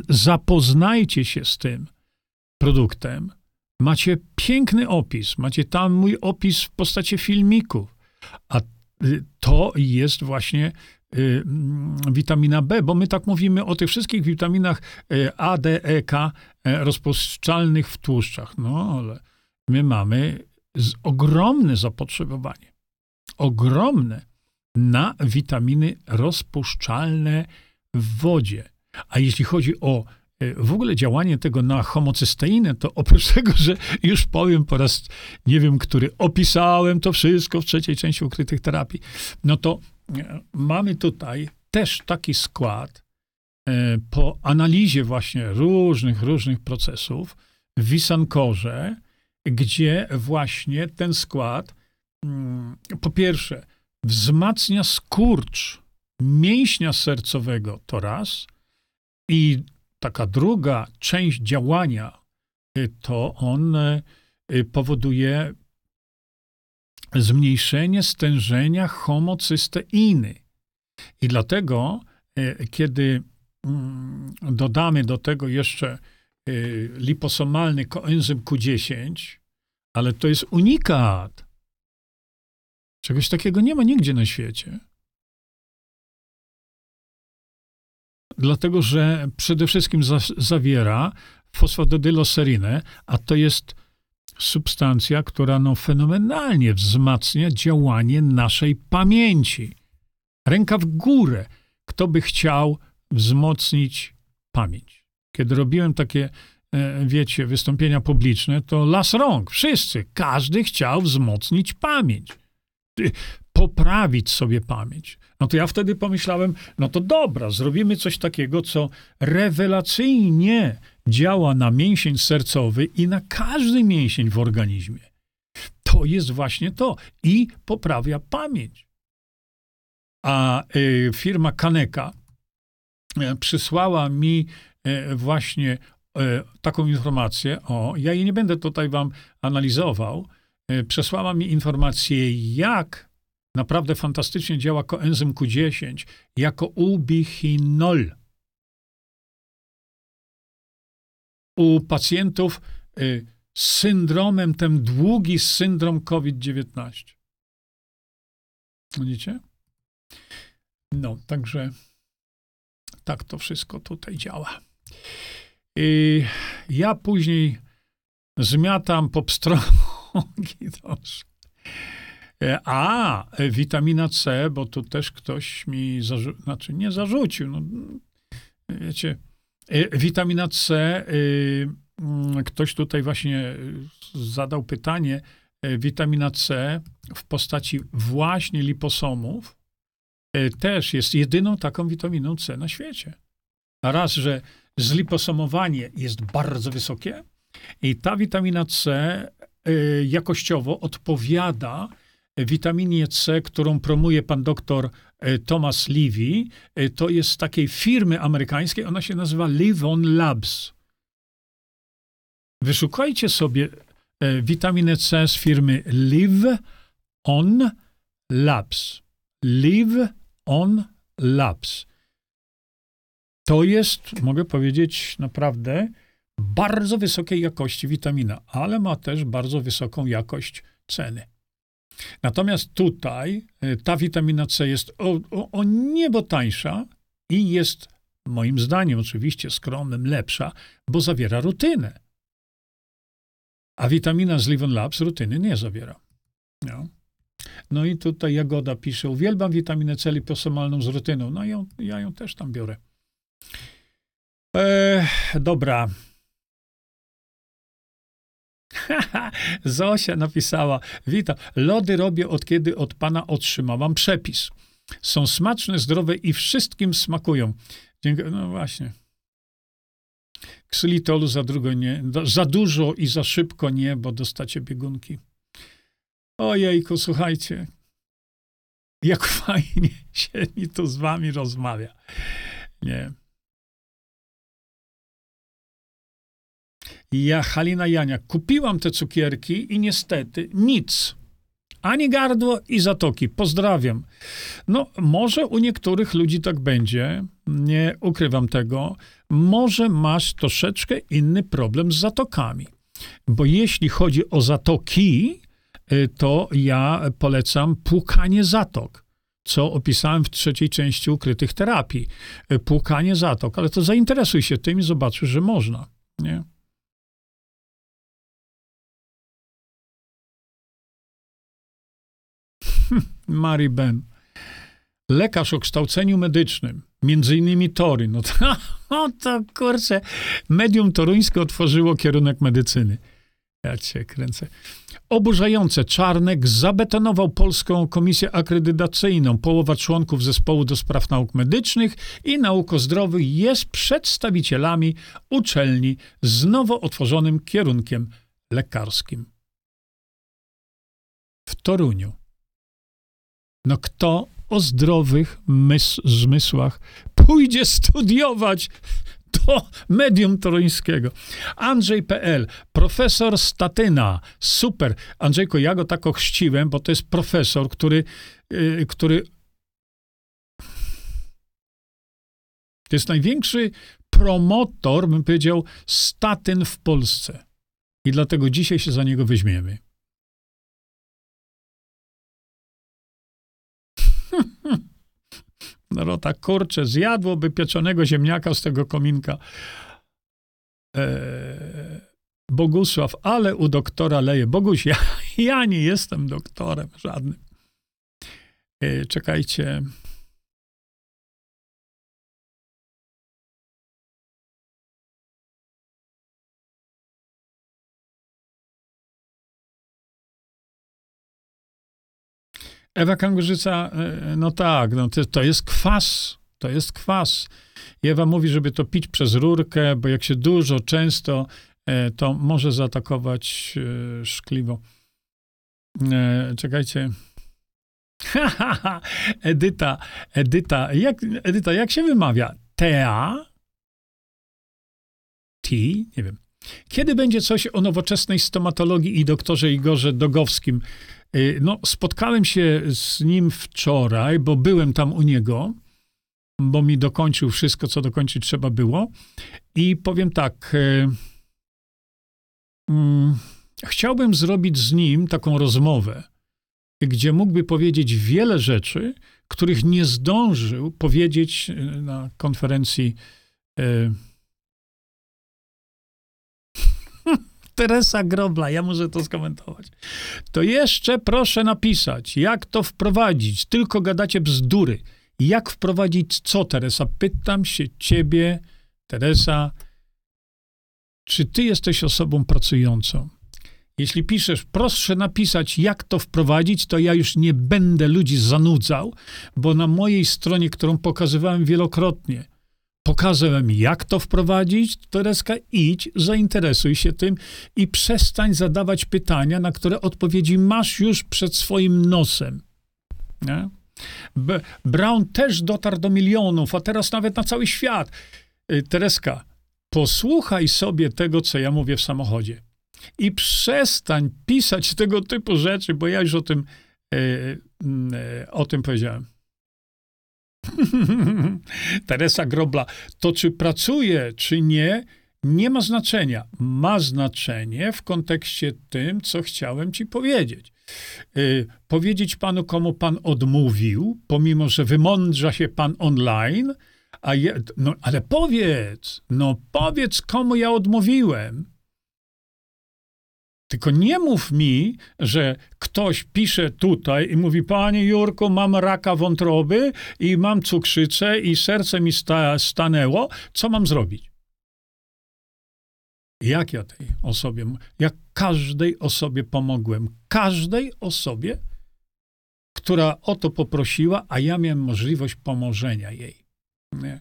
zapoznajcie się z tym produktem. Macie piękny opis, macie tam mój opis w postaci filmików, a to jest właśnie Y, mm, witamina B, bo my tak mówimy o tych wszystkich witaminach y, A, D, E, K e, rozpuszczalnych w tłuszczach. No, ale my mamy ogromne zapotrzebowanie, ogromne na witaminy rozpuszczalne w wodzie. A jeśli chodzi o y, w ogóle działanie tego na homocysteinę, to oprócz (laughs) tego, że już powiem po raz nie wiem, który opisałem to wszystko w trzeciej części ukrytych terapii, no to mamy tutaj też taki skład e, po analizie właśnie różnych, różnych procesów w Wisankorze, gdzie właśnie ten skład mm, po pierwsze wzmacnia skurcz mięśnia sercowego to raz i taka druga część działania e, to on e, powoduje zmniejszenie stężenia homocysteiny. I dlatego, kiedy mm, dodamy do tego jeszcze liposomalny koenzym Q10, ale to jest unikat. Czegoś takiego nie ma nigdzie na świecie. Dlatego, że przede wszystkim zawiera fosfododyloserinę, a to jest substancja, która no, fenomenalnie wzmacnia działanie naszej pamięci. Ręka w górę. Kto by chciał wzmocnić pamięć? Kiedy robiłem takie, e, wiecie, wystąpienia publiczne, to las rąk. Wszyscy, każdy chciał wzmocnić pamięć. Poprawić sobie pamięć. No to ja wtedy pomyślałem, no to dobra, zrobimy coś takiego, co rewelacyjnie działa na mięsień sercowy i na każdy mięsień w organizmie. To jest właśnie to. I poprawia pamięć. A y, firma Kaneka y, przysłała mi y, właśnie taką informację, o, ja jej nie będę tutaj wam analizował, przesłała mi informację, jak naprawdę fantastycznie działa koenzym Q10 jako ubichinol. u pacjentów y, z syndromem, ten długi syndrom COVID-19. Widzicie? No, także tak to wszystko tutaj działa. I ja później zmiatam po pstrągi (laughs) e, A, witamina C, bo tu też ktoś mi zarzucił, znaczy nie zarzucił, no, wiecie, E, witamina C. Mm, ktoś tutaj właśnie zadał pytanie. E, witamina C w postaci właśnie liposomów e, też jest jedyną taką witaminą C na świecie. Raz, że zliposomowanie jest bardzo wysokie i ta witamina C jakościowo odpowiada witaminie C, którą promuje pan doktor e, Thomas Levy. E, to jest z takiej firmy amerykańskiej, ona się nazywa Live On Labs. Wyszukajcie sobie e, witaminę C z firmy Live On Labs. Live On Labs. To jest, mogę powiedzieć, naprawdę bardzo wysokiej jakości witamina, ale ma też bardzo wysoką jakość ceny. Natomiast tutaj y, ta witamina C jest o, o, o niebo tańsza i jest, moim zdaniem oczywiście skromnym, lepsza, bo zawiera rutynę. A witamina z Livon Labs rutyny nie zawiera. No. no i tutaj Jagoda pisze, uwielbiam witaminę C liposomalną z rutyną. No ją, ja ją też tam biorę. E, dobra. (laughs) Zosia napisała, witam, lody robię od kiedy od pana otrzymałam przepis. Są smaczne, zdrowe i wszystkim smakują. Dziękuję. No właśnie. Ksylitolu za drugo nie, za dużo i za szybko nie, bo dostacie biegunki. Ojejku, słuchajcie, jak (laughs) fajnie się mi tu z wami rozmawia. Nie. Ja, Halina Jania, kupiłam te cukierki i niestety nic. Ani gardło i zatoki. Pozdrawiam. No, może u niektórych ludzi tak będzie, nie ukrywam tego. Może masz troszeczkę inny problem z zatokami. Bo jeśli chodzi o zatoki, y, to ja polecam płukanie zatok, co opisałem w trzeciej części ukrytych terapii. Y, płukanie zatok, ale to zainteresuj się tym i zobaczysz, że można. Nie? Mary Ben. Lekarz o kształceniu medycznym, między innymi Tory. No to, (laughs) o to kurczę, medium toruńskie otworzyło kierunek medycyny. Ja cię kręcę. Oburzające. Czarnek zabetonował Polską Komisję Akredytacyjną. Połowa członków zespołu do spraw nauk medycznych i nauk o zdrowiu jest przedstawicielami uczelni z nowo otworzonym kierunkiem lekarskim. W Toruniu. No kto o zdrowych mys- zmysłach pójdzie studiować do medium toruńskiego. Andrzej.pl, profesor Statyna, super. Andrzejko, ja go tak ochrzciłem, bo to jest profesor, który, yy, który to jest największy promotor, bym powiedział, statyn w Polsce. I dlatego dzisiaj się za niego weźmiemy. No kurczę, zjadłoby pieczonego ziemniaka z tego kominka. Eee, Bogusław, ale u doktora leje. Boguś, ja, (laughs) ja nie jestem doktorem żadnym. Eee, czekajcie. Ewa Kangurzyca, e, no tak, no to, to jest kwas. To jest kwas. Ewa mówi, żeby to pić przez rurkę, bo jak się dużo, często, e, to może zaatakować e, szkliwo. Czekajcie. Edyta, Edyta, jak, Edyta, jak się wymawia? Tea? T? Nie wiem. Kiedy będzie coś o nowoczesnej stomatologii i doktorze Igorze Dogowskim? Y, no, spotkałem się z nim wczoraj, bo byłem tam u niego, bo mi dokończył wszystko, co dokończyć trzeba było. I powiem tak. Y, mm, chciałbym zrobić z nim taką rozmowę, gdzie mógłby powiedzieć wiele rzeczy, których nie zdążył powiedzieć y, na konferencji Teresa Grobla, ja muszę to skomentować. To jeszcze proszę napisać, jak to wprowadzić. Tylko gadacie bzdury. Jak wprowadzić co, Teresa? Pytam się ciebie, Teresa, czy ty jesteś osobą pracującą? Jeśli piszesz, proszę napisać, jak to wprowadzić, to ja już nie będę ludzi zanudzał, bo na mojej stronie, którą pokazywałem wielokrotnie, pokazałem, jak to wprowadzić, Tereska, idź, zainteresuj się tym i przestań zadawać pytania, na które odpowiedzi masz już przed swoim nosem. Nie? Brown też dotarł do milionów, a teraz nawet na cały świat. Y, Tereska, posłuchaj sobie tego, co ja mówię w samochodzie. I przestań pisać tego typu rzeczy, bo ja już o tym, e, e, o tym powiedziałem. (laughs) Teresa Grobla, to czy pracuje, czy nie, nie ma znaczenia. Ma znaczenie w kontekście tym, co chciałem ci powiedzieć. Yy, powiedzieć panu, komu pan odmówił, pomimo że wymądrza się pan online, a je, no, ale powiedz, no powiedz, komu ja odmówiłem. Tylko nie mów mi, że ktoś pisze tutaj i mówi, panie Jurku, mam raka wątroby i mam cukrzycę i serce mi sta stanęło, co mam zrobić? Jak ja tej osobie, jak każdej osobie pomogłem. Każdej osobie, która o to poprosiła, a ja miałem możliwość pomożenia jej. Nie?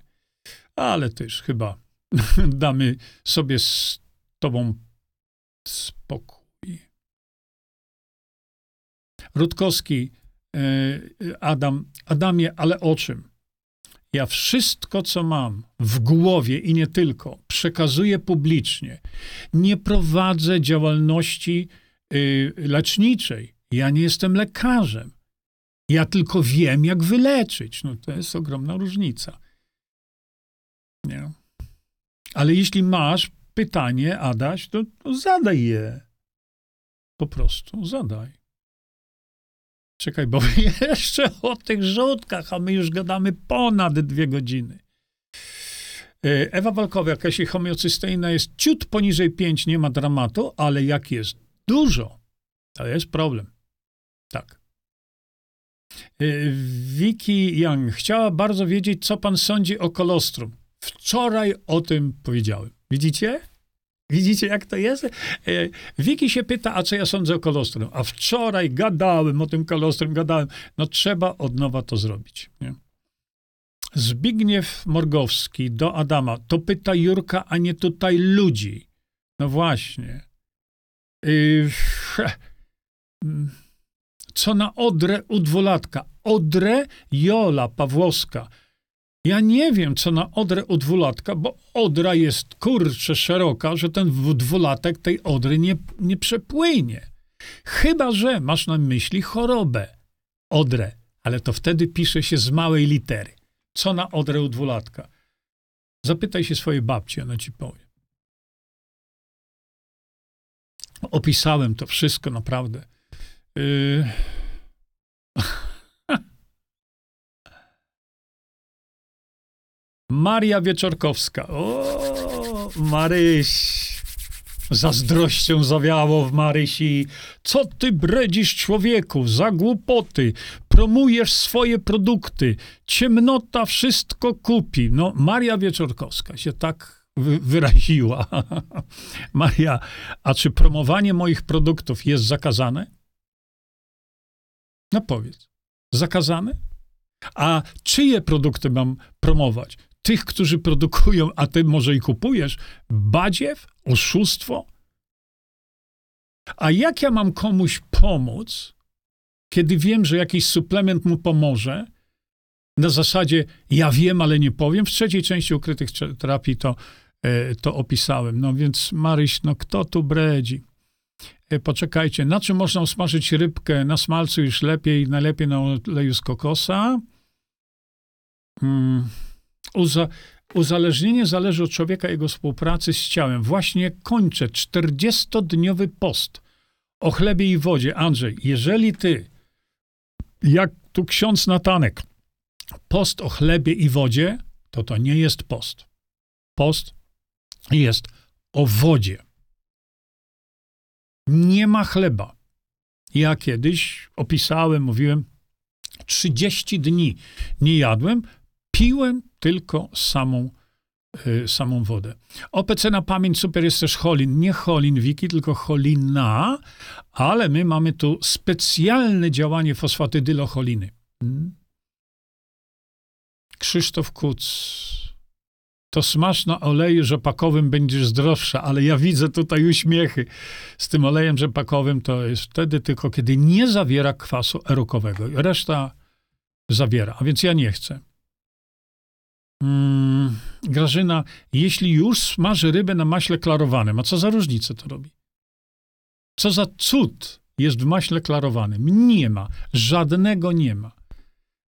Ale też chyba (laughs) damy sobie z tobą spokój. Rutkowski, e, Adam, Adamie, ale o czym? Ja wszystko, co mam w głowie i nie tylko, przekazuję publicznie. Nie prowadzę działalności y, leczniczej. Ja nie jestem lekarzem. Ja tylko wiem, jak wyleczyć. No to jest ogromna różnica. Nie. Ale jeśli masz pytanie, Adaś, to, to zadaj je. Po prostu zadaj. Czekaj, bo (laughs) jeszcze o tych żółtkach, a my już gadamy ponad dwie godziny. E, Ewa Walkowiak, jeśli homeocysteina jest ciut poniżej 5, nie ma dramatu, ale jak jest dużo, to jest problem. Tak. E, Vicky Young chciała bardzo wiedzieć, co pan sądzi o kolostrum. Wczoraj o tym powiedziałem. Widzicie? Widzicie, jak to jest? Wiki się pyta, a co ja sądzę o kolostrum? A wczoraj gadałem o tym kolostrum, gadałem. No trzeba od nowa to zrobić. Nie? Zbigniew Morgowski do Adama. To pyta Jurka, a nie tutaj ludzi. No właśnie. Co na Odrę u dwulatka? Odrę Jola Pawłowska. Ja nie wiem, co na Odrę u dwulatka, bo Odra jest kurczę szeroka, że ten dwulatek tej Odry nie, nie przepłynie. Chyba, że masz na myśli chorobę, Odrę, ale to wtedy pisze się z małej litery. Co na Odrę u dwulatka? Zapytaj się swojej babci, ona ci powie. Opisałem to wszystko naprawdę. Yy... Maria Wieczorkowska. O, Maryś. Zazdrością zawiało w Marysi. Co ty bredzisz człowieku? Za głupoty. Promujesz swoje produkty. Ciemnota wszystko kupi. No, Maria Wieczorkowska się tak wyraziła. (laughs) Maria, a czy promowanie moich produktów jest zakazane? No powiedz. Zakazane? A czyje produkty mam promować? Tych, którzy produkują, a ty może i kupujesz, badziew, oszustwo? A jak ja mam komuś pomóc, kiedy wiem, że jakiś suplement mu pomoże, na zasadzie ja wiem, ale nie powiem. W trzeciej części ukrytych terapii to, e, to opisałem. No więc Maryś, no kto tu bredzi? E, poczekajcie, na czym można usmażyć rybkę? Na smalcu już lepiej, najlepiej na oleju z kokosa. Hmm. Uza, uzależnienie zależy od człowieka jego współpracy z ciałem. Właśnie kończę 40-dniowy post o chlebie i wodzie. Andrzej, jeżeli ty, jak tu ksiądz Natanek, post o chlebie i wodzie, to to nie jest post. Post jest o wodzie. Nie ma chleba. Ja kiedyś opisałem, mówiłem, 30 dni nie jadłem, piłem tylko samą, y, samą wodę. OPC na pamięć super jest też cholin. Nie cholin wiki, tylko cholina, ale my mamy tu specjalne działanie fosfatydylocholiny. Hmm? Krzysztof Kuc. To smaż na oleju rzepakowym będziesz zdrowsza, ale ja widzę tutaj uśmiechy. Z tym olejem rzepakowym to jest wtedy tylko, kiedy nie zawiera kwasu erokowego. Reszta zawiera, a więc ja nie chcę. Hmm, Grażyna, jeśli już smaży rybę na maśle klarowanym, a co za różnicę to robi? Co za cud jest w maśle klarowanym? Nie ma. Żadnego nie ma.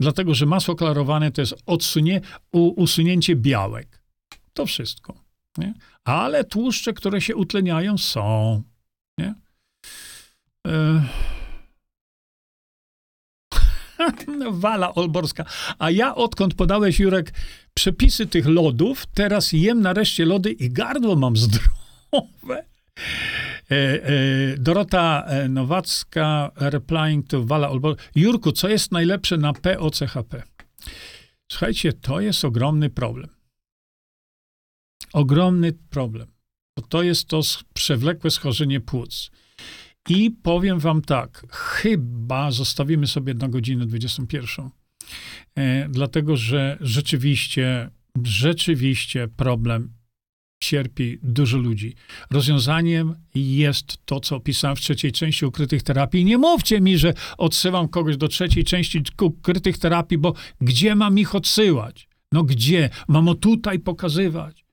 Dlatego, że masło klarowane to jest odsunie, usunięcie białek. To wszystko. Nie? Ale tłuszcze, które się utleniają, są. Nie? E (laughs) Wala Olborska. A ja odkąd podałeś, Jurek, przepisy tych lodów, teraz jem nareszcie lody i gardło mam zdrowe. E, e, Dorota e, Nowacka, replying to Wala Olborska. Jurku, co jest najlepsze na POCHP? Słuchajcie, to jest ogromny problem. Ogromny problem. to, to jest to przewlekłe schorzenie płuc. I powiem wam tak, chyba zostawimy sobie na godzinę 21. E, dlatego, że rzeczywiście, rzeczywiście problem cierpi dużo ludzi. Rozwiązaniem jest to, co opisałem w trzeciej części ukrytych terapii. Nie mówcie mi, że odsyłam kogoś do trzeciej części ukrytych terapii, bo gdzie mam ich odsyłać? No gdzie? Mam o tutaj pokazywać.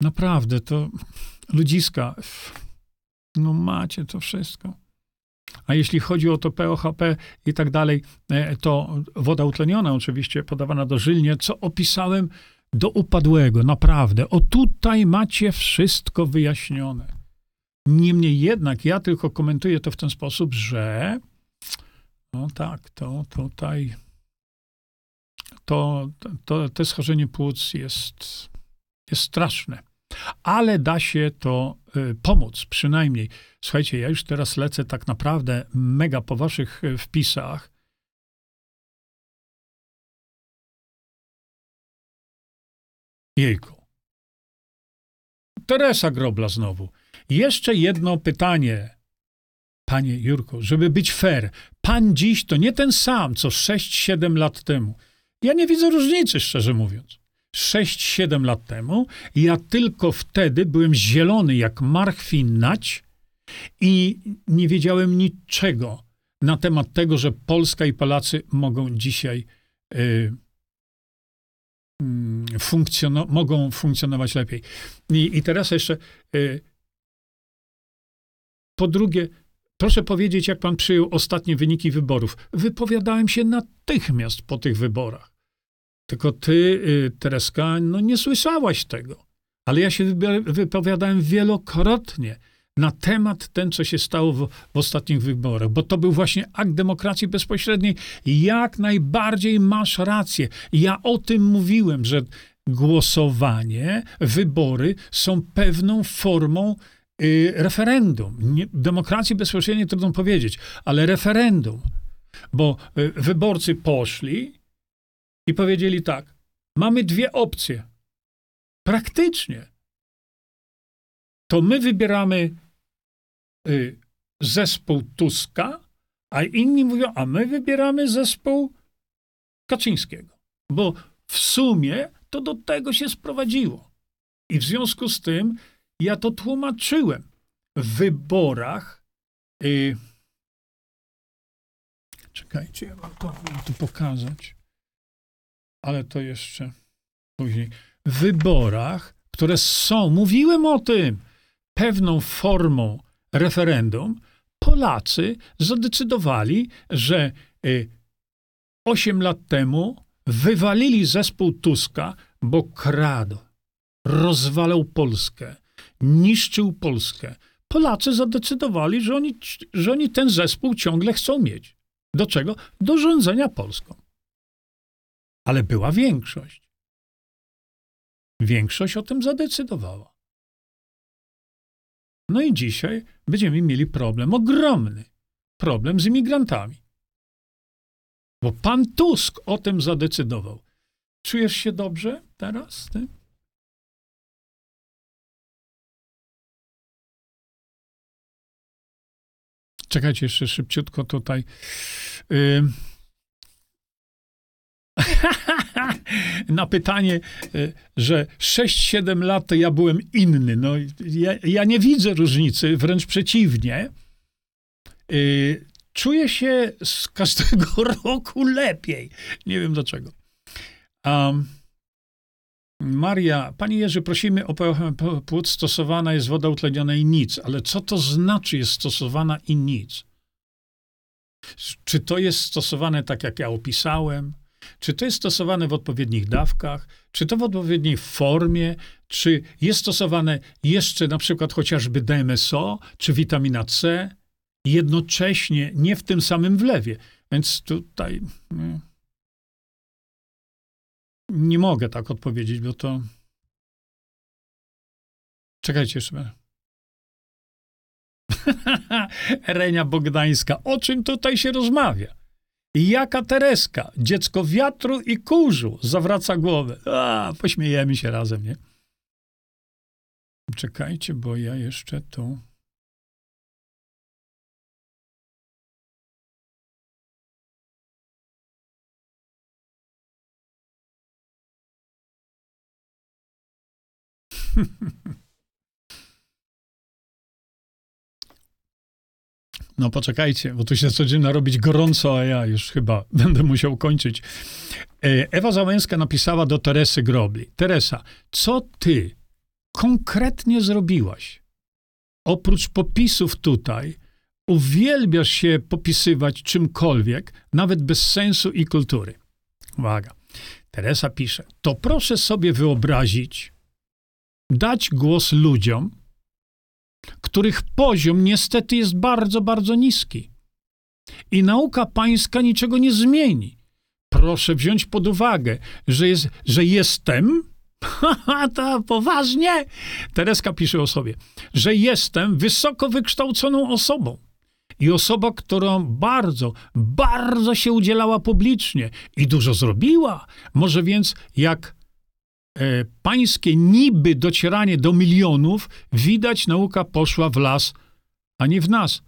Naprawdę, to ludziska, no macie to wszystko. A jeśli chodzi o to POHP i tak dalej, e, to woda utleniona oczywiście podawana dożylnie, co opisałem do upadłego, naprawdę. O tutaj macie wszystko wyjaśnione. Niemniej jednak ja tylko komentuję to w ten sposób, że no tak, to tutaj to, to, to schorzenie płuc jest, jest straszne. Ale da się to y, pomóc, przynajmniej. Słuchajcie, ja już teraz lecę tak naprawdę mega po waszych y, wpisach. Jejku. Teresa Grobla znowu. Jeszcze jedno pytanie. Panie Jurko, żeby być fair, pan dziś to nie ten sam, co 6-7 lat temu. Ja nie widzę różnicy, szczerze mówiąc. 6-7 lat temu ja tylko wtedy byłem zielony jak marchwinać i nie wiedziałem niczego na temat tego, że Polska i Polacy mogą dzisiaj y, mm, funkcjono- mogą funkcjonować lepiej. I, i teraz jeszcze y, po drugie, proszę powiedzieć, jak pan przyjął ostatnie wyniki wyborów. Wypowiadałem się natychmiast po tych wyborach. Tylko ty, y, Tereska, no nie słyszałaś tego. Ale ja się wypowiadałem wielokrotnie na temat ten, co się stało w, w ostatnich wyborach, bo to był właśnie akt demokracji bezpośredniej. Jak najbardziej masz rację. Ja o tym mówiłem, że głosowanie, wybory są pewną formą y, referendum. Nie, demokracji bezpośredniej trudno powiedzieć, ale referendum. Bo y, wyborcy poszli i powiedzieli tak: mamy dwie opcje. Praktycznie. To my wybieramy y, zespół Tuska, a inni mówią, a my wybieramy zespół Kaczyńskiego. Bo w sumie to do tego się sprowadziło. I w związku z tym ja to tłumaczyłem. W wyborach. Y, czekajcie, ja mam to, mam to pokazać. Ale to jeszcze później. W wyborach, które są, mówiłem o tym, pewną formą referendum, Polacy zadecydowali, że y, 8 lat temu wywalili zespół Tuska, bo kradł, rozwalał Polskę, niszczył Polskę. Polacy zadecydowali, że oni, że oni ten zespół ciągle chcą mieć. Do czego? Do rządzenia Polską. Ale była większość. Większość o tym zadecydowała. No i dzisiaj będziemy mieli problem ogromny. Problem z imigrantami. Bo pan Tusk o tym zadecydował. Czujesz się dobrze teraz z tym? Czekajcie jeszcze szybciutko tutaj. Y... (laughs) Na pytanie, y, że 6-7 lat to ja byłem inny. No, ja, ja nie widzę różnicy, wręcz przeciwnie. Y, czuję się z każdego (laughs) roku lepiej. Nie wiem dlaczego. Um, Maria, Panie Jerzy, prosimy o płód stosowana jest woda utleniona i nic. Ale co to znaczy jest stosowana i nic? Czy to jest stosowane tak, jak ja opisałem? Czy to jest stosowane w odpowiednich dawkach? Czy to w odpowiedniej formie? Czy jest stosowane jeszcze na przykład chociażby DMSO, czy witamina C? Jednocześnie, nie w tym samym wlewie. Więc tutaj nie, nie mogę tak odpowiedzieć, bo to. Czekajcie jeszcze. (laughs) Renia Bogdańska. O czym tutaj się rozmawia? Jaka Tereska, dziecko wiatru i kurzu, zawraca głowę. A, pośmiejemy się razem, nie? Czekajcie, bo ja jeszcze tu. (laughs) No poczekajcie, bo tu się zaczyna robić gorąco, a ja już chyba (laughs) będę musiał kończyć. E, Ewa Załęska napisała do Teresy Grobli. Teresa, co ty konkretnie zrobiłaś? Oprócz popisów tutaj, uwielbiasz się popisywać czymkolwiek, nawet bez sensu i kultury. Uwaga. Teresa pisze, to proszę sobie wyobrazić, dać głos ludziom, których poziom niestety jest bardzo, bardzo niski. I nauka pańska niczego nie zmieni. Proszę wziąć pod uwagę, że, jest, że jestem, (laughs) to poważnie, Tereska pisze o sobie, że jestem wysoko wykształconą osobą. I osoba, którą bardzo, bardzo się udzielała publicznie i dużo zrobiła. Może więc jak pańskie niby docieranie do milionów, widać nauka poszła w las, a nie w nas.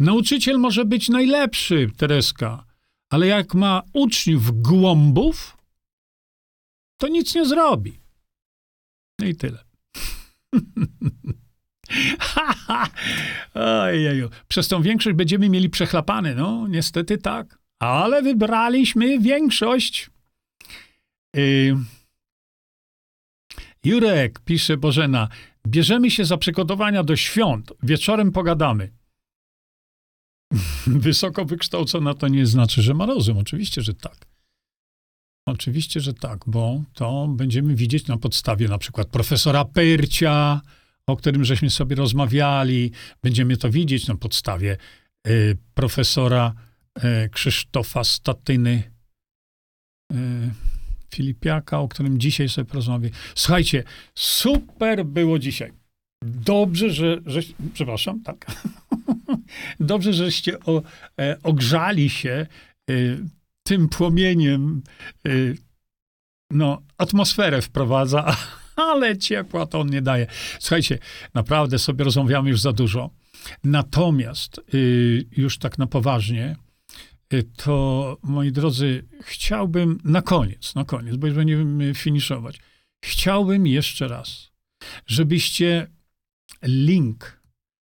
Nauczyciel może być najlepszy, Tereska, ale jak ma uczniów głąbów, to nic nie zrobi. No i tyle. (laughs) Ojeju. Przez tą większość będziemy mieli przechlapane. No, niestety tak. Ale wybraliśmy większość. Yy. Jurek, pisze Bożena, bierzemy się za przygotowania do świąt. Wieczorem pogadamy. (laughs) Wysoko wykształcona to nie znaczy, że ma rozum. Oczywiście, że tak. Oczywiście, że tak, bo to będziemy widzieć na podstawie na przykład profesora Pyrcia, o którym żeśmy sobie rozmawiali. Będziemy to widzieć na podstawie y, profesora y, Krzysztofa Statyny y, Filipiaka, o którym dzisiaj sobie porozmawiamy. Słuchajcie, super było dzisiaj. Dobrze, że, że przepraszam, tak. (laughs) Dobrze, żeście o, e, ogrzali się tym płomieniem. No, atmosferę wprowadza, (laughs) ale ciepła to on nie daje. Słuchajcie, naprawdę sobie rozmawiamy już za dużo. Natomiast y, już tak na poważnie, to moi drodzy, chciałbym na koniec, na koniec, bo już będziemy finiszować. Chciałbym jeszcze raz, żebyście link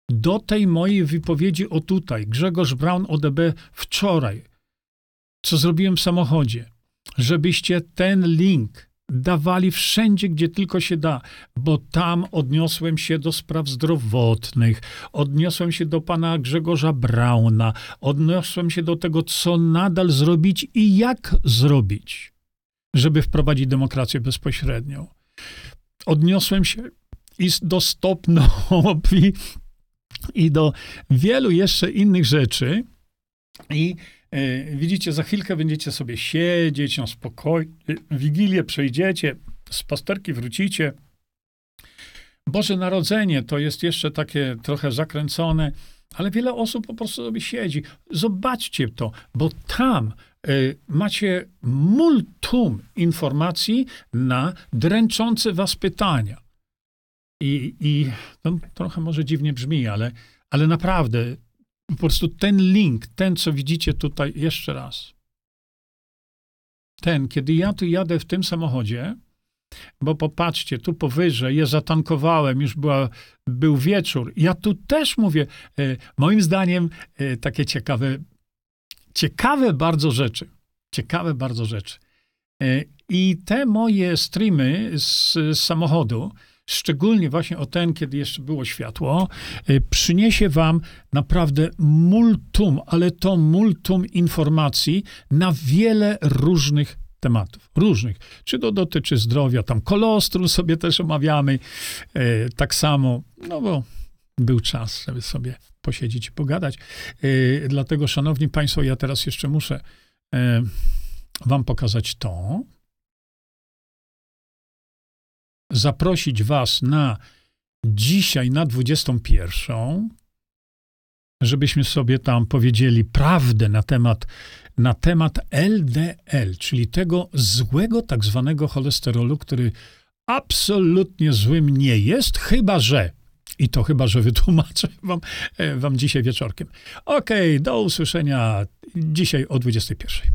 do tej mojej wypowiedzi o tutaj, Grzegorz Braun ODB wczoraj, co zrobiłem w samochodzie, żebyście ten link dawali wszędzie, gdzie tylko się da, bo tam odniosłem się do spraw zdrowotnych, odniosłem się do pana Grzegorza Brauna, odniosłem się do tego, co nadal zrobić i jak zrobić, żeby wprowadzić demokrację bezpośrednią. Odniosłem się i do stopnowi (laughs) i do wielu jeszcze innych rzeczy i widzicie, za chwilkę będziecie sobie siedzieć na spokojnie, wigilię przejdziecie, z pasterki wrócicie. Boże Narodzenie to jest jeszcze takie trochę zakręcone, ale wiele osób po prostu sobie siedzi. Zobaczcie to, bo tam y, macie multum informacji na dręczące was pytania. I, i to trochę może dziwnie brzmi, ale, ale naprawdę po prostu ten link, ten, co widzicie tutaj, jeszcze raz. Ten, kiedy ja tu jadę w tym samochodzie, bo popatrzcie, tu powyżej, je zatankowałem, już była, był wieczór. Ja tu też mówię, e, moim zdaniem, e, takie ciekawe, ciekawe bardzo rzeczy. Ciekawe bardzo rzeczy. E, I te moje streamy z, z samochodu, szczególnie właśnie o ten, kiedy jeszcze było światło, y, przyniesie wam naprawdę multum, ale to multum informacji na wiele różnych tematów, różnych. Czy to dotyczy zdrowia, tam kolostrum sobie też omawiamy, y, tak samo, no bo był czas, żeby sobie posiedzieć i pogadać. Y, dlatego, szanowni państwo, ja teraz jeszcze muszę wam pokazać to zaprosić Was na dzisiaj na 21. żebyśmy sobie tam powiedzieli prawdę na temat, na temat LDL, czyli tego złego tak zwanego cholesterolu, który absolutnie złym nie jest, chyba że, i to chyba, że wytłumaczę (laughs) wam, e, wam dzisiaj wieczorkiem. Okej, do usłyszenia dzisiaj o 21.